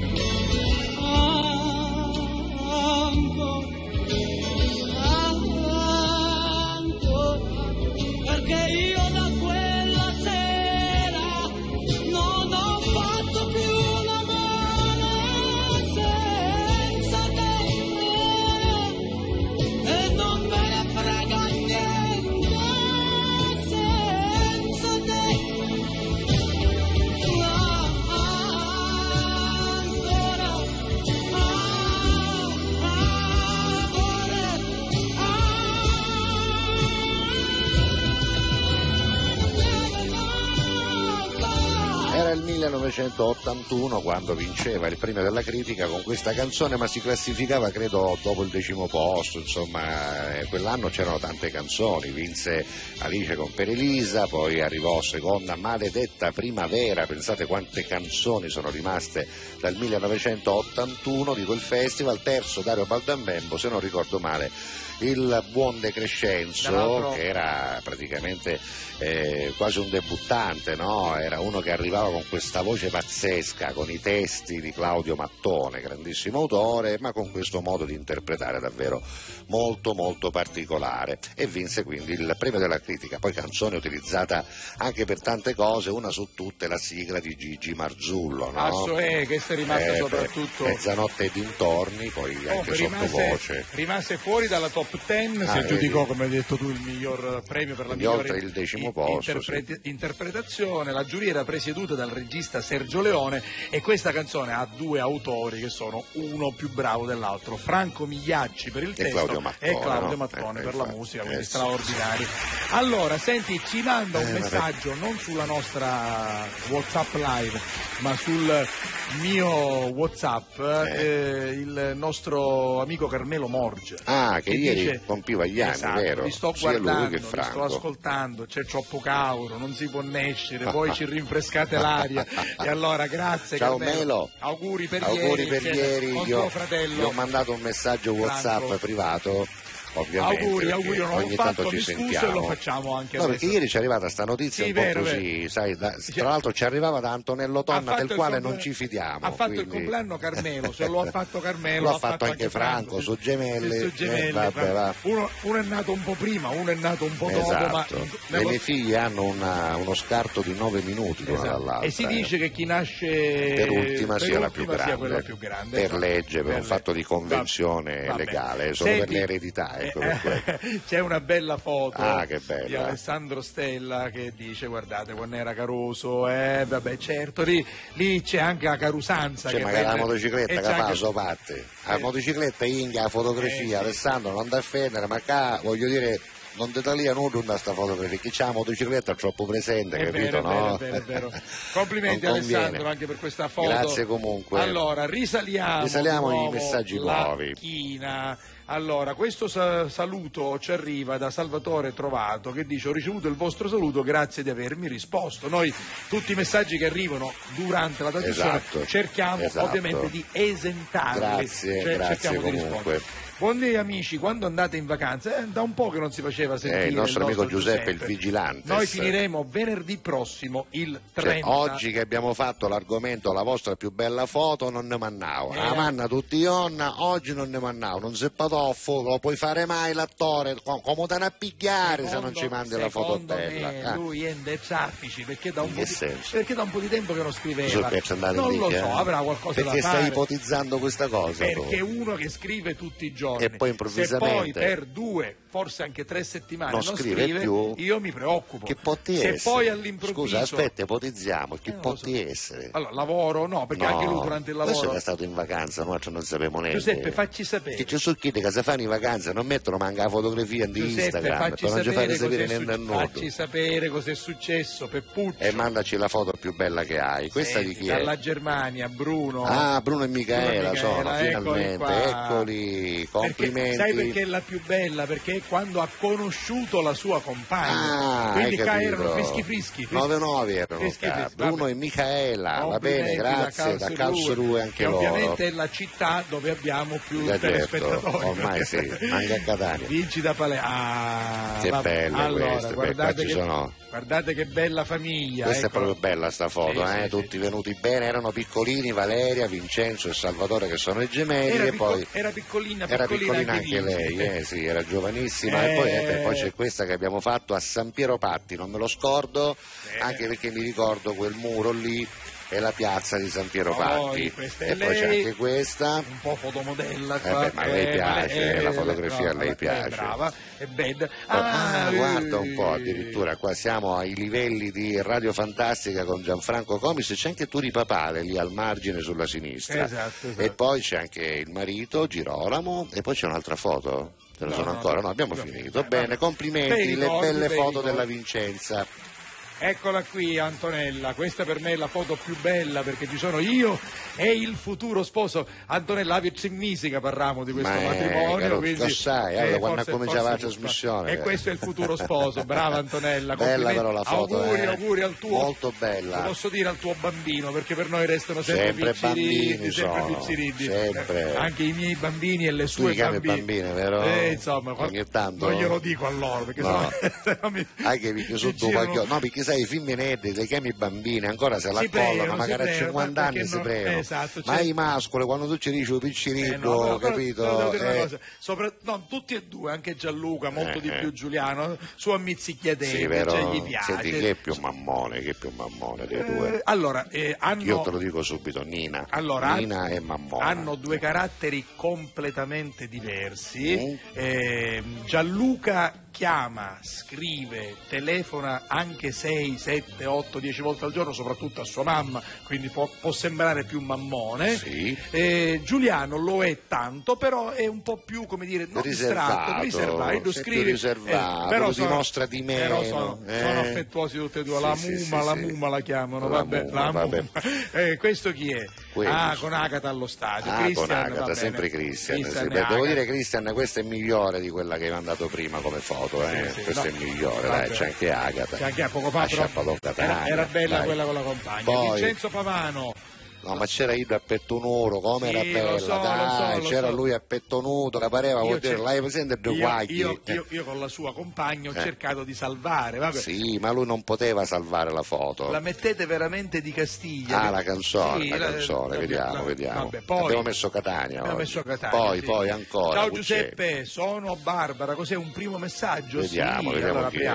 C: 1981 quando vinceva il premio della critica con questa canzone, ma si classificava credo dopo il decimo posto, insomma, eh, quell'anno c'erano tante canzoni, vinse Alice con Per Elisa, poi arrivò seconda Maledetta Primavera, pensate quante canzoni sono rimaste dal 1981 di quel festival, terzo Dario Baldambembo, se non ricordo male, il buon De Crescenzo, che era praticamente eh, quasi un debuttante, no? era uno che arrivava con questa voce pazzesca, con i testi di Claudio Mattone, grandissimo autore, ma con questo modo di interpretare davvero molto molto particolare e vinse quindi il premio della critica, poi canzone utilizzata anche per tante cose, una su tutte la sigla di Gigi Marzullo, no?
D: Asso è, questa è rimasta
C: Eh,
D: soprattutto...
C: Mezzanotte e dintorni, poi
D: Oh,
C: anche
D: rimase,
C: sottovoce.
D: rimase fuori dalla top 10,
C: Ah,
D: si aggiudicò,
C: vedi.
D: come hai detto tu, il miglior premio per la
C: Quindi
D: migliore
C: oltre il decimo posto,
D: interpreti- interpretazione. La giuria era presieduta dal regista Sergio Leone e questa canzone ha due autori che sono uno più bravo dell'altro, Franco Migliacci per il
C: E
D: testo
C: Claudio Mattone,
D: e Claudio
C: no?
D: Mattone
C: Eh,
D: per la musica,
C: eh,
D: quindi
C: sì.
D: straordinari. Allora, senti, ci manda un
C: Eh,
D: messaggio non sulla nostra WhatsApp live, ma sul mio WhatsApp eh, il nostro amico Carmelo Morge.
C: Ah, che, ieri
D: dice-
C: compiva gli anni,
D: Esatto,
C: vero?
D: Vi sto guardando,
C: che
D: vi sto ascoltando, c'è troppo cauro, non si può nescere, poi ci rinfrescate l'aria. e allora grazie
C: Ciao
D: Carmelo.
C: Melo.
D: Auguri per
C: Auguri
D: ieri.
C: per
D: insieme
C: ieri, io
D: fratello.
C: gli ho mandato un messaggio WhatsApp
D: Franco.
C: privato. Ovviamente,
D: Auguri, auguri, non
C: ogni
D: fatto,
C: tanto ci sentiamo.
D: lo facciamo anche
C: No, perché ieri ci è arrivata sta notizia
D: Sì,
C: un po'
D: vero,
C: così, sai, da- tra l'altro ci arrivava da Antonello Tonna del
D: il
C: quale non ci fidiamo.
D: Ha fatto il
C: quindi-
D: compleanno Carmelo, se lo ha fatto Carmelo
C: Lo ha fatto anche Franco, su Gemelli.
D: Su
C: Eh,
D: Gemelli,
C: vabbè,
D: Franco.
C: va.
D: Uno, uno è nato un po' prima, uno è nato un po' dopo, ma
C: Esatto. Le mie figlie hanno una- uno scarto di nove minuti l'una
D: Esatto.
C: dall'altra.
D: E si
C: eh.
D: dice che chi nasce
C: per ultima
D: per
C: sia la
D: ultima
C: più grande,
D: sia quella più grande.
C: per
D: esatto.
C: legge, per
D: Per
C: un fatto di convenzione legale, solo per l'eredità. Ecco,
D: eh,
C: quello.
D: c'è una bella foto
C: Ah, bella.
D: di Alessandro Stella che dice guardate quando era Caruso, eh, vabbè certo, lì, lì c'è anche la carusanza.
C: C'è magari la
D: prende-
C: motocicletta
D: e
C: che
D: c'è
C: fa so parte. La
D: Eh.
C: motocicletta inga la fotografia,
D: Eh.
C: Alessandro non da offendere, ma qua voglio dire non ti taglia nulla da sta fotografia, chi c'ha la motocicletta troppo presente,
D: È
C: capito?
D: vero,
C: no?
D: è vero, è vero. Complimenti. Alessandro anche per questa foto.
C: Grazie comunque.
D: Allora, risaliamo.
C: Risaliamo i messaggi
D: la
C: nuovi.
D: china. Allora, questo sa- saluto ci arriva da Salvatore Trovato che dice ho ricevuto il vostro saluto, grazie di avermi risposto. Noi tutti i messaggi che arrivano durante la trasmissione
C: Esatto,
D: cerchiamo
C: esatto.
D: ovviamente di esentarli.
C: Grazie,
D: Cioè,
C: grazie
D: cerchiamo di
C: comunque.
D: Rispondere. Buondì amici, quando andate in vacanza? Eh, da un po' che non si faceva sentire
C: Eh, il nostro amico Giuseppe, il vigilante.
D: Noi finiremo venerdì prossimo, il
C: Cioè,
D: 30.
C: oggi che abbiamo fatto l'argomento la vostra più bella foto non ne mannavo.
D: Eh.
C: La manna tutti ionna, oggi non ne mannavo. Non sei patoffo, lo puoi fare mai l'attore, co- come te ne appigliare se non ci mandi la foto bella.
D: me
C: Ah.
D: lui è traffici perché da, un
C: In
D: po di, perché da un po' di tempo che non scriveva. Non lo
C: eh?
D: so, avrà qualcosa
C: Perché
D: da
C: stai
D: fare.
C: ipotizzando questa cosa? tu?
D: Perché uno che scrive tutti i giorni
C: E poi
D: se poi
C: improvvisamente-
D: per due, forse anche tre settimane
C: Non
D: non,
C: scrive più?
D: io mi preoccupo.
C: Che potti
D: se
C: essere?
D: poi all'improvviso
C: Scusa, aspetta, ipotizziamo, che
D: Eh,
C: potti essere?
D: Allora, lavoro no, perché
C: No,
D: anche lui durante il lavoro
C: che è stato in vacanza, noi non sappiamo niente.
D: Giuseppe, facci sapere.
C: Che ci sono chi che se fanno in vacanza non mettono manca la fotografia di Instagram, per non ci fare
D: sapere,
C: niente a nudo.
D: facci sapere cos'è successo, Peppuccio.
C: E mandaci la foto più bella che hai. Questa
D: Senti,
C: di chi è?
D: Dalla Germania, Bruno.
C: Ah, Bruno e Micaela,
D: Bruno e
C: sono,
D: Micaela, eccoli
C: finalmente.
D: qua.
C: Eccoli, complimenti.
D: Perché, sai perché è la più bella? Perché è quando ha conosciuto la sua compagna.
C: Ah,
D: Quindi qua erano frischi frischi.
C: 9-9 erano
D: frischi,
C: Bruno e Micaela, va bene, grazie, da Calzerue anche
D: che
C: loro.
D: Ovviamente è la città dove abbiamo più
C: certo,
D: telespettatori.
C: ormai sì, anche a Catania.
D: Vinci da Pale. Ah,
C: Che belle
D: allora,
C: queste, poi
D: guardate
C: qua ci
D: che,
C: sono-
D: guardate che bella famiglia.
C: Questa
D: ecco.
C: è proprio bella sta foto,
D: Sì,
C: eh?
D: sì,
C: tutti venuti bene, erano piccolini, Valeria, Vincenzo e Salvatore che sono i gemelli
D: Era,
C: e
D: picco-
C: poi
D: era piccolina,
C: era
D: piccolina,
C: piccolina anche
D: Vinci.
C: lei, eh, sì, era giovanissima e poi, eh, beh, poi c'è questa che abbiamo fatto a San Piero Patti, non me lo scordo, anche perché mi ricordo quel muro lì e la piazza di San Piero
D: Poi,
C: Patti
D: è
C: e poi c'è anche questa
D: un po' fotomodella
C: Eh beh, ma a lei
D: eh,
C: piace,
D: eh,
C: la fotografia a lei
D: è
C: piace.
D: brava, è bad.
C: Ah,
D: eh,
C: guarda un po', addirittura qua siamo ai livelli di Radio Fantastica con Gianfranco Comis e c'è anche Turi Papale lì al margine sulla sinistra.
D: Esatto, esatto.
C: E poi c'è anche il marito Girolamo e poi c'è un'altra foto. Ce ne
D: No,
C: sono
D: no,
C: ancora?
D: no.
C: Abbiamo
D: No.
C: finito.
D: Eh,
C: Bene, complimenti, le belle foto della Vincenza.
D: Eccola qui Antonella, questa per me è la foto più bella perché ci sono io e il futuro sposo. Antonella, che significa parliamo di questo
C: Ma è,
D: matrimonio?
C: caro,
D: quindi,
C: lo sai, allora, quando
D: forse-
C: cominciava la
D: tu-
C: trasmissione,
D: E
C: eh.
D: questo è il futuro sposo, brava Antonella.
C: Bella però la foto,
D: Auguri,
C: eh.
D: auguri al tuo.
C: Molto bella.
D: Posso dire al tuo bambino perché per noi restano sempre,
C: Sempre
D: picciriddi,
C: bambini
D: sempre
C: sono,
D: picciriddi.
C: sempre.
D: Eh, Anche i miei bambini e le
C: Tu
D: sue
C: chiami
D: bambine.
C: bambine, vero?
D: Eh, insomma,
C: Ogni tanto.
D: non glielo dico a loro perché
C: No.
D: sennò mi-
C: Anche perché tu
D: girano-
C: qualche- no perché sai i femminetti le chiami bambini ancora se la collano magari a
D: pregano,
C: 50 anni
D: perché
C: si pregano
D: esatto,
C: ma
D: cioè-
C: i mascoli quando tu ci dici un
D: Eh,
C: piccirino
D: no, però- però-
C: capito
D: però
C: Eh,
D: sopra- no, tutti e due, anche Gianluca, molto
C: Eh,
D: di
C: eh.
D: più Giuliano, su ammizzichiadenti,
C: sì vero
D: cioè gli piace.
C: senti chi è più mammone chi è più mammone dei
D: Eh,
C: due
D: allora, eh, hanno,
C: io te lo dico subito Nina
D: Allora,
C: Nina e mammone
D: hanno due caratteri completamente diversi.
C: Mm.
D: Eh, Gianluca chiama, scrive, telefona anche 6, 7, 8, 10 volte al giorno, soprattutto a sua mamma, quindi può, può sembrare più mammone.
C: Sì.
D: Eh, Giuliano lo è tanto, però è un po' più, come dire, non distratto,
C: riservato,
D: riservato, lo scrive,
C: più riservato,
D: eh, però
C: lo
D: sono-
C: dimostra di meno.
D: Però sono,
C: eh.
D: sono affettuosi tutti e due, la
C: sì,
D: mumma,
C: sì,
D: la
C: sì.
D: mumma la chiamano,
C: La
D: vabbè,
C: mumma,
D: la
C: vabbè.
D: Eh, questo chi è?
C: Questo.
D: Ah, con Agata allo stadio.
C: Ah, con
D: Cristian, va
C: Agata, sempre Christian.
D: Christian
C: sì. devo dire Christian, questa è migliore di quella che hai mandato prima come foto, eh.
D: Sì, sì,
C: questa
D: no.
C: è migliore, dai, c'è anche Agata.
D: C'è anche a poco fa, Però
C: sciappato Catania,
D: era, era bella
C: dai.
D: quella con la compagna.
C: Poi-
D: Vincenzo Pavano,
C: No, ma c'era Ido a petto nudo, come
D: Sì,
C: era bella,
D: so,
C: dai,
D: so,
C: c'era
D: so.
C: lui a petto nudo, che pareva,
D: Io
C: vuol dire, l'hai presente due guagli?
D: io, io- io con la sua compagna ho
C: Eh.
D: cercato di salvare, vabbè.
C: Sì, ma lui non poteva salvare la foto.
D: La mettete veramente di Castiglia.
C: Ah, la canzone,
D: Sì,
C: la canzone, vediamo,
D: la-
C: vediamo.
D: vabbè, poi-
C: Abbiamo messo Catania
D: Abbiamo messo Catania,
C: Poi,
D: sì.
C: poi ancora.
D: Ciao. Giuseppe, sono Barbara. Cos'è un primo messaggio?
C: Vediamo,
D: sì,
C: vediamo
D: allora
C: chi è.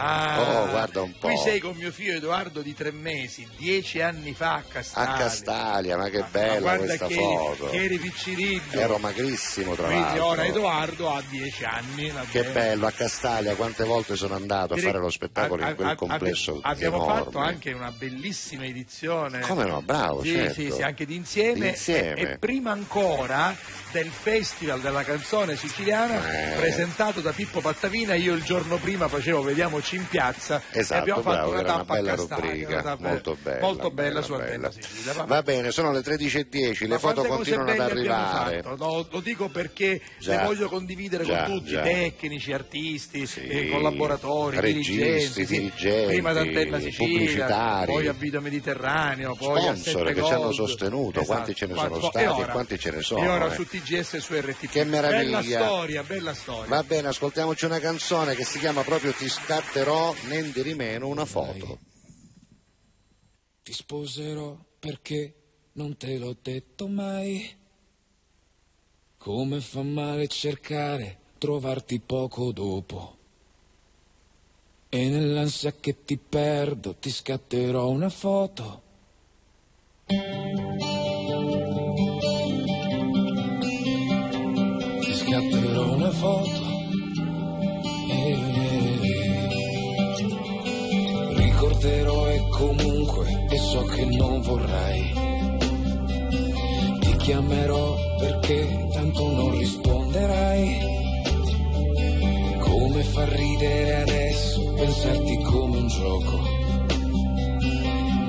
D: Ah,
C: Oh, guarda un po'.
D: Qui sei con mio figlio Edoardo di tre mesi, dieci anni fa a Castalia.
C: A Castalia, ma che
D: Ma
C: bella
D: guarda
C: questa
D: che,
C: foto.
D: che eri piccirillo.
C: Ero magrissimo, tra
D: Quindi
C: l'altro.
D: ora Edoardo ha dieci anni. va
C: Che bello, a Castalia, quante volte sono andato a fare lo spettacolo
D: a-
C: in quel
D: a-
C: complesso
D: Abbiamo
C: enorme.
D: fatto anche una bellissima edizione.
C: Come no, bravo,
D: sì,
C: certo.
D: sì, sì, anche di insieme.
C: Insieme.
D: E, e prima ancora del Festival della canzone siciliana
C: Eh.
D: presentato da Pippo Pattavina. Io il giorno prima facevo Vediamoci in piazza e
C: Esatto,
D: abbiamo
C: bravo,
D: fatto una
C: era una
D: tappa a
C: bella
D: Castalia,
C: rubrica,
D: una tappa-
C: molto bella.
D: molto bella, su
C: bella.
D: Antena Sicilia. Va-
C: Va bene, sono le 13.10, le foto continuano ad arrivare.
D: No, lo dico perché
C: Già.
D: le voglio condividere
C: Già,
D: con tutti,
C: già.
D: tecnici, artisti,
C: Sì.
D: eh, collaboratori,
C: Registi,
D: dirigenti,
C: dirigenti,
D: prima ad Antenna Sicilia, poi a Video Mediterraneo, poi
C: Sponsor che ci hanno sostenuto, quanti ce ne sono
D: Quanto-
C: stati e
D: ora-
C: quanti ce ne sono,
D: E ora
C: eh.
D: su TGS e su RTP.
C: Che meraviglia.
D: Bella storia, bella storia.
C: Va bene, ascoltiamoci una canzone che si chiama proprio Ti scatterò, nendi di meno una foto.
O: Ti sposerò perché non te l'ho detto mai. Come fa male cercare, trovarti poco dopo. E nell'ansia che ti perdo ti scatterò una foto. Ti scatterò una foto. Ricorderò e comunque e so che non vorrai. Ti chiamerò perché tanto non risponderai. Come fa ridere adesso pensarti come un gioco.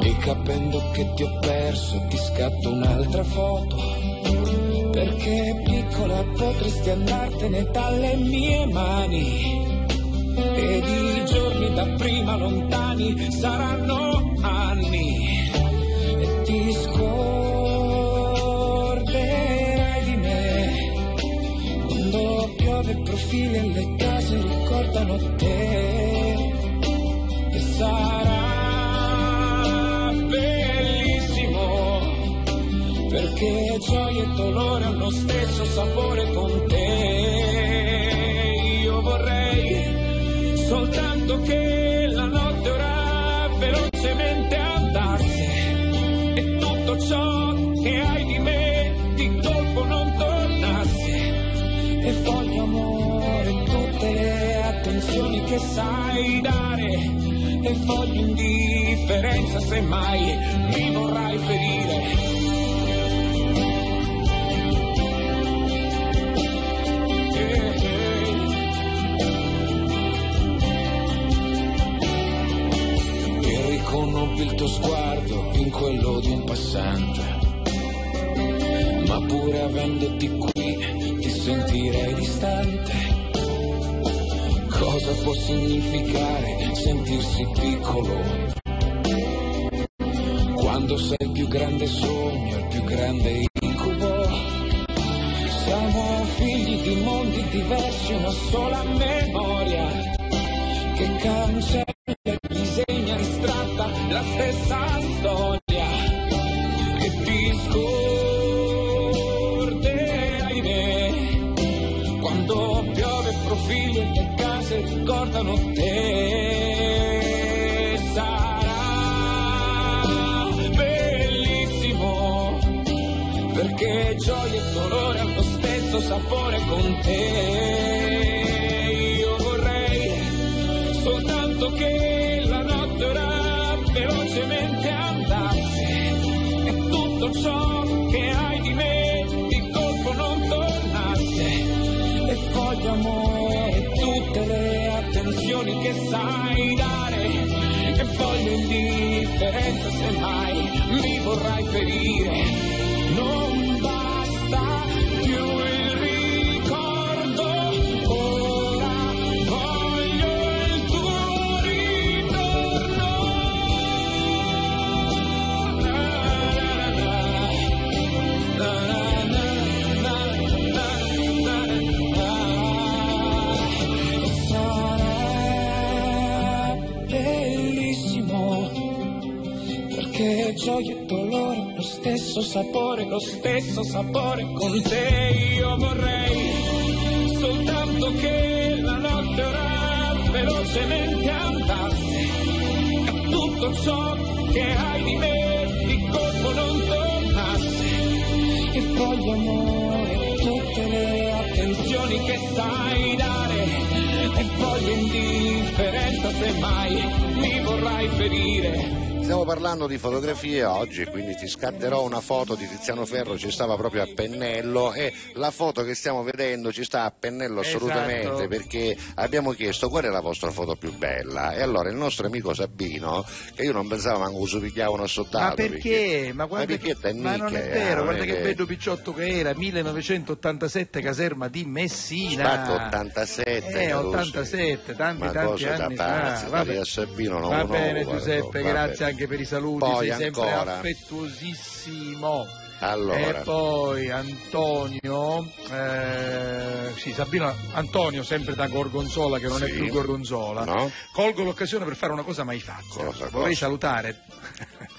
O: E capendo che ti ho perso ti scatto un'altra foto. Perché piccola potresti andartene dalle mie mani. Ed i giorni da prima lontani saranno anni. E ti scorderai di me. Quando piove profili e le case ricordano te. E sarà bellissimo. Perché gioia e dolore hanno stesso sapore con te. Soltanto che la notte ora velocemente andasse e tutto ciò che hai di me di colpo non tornasse. E voglio amore tutte le attenzioni che sai dare e voglio indifferenza se mai mi vorrai ferire. Riconobbi il tuo sguardo in quello di un passante. Ma pure avendoti qui ti sentirei distante. Cosa può significare sentirsi piccolo? Quando sei il più grande sogno, il più grande incubo. Siamo figli di mondi diversi, una sola memoria che cancella stesso sapore con te. Io vorrei soltanto che la notte ora velocemente andasse. E tutto ciò che hai di me di colpo non tornasse. E voglio amore tutte le attenzioni che sai dare. E voglio indifferenza se mai mi vorrai ferire
C: Stiamo parlando di fotografie oggi, quindi ti scatterò una foto di Tiziano Ferro, ci stava proprio a pennello e la foto che stiamo vedendo ci sta a pennello assolutamente
D: Esatto.
C: perché abbiamo chiesto qual è la vostra foto più bella e allora il nostro amico Sabino, che io non pensavo manco si picchiavano a soldato.
D: Ma perché? Ma, guarda
C: perché
D: che-
C: te
D: ma non è vero,
C: eh,
D: guarda che bello picciotto che era, 1987 caserma di Messina.
C: Spatto 87,
D: Eh,
C: Caruso.
D: 87, tanti
C: Ma
D: tanti
C: cose da
D: anni
C: pazzi,
D: fa.
C: Sabino non
D: Va bene Giuseppe, grazie
C: bene.
D: Anche per i saluti,
C: Poi
D: sei sempre
C: ancora.
D: affettuosissimo.
C: Allora.
D: E poi Antonio, eh, sì, Sabino Antonio, sempre da Gorgonzola, che non è
C: Sì.
D: più Gorgonzola.
C: No?
D: Colgo l'occasione per fare una cosa mai fatta.
C: Cosa,
D: Vorrei
C: cosa?
D: salutare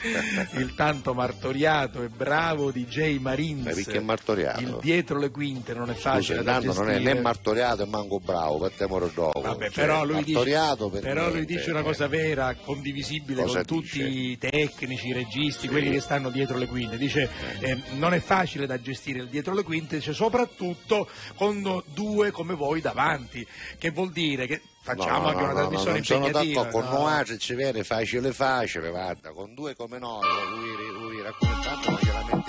D: il tanto martoriato e bravo DJ Marins.
C: Ma perché è martoriato?
D: Il dietro le quinte non è
C: Scusa,
D: facile da
C: intanto non è né martoriato e manco bravo, partiamo dopo.
D: Vabbè,
C: Cioè,
D: però, lui dice,
C: per
D: però lui dice una
C: eh.
D: cosa vera, condivisibile
C: Cosa
D: con tutti
C: dice?
D: i tecnici, i registi,
C: Sì.
D: quelli che stanno dietro le quinte. Dice eh, non è facile da gestire il dietro le quinte, dice, soprattutto con due come voi davanti, che vuol dire che facciamo
C: No,
D: anche
C: no,
D: una
C: no,
D: trasmissione
C: sono
D: impegnativa.
C: con
D: no?
C: Noace ci viene facile facile guarda con due come noi lui, lui ce la mettiamo manco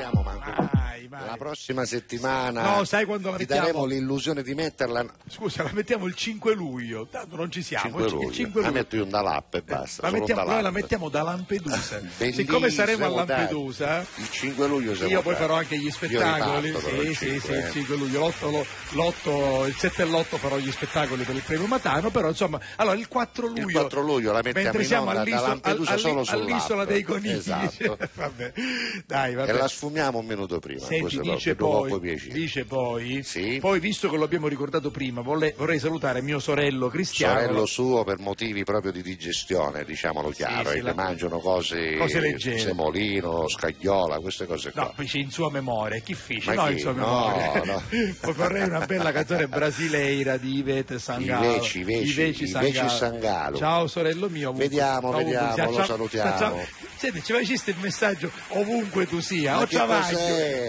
D: Vai.
C: la prossima settimana
D: No, sai quando la
C: ti
D: mettiamo?
C: daremo l'illusione di metterla
D: Scusa, la mettiamo il 5 luglio, tanto non ci siamo.
C: 5
D: il
C: luglio
D: 5
C: la
D: luglio.
C: metto io da l'app e basta
D: La mettiamo- noi la mettiamo da Lampedusa. Siccome saremo a. Lampedusa,
C: il 5 luglio siamo
D: io poi farò anche gli spettacoli. Sì,
C: il
D: sì,
C: 5,
D: sì,
C: eh.
D: il 5 luglio. L'otto, lo- l'otto- il 7 e l'8 farò gli spettacoli per il premio Matano, però insomma, allora il 4 luglio.
C: il 4 luglio la mettiamo
D: mentre siamo all'isola, all'isola dei conigli.
C: Esatto.
D: vabbè. Dai, vabbè.
C: e la sfumiamo un minuto prima
D: Senti,
C: questo
D: dice poi, dice poi,
C: Sì.
D: poi, visto che lo abbiamo ricordato prima, volle- vorrei salutare mio sorello Cristiano.
C: sorello suo per motivi proprio di digestione, diciamolo chiaro,
D: sì,
C: e
D: la-
C: che mangiano cose,
D: Cose leggere.
C: semolino, scagliola, queste cose qua.
D: No, c'è in sua memoria, chi fece?
C: Ma
D: No,
C: chi?
D: in sua
C: No,
D: memoria.
C: no.
D: Poi vorrei una bella canzone brasileira di Ivete Sangalo.
C: Iveci, Iveci,
D: Iveci
C: Iveci Sangalo.
D: Ciao sorello mio. ovunque-
C: Vediamo,
D: ovunque
C: vediamo,
D: sia.
C: lo
D: Ciao-
C: salutiamo.
D: ciao- Senti, ci faciste il messaggio ovunque tu sia.
C: Ma
D: o?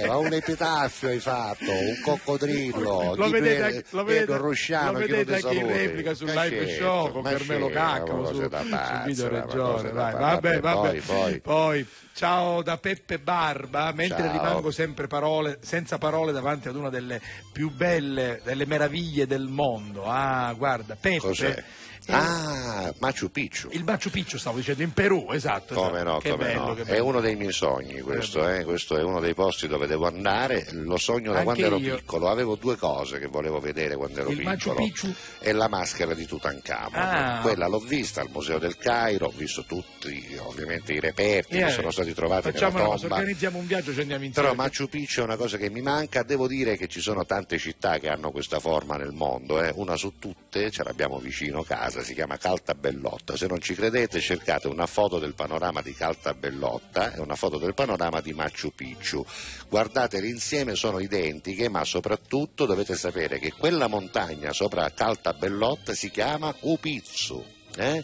C: Ma un epitaffio hai fatto, un coccodrillo,
D: Lo vedete, lo vedete,
C: Rusciano,
D: lo vedete anche in replica sul live show con Carmelo Caccamo su, sul
C: pazzi,
D: video regione. Vai, vabbè, vabbè.
C: Poi, poi.
D: Poi, ciao da Peppe Barba, mentre
C: Ciao.
D: rimango sempre parole, senza parole davanti ad una delle più belle, delle meraviglie del mondo. Ah, guarda, Peppe.
C: Cos'è?
D: È
C: Ah, Machu Picchu.
D: Il Machu Picchu stavo dicendo, in Perù, esatto.
C: Come
D: esatto.
C: no,
D: che
C: come
D: bello,
C: no. È uno dei miei sogni questo, eh. questo è uno dei posti dove devo andare, lo sogno da
D: Anche
C: quando ero
D: io.
C: piccolo, avevo due cose che volevo vedere quando ero
D: Il Machu
C: piccolo
D: Picchu?
C: e la maschera di Tutankhamon.
D: Ah.
C: Quella l'ho vista al Museo del Cairo, ho visto tutti ovviamente i reperti
D: Eh,
C: che sono stati trovati
D: Facciamo
C: nella
D: una cosa,
C: tomba.
D: organizziamo un viaggio, ci andiamo insieme.
C: Però Machu Picchu è una cosa che mi manca, devo dire che ci sono tante città che hanno questa forma nel mondo, eh. una su tutte, ce l'abbiamo vicino casa, si chiama Caltabellotta, se non ci credete cercate una foto del panorama di Caltabellotta e una foto del panorama di Machu Picchu, guardatele insieme, sono identiche, ma soprattutto dovete sapere che quella montagna sopra Caltabellotta si chiama Upizzu. eh?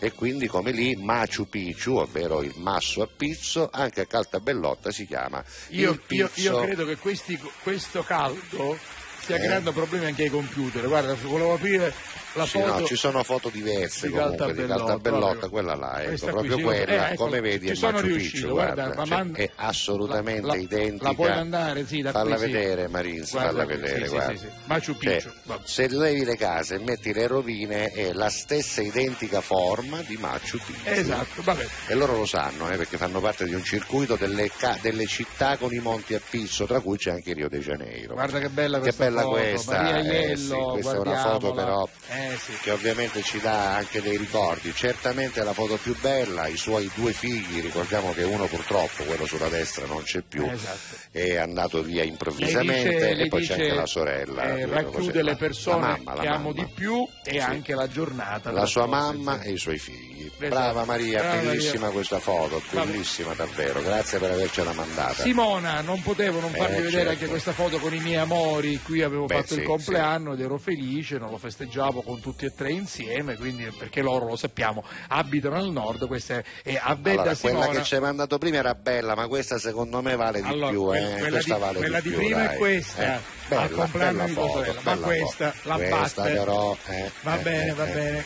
C: E quindi come lì Machu Picchu, ovvero il masso a pizzo, anche a Caltabellotta si chiama
D: Io,
C: il
D: io-
C: pizzo.
D: io credo che questi- questo caldo stia
C: Eh?
D: creando problemi anche ai computer. Guarda, volevo aprire la
C: Sì,
D: foto.
C: no, ci sono foto diverse
D: di
C: comunque di
D: Caltabellotta,
C: quella là, ecco,
D: qui,
C: proprio
D: sì,
C: quella,
D: eh, ecco,
C: come vedi è Machu Picchu,
D: guarda,
C: guarda, cioè,
D: manda-
C: è assolutamente
D: la- la-
C: identica.
D: la puoi mandare, sì, da
C: Falla
D: qui, sì.
C: vedere Marinzi,
D: Guarda
C: falla vedere,
D: sì, sì,
C: guarda.
D: sì, sì. Machu
C: Cioè,
D: Picchu, vabbè.
C: se levi le case e metti le rovine è la stessa identica forma di Machu Picchu.
D: Esatto, vabbè.
C: E loro lo sanno, eh, perché fanno parte di un circuito delle, ca- delle città con i monti a pisso, tra cui c'è anche Rio de Janeiro.
D: Guarda che bella
C: Che
D: questa
C: bella
D: foto,
C: questa, eh, sì, questa è una foto però
D: Eh, sì.
C: che ovviamente ci dà anche dei ricordi. Certamente la foto più bella, i suoi due figli, ricordiamo che uno purtroppo, quello sulla destra, non c'è più,
D: Esatto.
C: è andato via improvvisamente
D: dice-
C: e poi c'è
D: dice,
C: anche la sorella.
D: eh, racchiude le persone
C: la mamma, la
D: che amo
C: mamma.
D: di più e
C: Sì.
D: anche la giornata.
C: La sua mamma e i suoi figli.
D: Esatto.
C: Brava Maria,
D: Brava
C: bellissima
D: Maria.
C: questa foto, bellissima davvero, grazie per avercela mandata.
D: Simona, non potevo non farvi
C: Eh,
D: vedere
C: certo.
D: anche questa foto con i miei amori. Qui avevo
C: Beh,
D: fatto
C: sì,
D: il compleanno ed ero felice, non lo festeggiavo con tutti e tre insieme, quindi perché loro lo sappiamo, abitano al nord. Questa è, è a Vedda
C: Allora, quella
D: Simona.
C: che ci hai mandato prima era bella, ma questa secondo me vale di
D: Allora,
C: più.
D: quella-
C: eh.
D: quella di-
C: vale
D: quella
C: di,
D: di
C: più,
D: prima è
C: dai.
D: questa,
C: Eh,
D: al
C: bella,
D: compleanno
C: bella
D: di
C: foto,
D: sorella, ma
C: bella
D: questa,
C: foto.
D: la
C: questa
D: batte.
C: però, eh,
D: Va
C: eh,
D: bene,
C: eh,
D: va bene.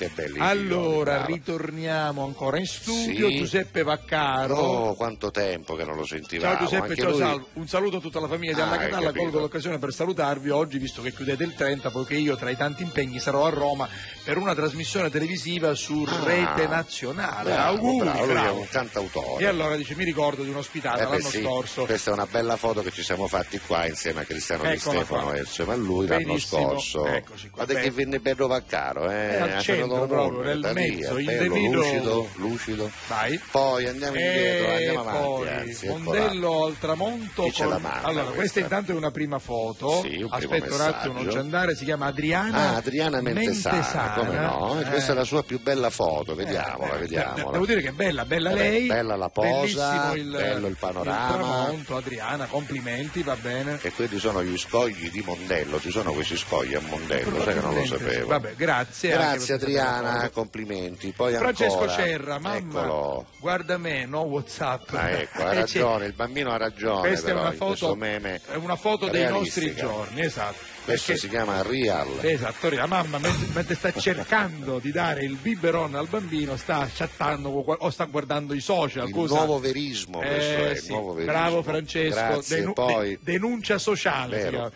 C: Che belli
D: Allora,
C: brava.
D: ritorniamo ancora in studio.
C: Sì.
D: Giuseppe Vaccaro.
C: Oh, quanto tempo che non lo sentivamo.
D: Ciao Giuseppe,
C: Anche
D: ciao
C: lui-
D: Salvo. Un saluto a tutta la famiglia di
C: Ah,
D: Alla
C: hai
D: Catalla. Colgo l'occasione per salutarvi oggi, visto che chiudete il 30, poiché io tra i tanti impegni sarò a Roma per una trasmissione televisiva su
C: Ah,
D: rete nazionale.
C: Bravo,
D: Auguri,
C: bravo, lui è un cantautore.
D: E allora dice, mi ricordo di un'ospitata
C: Eh
D: l'anno
C: sì,
D: scorso.
C: Questa è una bella foto che ci siamo fatti qua insieme a Cristiano Di
D: Eccola
C: Stefano
D: qua.
C: e insieme a lui l'anno
D: Benissimo.
C: scorso.
D: Eccoci qua.
C: Guarda che venne bello Vaccaro, eh?
D: È al centro Proprio,
C: Mondo,
D: nel mezzo, in
C: bello,
D: devido-
C: lucido, lucido.
D: Vai.
C: Poi andiamo indietro,
D: E
C: andiamo avanti,
D: poi,
C: anzi.
D: Mondello al tramonto.
C: Chi la manda
D: allora,
C: questa?
D: questa intanto è una prima foto.
C: Sì, un
D: Aspetta un attimo, non c'è andare, si chiama Adriana.
C: Ah, Adriana Mentesana, come no? E questa è la sua più bella foto, vediamola,
D: Eh,
C: vediamola.
D: Devo dire che è bella, bella lei.
C: bella la posa,
D: il,
C: bello il panorama.
D: tramonto, Adriana, complimenti, va bene.
C: E quelli sono gli scogli di Mondello, ci sono questi scogli a Mondello, sai che non lo sapevo.
D: Vabbè, grazie.
C: Grazie
D: bella
C: Adriana,
D: foto.
C: complimenti. Poi
D: Francesco
C: ancora,
D: Cerra, mamma,
C: Eccolo.
D: guarda me, no Whatsapp.
C: Ah, ecco, ha
D: Eh, c'è-
C: ragione, il bambino ha ragione.
D: Questa è
C: però,
D: una
C: in questo
D: foto,
C: meme
D: è una foto dei nostri giorni, esatto.
C: Questo si chiama Real.
D: Esatto, la mamma mentre, sta cercando di dare il biberon al bambino sta chattando o sta guardando i social.
C: Il
D: cosa-
C: nuovo verismo, questo
D: Eh,
C: è il
D: sì,
C: nuovo verismo.
D: Bravo Francesco,
C: Grazie,
D: denu-
C: poi...
D: de- denuncia sociale.
C: Vero.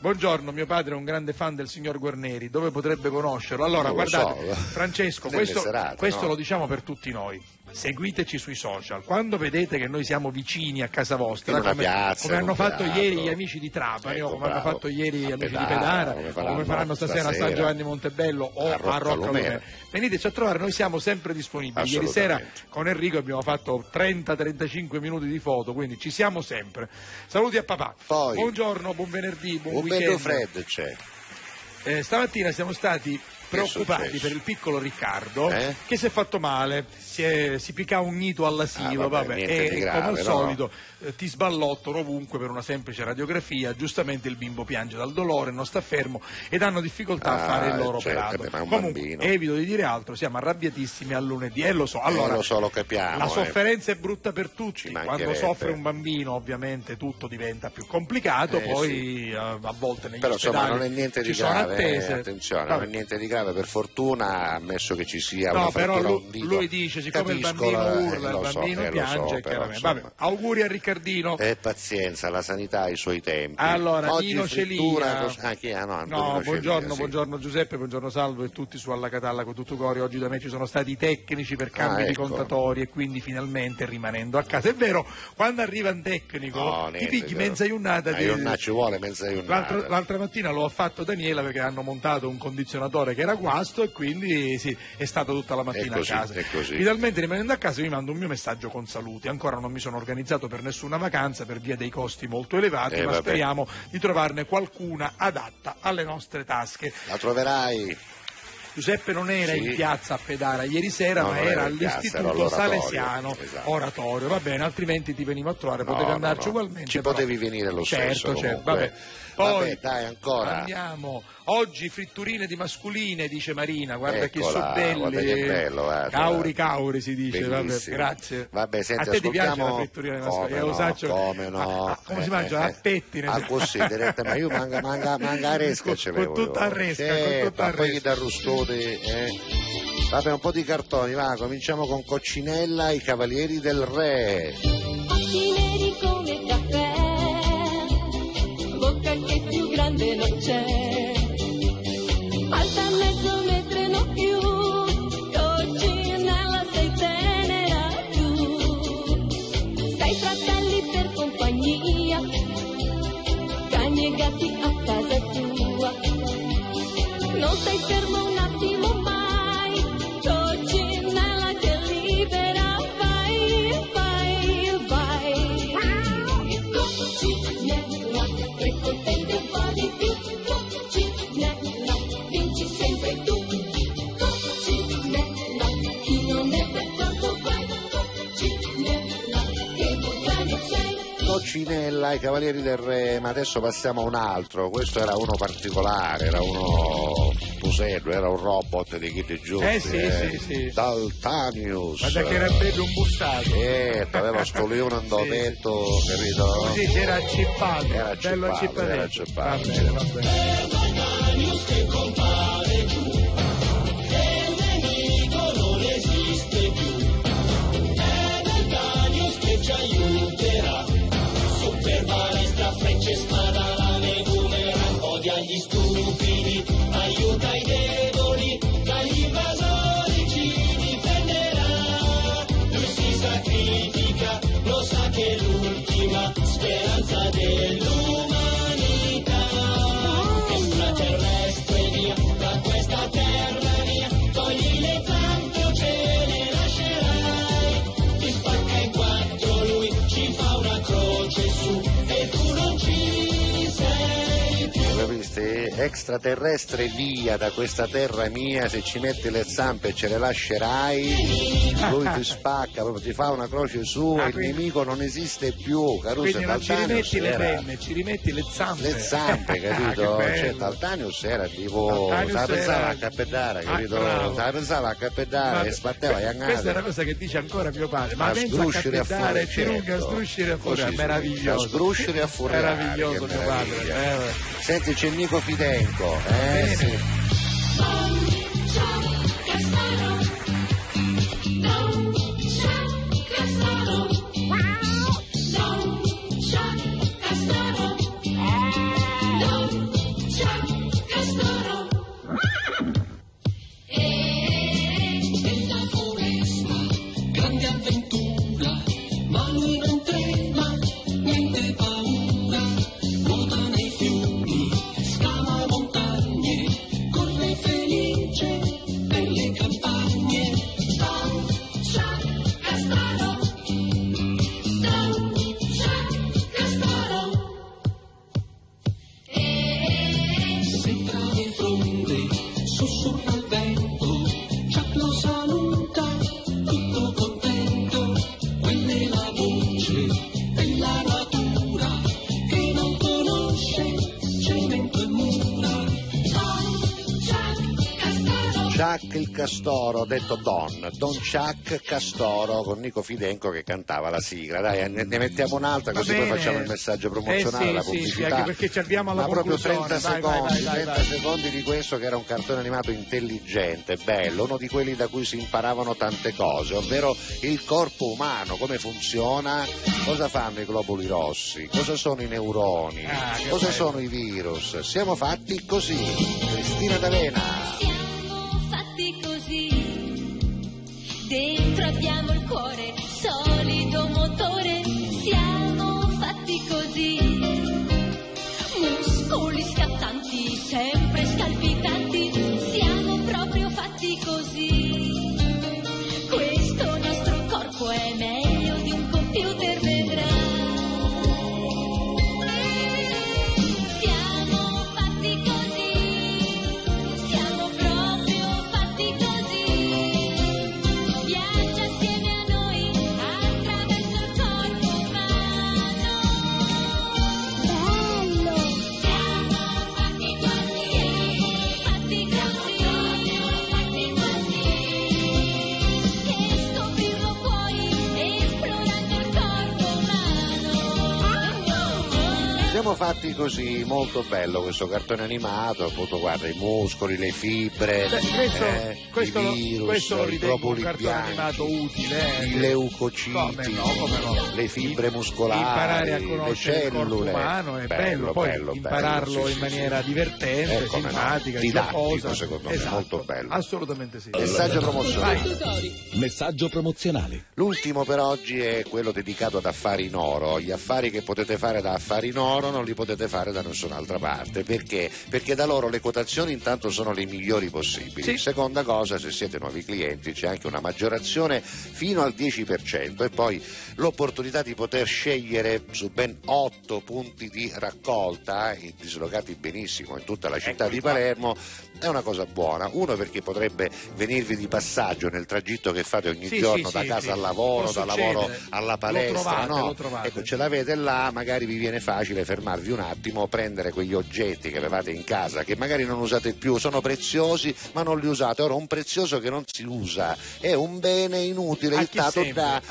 D: Buongiorno, mio padre è un grande fan del signor Guarneri, dove potrebbe conoscerlo? Allora,
C: Non
D: guardate,
C: so.
D: Francesco,
C: Nelle
D: questo,
C: serate,
D: questo
C: no?
D: lo diciamo per tutti noi. Seguiteci sui social. Quando vedete che noi siamo vicini a casa vostra, come,
C: piazza,
D: come hanno fatto
C: teatro.
D: ieri gli amici di Trapani,
C: Ecco,
D: o come hanno
C: bravo.
D: fatto ieri gli amici di Pedara,
C: come faranno
D: come faranno stasera a San. Giovanni Montebello o
C: A Rocca
D: Rocca
C: Lumera.
D: Veniteci a trovare, noi siamo sempre disponibili. Ieri sera con Enrico abbiamo fatto 30-35 minuti di foto, quindi ci siamo sempre. Saluti a papà.
C: Poi-
D: Buongiorno, buon venerdì, buon
C: Un
D: weekend.
C: freddo c'è.
D: Eh, stamattina siamo stati preoccupati per il piccolo Riccardo
C: Eh?
D: che si è fatto male, si, è, si picca un nito all'asilo,
C: Ah, vabbè,
D: vabbè, e
C: di
D: come
C: grave,
D: al
C: no?
D: solito eh, ti sballottono ovunque per una semplice radiografia, giustamente il bimbo piange dal dolore, non sta fermo ed hanno difficoltà a
C: Ah,
D: fare il loro
C: certo,
D: operato.
C: eh
D: Comunque,
C: bambino.
D: evito di dire altro, siamo arrabbiatissimi a lunedì e lo so. Allora,
C: Eh, lo so, lo capiamo.
D: la
C: eh.
D: sofferenza è brutta per tutti, quando soffre un bambino ovviamente tutto diventa più complicato,
C: Eh,
D: poi eh, a volte negli
C: Però insomma
D: ospedali
C: non è niente di
D: ci sono
C: grave, eh,
D: attese.
C: attenzione,
D: Vabbè.
C: non è niente di grave, per fortuna, ammesso che ci sia
D: No,
C: una
D: però
C: frattura
D: lui,
C: un dito.
D: lui dice, siccome il
C: Capisco,
D: bambino
C: eh,
D: urla,
C: lo
D: il
C: so,
D: bambino
C: eh, lo
D: piange,
C: so, però.
D: Vabbè, auguri a Riccardino.
C: E pazienza, la sanità ha i suoi tempi.
D: Allora,
C: Oggi
D: Nino Celia.
C: cos- ah, chi è? No,
D: No, buongiorno,
C: Celia, sì.
D: buongiorno Giuseppe, buongiorno Salvo e tutti su Alla Catalla con tutto cuore. Oggi da me ci sono stati i tecnici per cambi
C: Ah,
D: di
C: ecco.
D: contatori e quindi finalmente rimanendo a casa. È vero, quando arriva un tecnico
C: No,
D: ti
C: niente,
D: picchi
C: però.
D: mezza giornata
C: Ah,
D: di...
C: ci vuole mezza giornata.
D: L'altra, l'altra mattina lo ha fatto Daniela perché hanno montato un condizionatore che era guasto e quindi sì, è stato tutta la mattina
C: così,
D: a casa. Finalmente rimanendo a casa mi mando un mio messaggio con saluti. Ancora non mi sono organizzato per nessuna vacanza per via dei costi molto elevati,
C: Eh,
D: ma
C: vabbè.
D: speriamo di trovarne qualcuna adatta alle nostre tasche.
C: La troverai.
D: Giuseppe non era
C: Sì.
D: in piazza a Pedara ieri sera,
C: No,
D: ma era
C: era in piazza,
D: all'Istituto
C: era.
D: Salesiano
C: Esatto.
D: Oratorio. Va bene, altrimenti ti venivo a trovare,
C: No,
D: potevi andarci
C: no.
D: ugualmente.
C: Ci
D: però-
C: potevi venire lo
D: certo,
C: stesso.
D: certo,
C: comunque.
D: Poi
C: Vabbè, dai, ancora.
D: andiamo. Oggi fritturine di masculine, dice Marina. Guarda che
C: Eccola,
D: sono belli.
C: guarda che bello, guarda,
D: cauri,
C: guarda.
D: cauri si dice. Vabbè, grazie.
C: Vabbè, senti,
D: a te ti piace la fritturina di
C: Come
D: masculine?
C: no,
D: Lo saccio-
C: come no.
D: Ah, ah, come si
C: Eh,
D: mangia?
C: eh,
D: A pettine.
C: Ah, così, diretta, ma io manca, manca, manca resca
D: Con-
C: ce
D: con
C: l'avevo.
D: tutta arresca, con
C: Eh,
D: tutta
C: ma poi chi da rustode, eh. Vabbè, un po' di cartoni, va, cominciamo con Coccinella, i Cavalieri del Re.
I: Grande non c'è, alta mezzo metro e non più, coccinella sei tenera tu, sei fratelli per compagnia, cani e gatti a casa tua, non stai fermo sei.
C: Coccinella, i Cavalieri del Re, ma adesso passiamo a un altro. Questo era uno particolare, era uno pusello, era un robot di Kitty Giusti.
D: Eh, sì, sì, sì.
C: Daltanius.
D: Guarda che era bello un bustato.
C: Certo, aveva sto leone andopetto, capito?
D: Così si era accippato.
C: Era
D: bello
C: accippato, era
D: accippato. Va
C: sì.
D: bene, va bene.
P: noches. Extraterrestre via da questa terra mia,
C: se ci metti le zampe ce le lascerai, lui ti spacca, proprio ti fa una croce su
D: Ah,
C: il
D: quindi-
C: nemico non esiste più. Caruso
D: Quindi non ci rimetti le penne, ci rimetti le zampe.
C: le zampe,
D: Ah,
C: capito?
D: che
C: cioè,
D: bello.
C: Daltanius era tipo, la pensava
D: era-
C: a cappellare,
D: Ah,
C: capito? se la pensava a cappellare
D: Vabbè,
C: e sbatteva gli
D: Questa è una cosa che dice ancora mio padre. Ma
C: A
D: pensa a
C: sgruscire a
D: lunga
C: certo.
D: sgruscire a fuori, è meraviglioso.
C: a sgruscire a fuori.
D: Meraviglioso mio padre. eh.
C: Senti, c'è Nico Fidenco, eh?
D: Bene.
P: Il
C: Castoro, detto Don, Don Chuck Castoro con Nico Fidenco che cantava la sigla. Dai, ne, mettiamo un'altra così poi facciamo il messaggio promozionale,
D: Eh sì,
C: la
D: sì, sì,
C: pubblicità.
D: anche perché ci avviamo alla
C: Ma proprio
D: conclusione.
C: 30
D: Vai, vai,
C: secondi,
D: vai, vai,
C: 30
D: vai.
C: secondi di questo che era un cartone animato intelligente, bello, uno di quelli da cui si imparavano tante cose, ovvero il corpo umano, come funziona, cosa fanno i globuli rossi, cosa sono i neuroni,
D: Ah,
C: cosa
D: bello.
C: sono i virus. Siamo fatti così. Cristina D'Avena.
I: Siamo fatti così,
C: molto bello questo cartone animato, appunto guarda i muscoli, le fibre,
D: Beh, questo,
C: eh,
D: questo
C: i
D: lo-
C: virus,
D: questo lo
C: i
D: ritengo un
C: globuli
D: cartone
C: bianchi,
D: animato utile. eh.
C: i leucociti,
D: Come no, come no.
C: le fibre muscolari,
D: imparare a
C: le
D: conoscere il corpo
C: cellule.
D: umano è bello, poi
C: bello,
D: impararlo
C: bello, sì,
D: in
C: sì,
D: maniera
C: sì.
D: divertente,
C: Eh, come no.
D: simpatica,
C: Didattico,
D: giocosa.
C: secondo me,
D: Esatto,
C: molto bello.
D: Assolutamente sì.
C: Messaggio promozionale.
M: Messaggio promozionale.
C: L'ultimo per oggi è quello dedicato ad affari in oro. Gli affari che potete fare da affari in oro non li potete fare da nessun'altra parte. Perché? Perché da loro le quotazioni intanto sono le migliori possibili. Seconda cosa, se siete nuovi clienti c'è anche una maggiorazione fino al 10% e poi l'opportunità di poter scegliere su ben 8 punti di raccolta, eh, dislocati benissimo in tutta la città di Palermo, è una cosa buona. Uno perché potrebbe venirvi di passaggio nel tragitto che fate ogni
D: Sì,
C: giorno
D: sì,
C: da
D: sì,
C: casa al lavoro, da lavoro alla
D: Lo
C: palestra,
D: trovate,
C: no?
D: lo trovate.
C: Ecco, ce l'avete là, magari vi viene facile fermarvi un attimo, prendere quegli oggetti che avevate in casa, che magari non usate più, sono preziosi, ma non li usate. Ora un prezioso che non si usa è un bene inutile,
D: A che
C: dato
D: serve?
C: da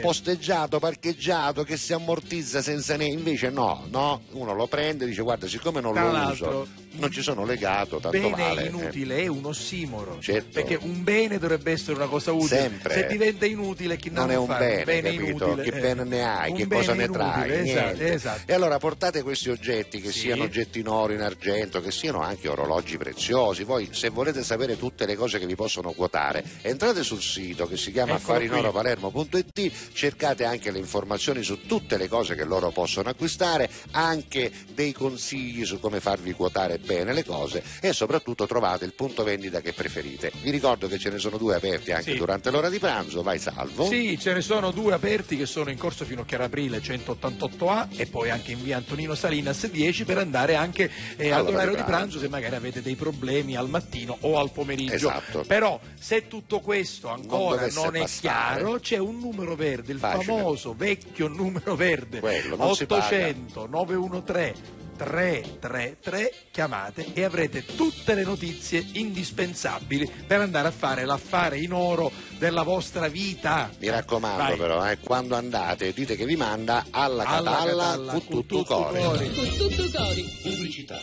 C: posteggiato, parcheggiato, che si ammortizza senza ne... Invece no, no, uno lo prende e dice guarda, siccome non
D: Tra
C: lo uso, non ci sono legato, tanto
D: bene
C: vale. Eh.
D: inutile è un ossimoro
C: Certo.
D: perché un bene dovrebbe essere una cosa utile
C: Sempre.
D: se diventa inutile chi
C: non è un bene, capito?
D: inutile,
C: che
D: eh.
C: bene ne hai, che
D: bene
C: cosa ne trai?
D: esatto, esatto.
C: E allora portate questi oggetti che
D: Sì.
C: siano oggetti in oro, in argento, che siano anche orologi preziosi. Voi se volete sapere tutte le cose che vi possono quotare, entrate sul sito che si chiama affarinoropalermo.it, cercate anche le informazioni su tutte le cose che loro possono acquistare, anche dei consigli su come farvi quotare bene le cose e soprattutto trovate il punto vendita che preferite. Vi ricordo che ce ne sono due aperti anche
D: Sì.
C: durante l'ora di pranzo, vai salvo.
D: Sì, ce ne sono due aperti che sono in corso Finocchiara Aprile 188A e poi anche in via Antonino Salinas 10 per andare anche eh,
C: All'ora
D: all'orario
C: di pranzo.
D: pranzo se magari avete dei problemi al mattino o al pomeriggio.
C: Esatto.
D: Però se tutto questo ancora
C: dovesse
D: non, è
C: bastare.
D: chiaro c'è un numero verde, il
C: Facile.
D: famoso vecchio numero verde
C: Quello, non si paga.
D: 800 913 333 chiamate e avrete tutte le notizie indispensabili per andare a fare l'affare in oro della vostra vita.
C: Mi raccomando
D: Vai.
C: però, eh, quando andate dite che vi manda alla
D: Alla
C: catalla
D: catalla,
C: con
D: con
C: tutto
D: tutto
C: cuore.
D: cuore.
B: Con tutto cori.
K: Pubblicità.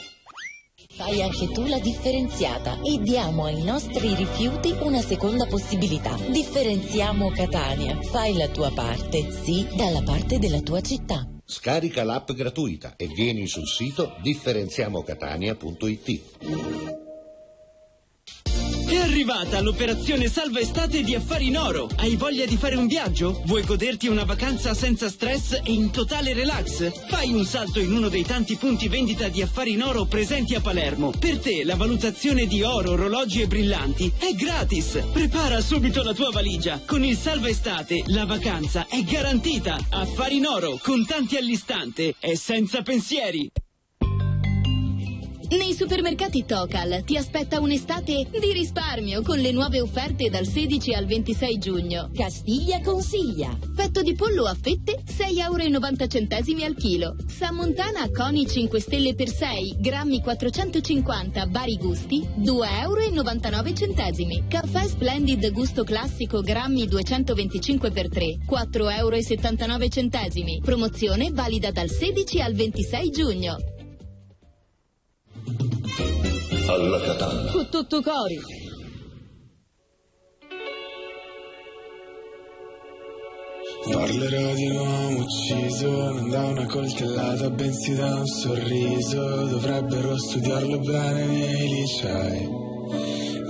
J: Fai anche tu la differenziata e diamo ai nostri rifiuti una seconda possibilità. Differenziamo Catania. Fai la tua parte, sì, dalla parte della tua città.
M: Scarica l'app gratuita e vieni sul sito differenziamocatania.it.
F: È arrivata l'operazione Salva Estate di Affari in Oro. Hai voglia di fare un viaggio? Vuoi goderti una vacanza senza stress e in totale relax? Fai un salto in uno dei tanti punti vendita di Affari in Oro presenti a Palermo. Per te la valutazione di oro, orologi e brillanti è gratis. Prepara subito la tua valigia. Con il Salva Estate la vacanza è garantita. Affari in Oro, contanti all'istante e senza pensieri.
B: Nei supermercati Tocal ti aspetta un'estate di risparmio con le nuove offerte dal 16 al 26 giugno. Castiglia consiglia. Petto di pollo a fette 6,90 euro al chilo. Sammontana Coni 5 stelle per 6, grammi 450, vari gusti 2,99 euro. Caffè Splendid gusto classico grammi 225 per 3, 4,79 euro. Promozione valida dal 16 al 26 giugno.
K: Alla.
B: Con tutto cori.
Q: Parlerò di un uomo ucciso non da una coltellata bensì da un sorriso Dovrebbero studiarlo bene nei licei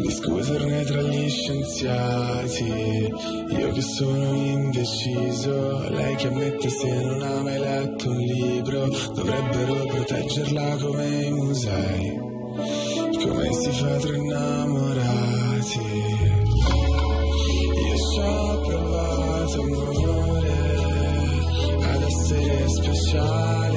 Q: Discuterne tra gli scienziati Io che sono indeciso Lei che ammette se non ha mai letto un libro Dovrebbero proteggerla come i musei Come si fa tra innamorati. Io ci ho provato amore ad essere speciale,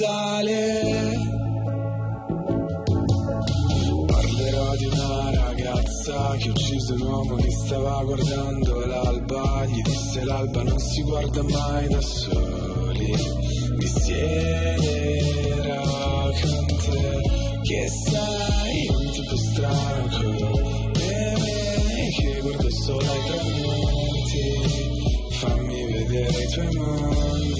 Q: abissale. Parlerò di una ragazza che uccise un uomo che stava guardando l'alba. Gli disse l'alba non si guarda mai da soli. Mi siederò con te, che sei un tipo strano come me, che guardo solo ai tramonti. Fammi vedere i tuoi mondi.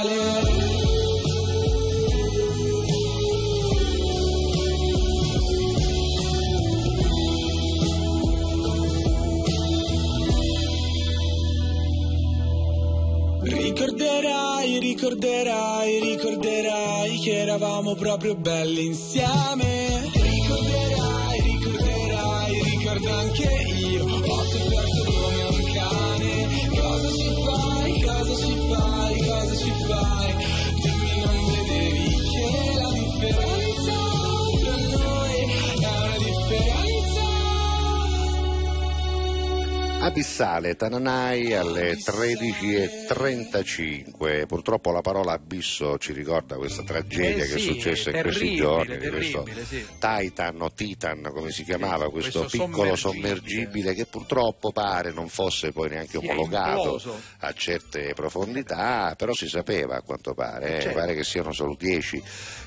Q: Ricorderai, ricorderai, che eravamo proprio belli insieme. Ricorderai, ricorderai, ricorda anche io.
C: Abissale, Tananai alle 13.35. Purtroppo la parola abisso ci ricorda questa tragedia
D: Eh
C: che è
D: sì,
C: successa in questi giorni. questo
D: sì.
C: Titan o Titan, come si chiamava, questo,
D: questo
C: piccolo
D: sommergibile.
C: sommergibile che purtroppo pare non fosse poi neanche omologato a certe profondità, però si sapeva a quanto pare, eh,
D: Certo.
C: pare che siano solo 10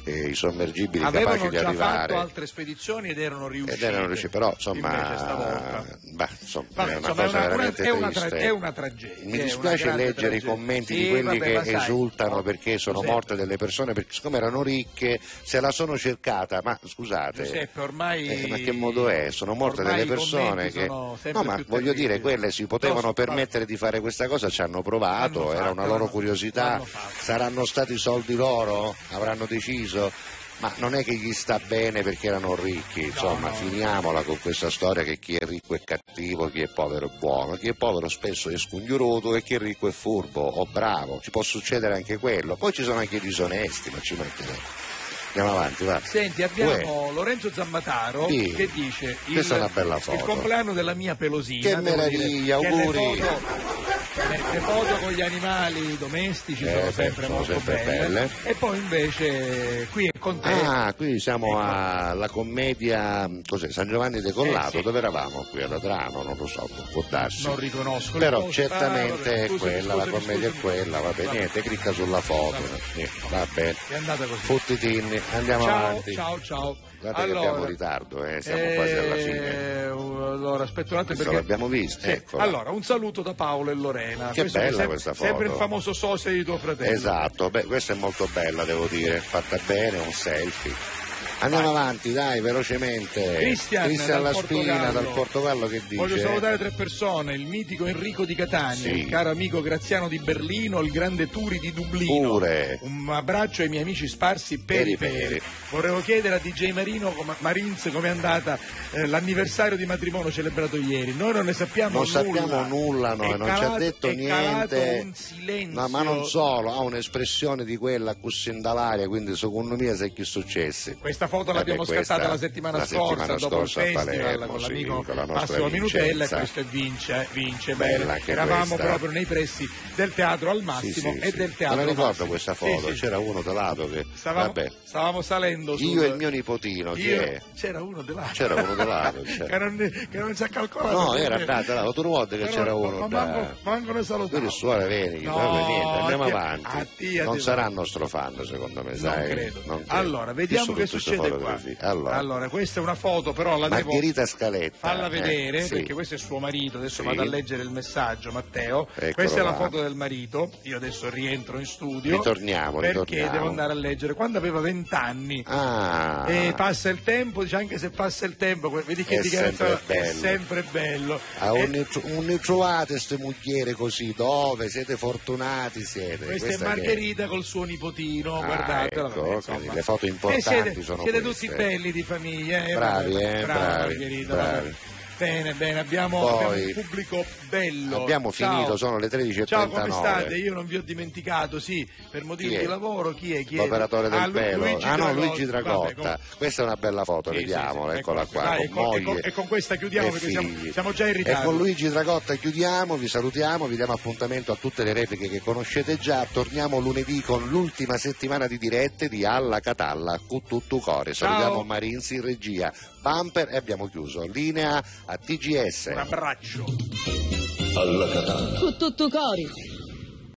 C: eh, i sommergibili
D: Avevano
C: capaci di
D: già
C: arrivare.
D: fatto altre spedizioni ed erano riusciti.
C: Ed erano riusciti, però insomma, bah, insomma,
D: Vabbè,
C: è una
D: insomma,
C: cosa
D: è una-
C: veramente
D: una
C: triste.
D: è una tragedia,
C: Mi dispiace leggere
D: tragedia.
C: i commenti
D: Sì,
C: di quelli
D: vabbè,
C: che esultano perché sono
D: Giuseppe.
C: morte delle persone, perché siccome erano ricche, se la sono cercata, ma scusate.
D: Giuseppe, ormai
C: eh, ma che modo è? Sono morte
D: ormai
C: delle persone che. No, ma voglio dire, quelle si potevano permettere di fare questa cosa, ci hanno provato, era una loro curiosità, saranno stati soldi loro? Avranno deciso? Ma non è che gli sta bene perché erano ricchi, insomma, finiamola con questa storia che chi è ricco è cattivo, chi è povero è buono, chi è povero spesso è scugnuroso e chi è ricco è furbo o bravo, ci può succedere anche quello, poi ci sono anche i disonesti, ma ci mancherebbe. Andiamo avanti, va.
D: Senti, abbiamo Lorenzo Zammataro
C: Sì.
D: che dice il,
C: Questa è una bella foto.
D: il compleanno della mia pelosina.
C: Che
D: dire
C: meraviglia,
D: che
C: auguri.
D: Le foto, con gli animali domestici
C: Eh,
D: sono sempre
C: sono
D: molto
C: sempre
D: belle.
C: belle.
D: E poi invece qui è con te.
C: Ah, qui siamo alla commedia, cos'è, San Giovanni Decollato,
D: Eh, sì.
C: dove eravamo? Qui ad Adrano, non lo so, può darsi.
D: Non riconosco
C: Però certamente
D: Ah,
C: è
D: scusami,
C: quella, la
D: scusami,
C: commedia
D: scusami.
C: è quella, va bene,
D: Vabbè.
C: niente, clicca sulla foto, va bene.
D: È andata così.
C: Futtitinni, andiamo
D: ciao,
C: avanti.
D: ciao, ciao.
C: Guarda che
D: allora,
C: abbiamo ritardo, eh, siamo quasi alla fine.
D: eh, allora, aspetta un attimo perché...
C: l'abbiamo visto,
D: Sì,
C: eccola.
D: Allora, un saluto da Paolo e Lorena.
C: Che
D: Questo
C: bella
D: sem-
C: questa foto.
D: Sempre il famoso sosia di tuo fratello.
C: Esatto, beh, questa è molto bella, devo dire, fatta bene, un selfie. Andiamo avanti, dai, velocemente.
D: Cristian, dal
C: La Spina
D: Portogallo.
C: dal Portogallo che dice?
D: Voglio salutare tre persone, il mitico Enrico di Catania,
C: Sì.
D: il caro amico Graziano di Berlino, il grande Turi di Dublino.
C: Pure.
D: Un abbraccio ai miei amici sparsi peri
C: Peri
D: peri. Volevo chiedere a DJ Marino, come- Marins come è andata eh, l'anniversario di matrimonio celebrato ieri. Noi non ne sappiamo
C: Non
D: nulla.
C: sappiamo nulla, noi,
D: È
C: non ci ha detto
D: è
C: niente.
D: un silenzio.
C: No, ma non solo, ha un'espressione di quella così in dall'aria, quindi secondo me sai che successe.
D: Questa foto
C: Vabbè,
D: l'abbiamo
C: questa-
D: scattata la settimana
C: la
D: scorsa
C: settimana
D: dopo il festival
C: Palermo,
D: con
C: sì,
D: l'amico
C: nostra
D: Massimo Minutella e questo vince, vince
C: Bella anche
D: Eravamo
C: questa.
D: proprio nei pressi del teatro al
C: Sì,
D: massimo
C: sì,
D: e
C: sì.
D: del teatro
C: Me la ricordo
D: Massimo.
C: questa
D: Sì,
C: foto,
D: sì.
C: c'era uno da lato che...
D: Stavamo,
C: Vabbè,
D: stavamo salendo sul...
C: io e il mio nipotino, chi è?
D: C'era uno di là.
C: C'era uno da lato,
D: che, non, che non ci ha calcolato.
C: No, era andata là, tu vuoi che c'era uno da...
D: manco, manco ne salutavo.
C: Vedi, suore, vedi, andiamo avanti. non sarà il nostro fan, secondo me, sai?
D: Non credo.
C: Non.
D: Allora, vediamo che succede succede qua?
C: Allora,
D: Allora, questa è una foto, però la devo
C: Margherita Scaletta.
D: falla
C: eh,
D: vedere
C: sì.
D: perché questo è suo marito. Adesso
C: Sì.
D: vado a leggere il messaggio, Matteo.
C: Eccolo
D: questa è la
C: là.
D: foto del marito. Io adesso rientro in studio.
C: Ritorniamo,
D: perché
C: ritorniamo.
D: devo andare a leggere. Quando aveva vent'anni.
C: Ah.
D: E passa il tempo, dice anche se passa il tempo, vedi che
C: È sempre
D: è
C: bello.
D: sempre bello.
C: Ah,
D: E-
C: non, ne, trovate queste mogliere così, dove? Siete fortunati siete.
D: Questa,
C: Questa
D: è
C: che-
D: Margherita col suo nipotino,
C: Ah,
D: guardatela.
C: ecco,
D: vabbè,
C: le foto importanti sono
D: siete tutti belli di famiglia, eh?
C: Bravi, eh, bravi,
D: Margherita,
C: bravi.
D: Bene, bene, abbiamo,
C: Poi-
D: abbiamo un pubblico bello.
C: Abbiamo
D: Ciao.
C: finito, sono le 13.39.
D: Ciao, come state? Io non vi ho dimenticato, sì, per motivi di lavoro, chi è? Chi è?
C: L'operatore del
D: Ah,
C: pelo.
D: Luigi
C: ah no,
D: Dragotta.
C: Luigi Dragotta.
D: Vabbè, com-
C: Questa è una bella foto,
D: Sì,
C: vediamola,
D: sì, sì,
C: eccola qua.
D: Dai,
C: con
D: e con- e con-
C: moglie
D: e con questa chiudiamo
C: e
D: perché siamo- siamo già in
C: E
D: ritardo.
C: con Luigi Dragotta chiudiamo, vi salutiamo, vi diamo appuntamento a tutte le repliche che conoscete già. Torniamo lunedì con l'ultima settimana di dirette di Alla Catalla cuore.
D: Ciao.
C: Salutiamo Marinzi in regia, Bumper e abbiamo chiuso. Linea a TGS.
D: Un abbraccio.
K: Alla Catalla.
B: Con tutto cori.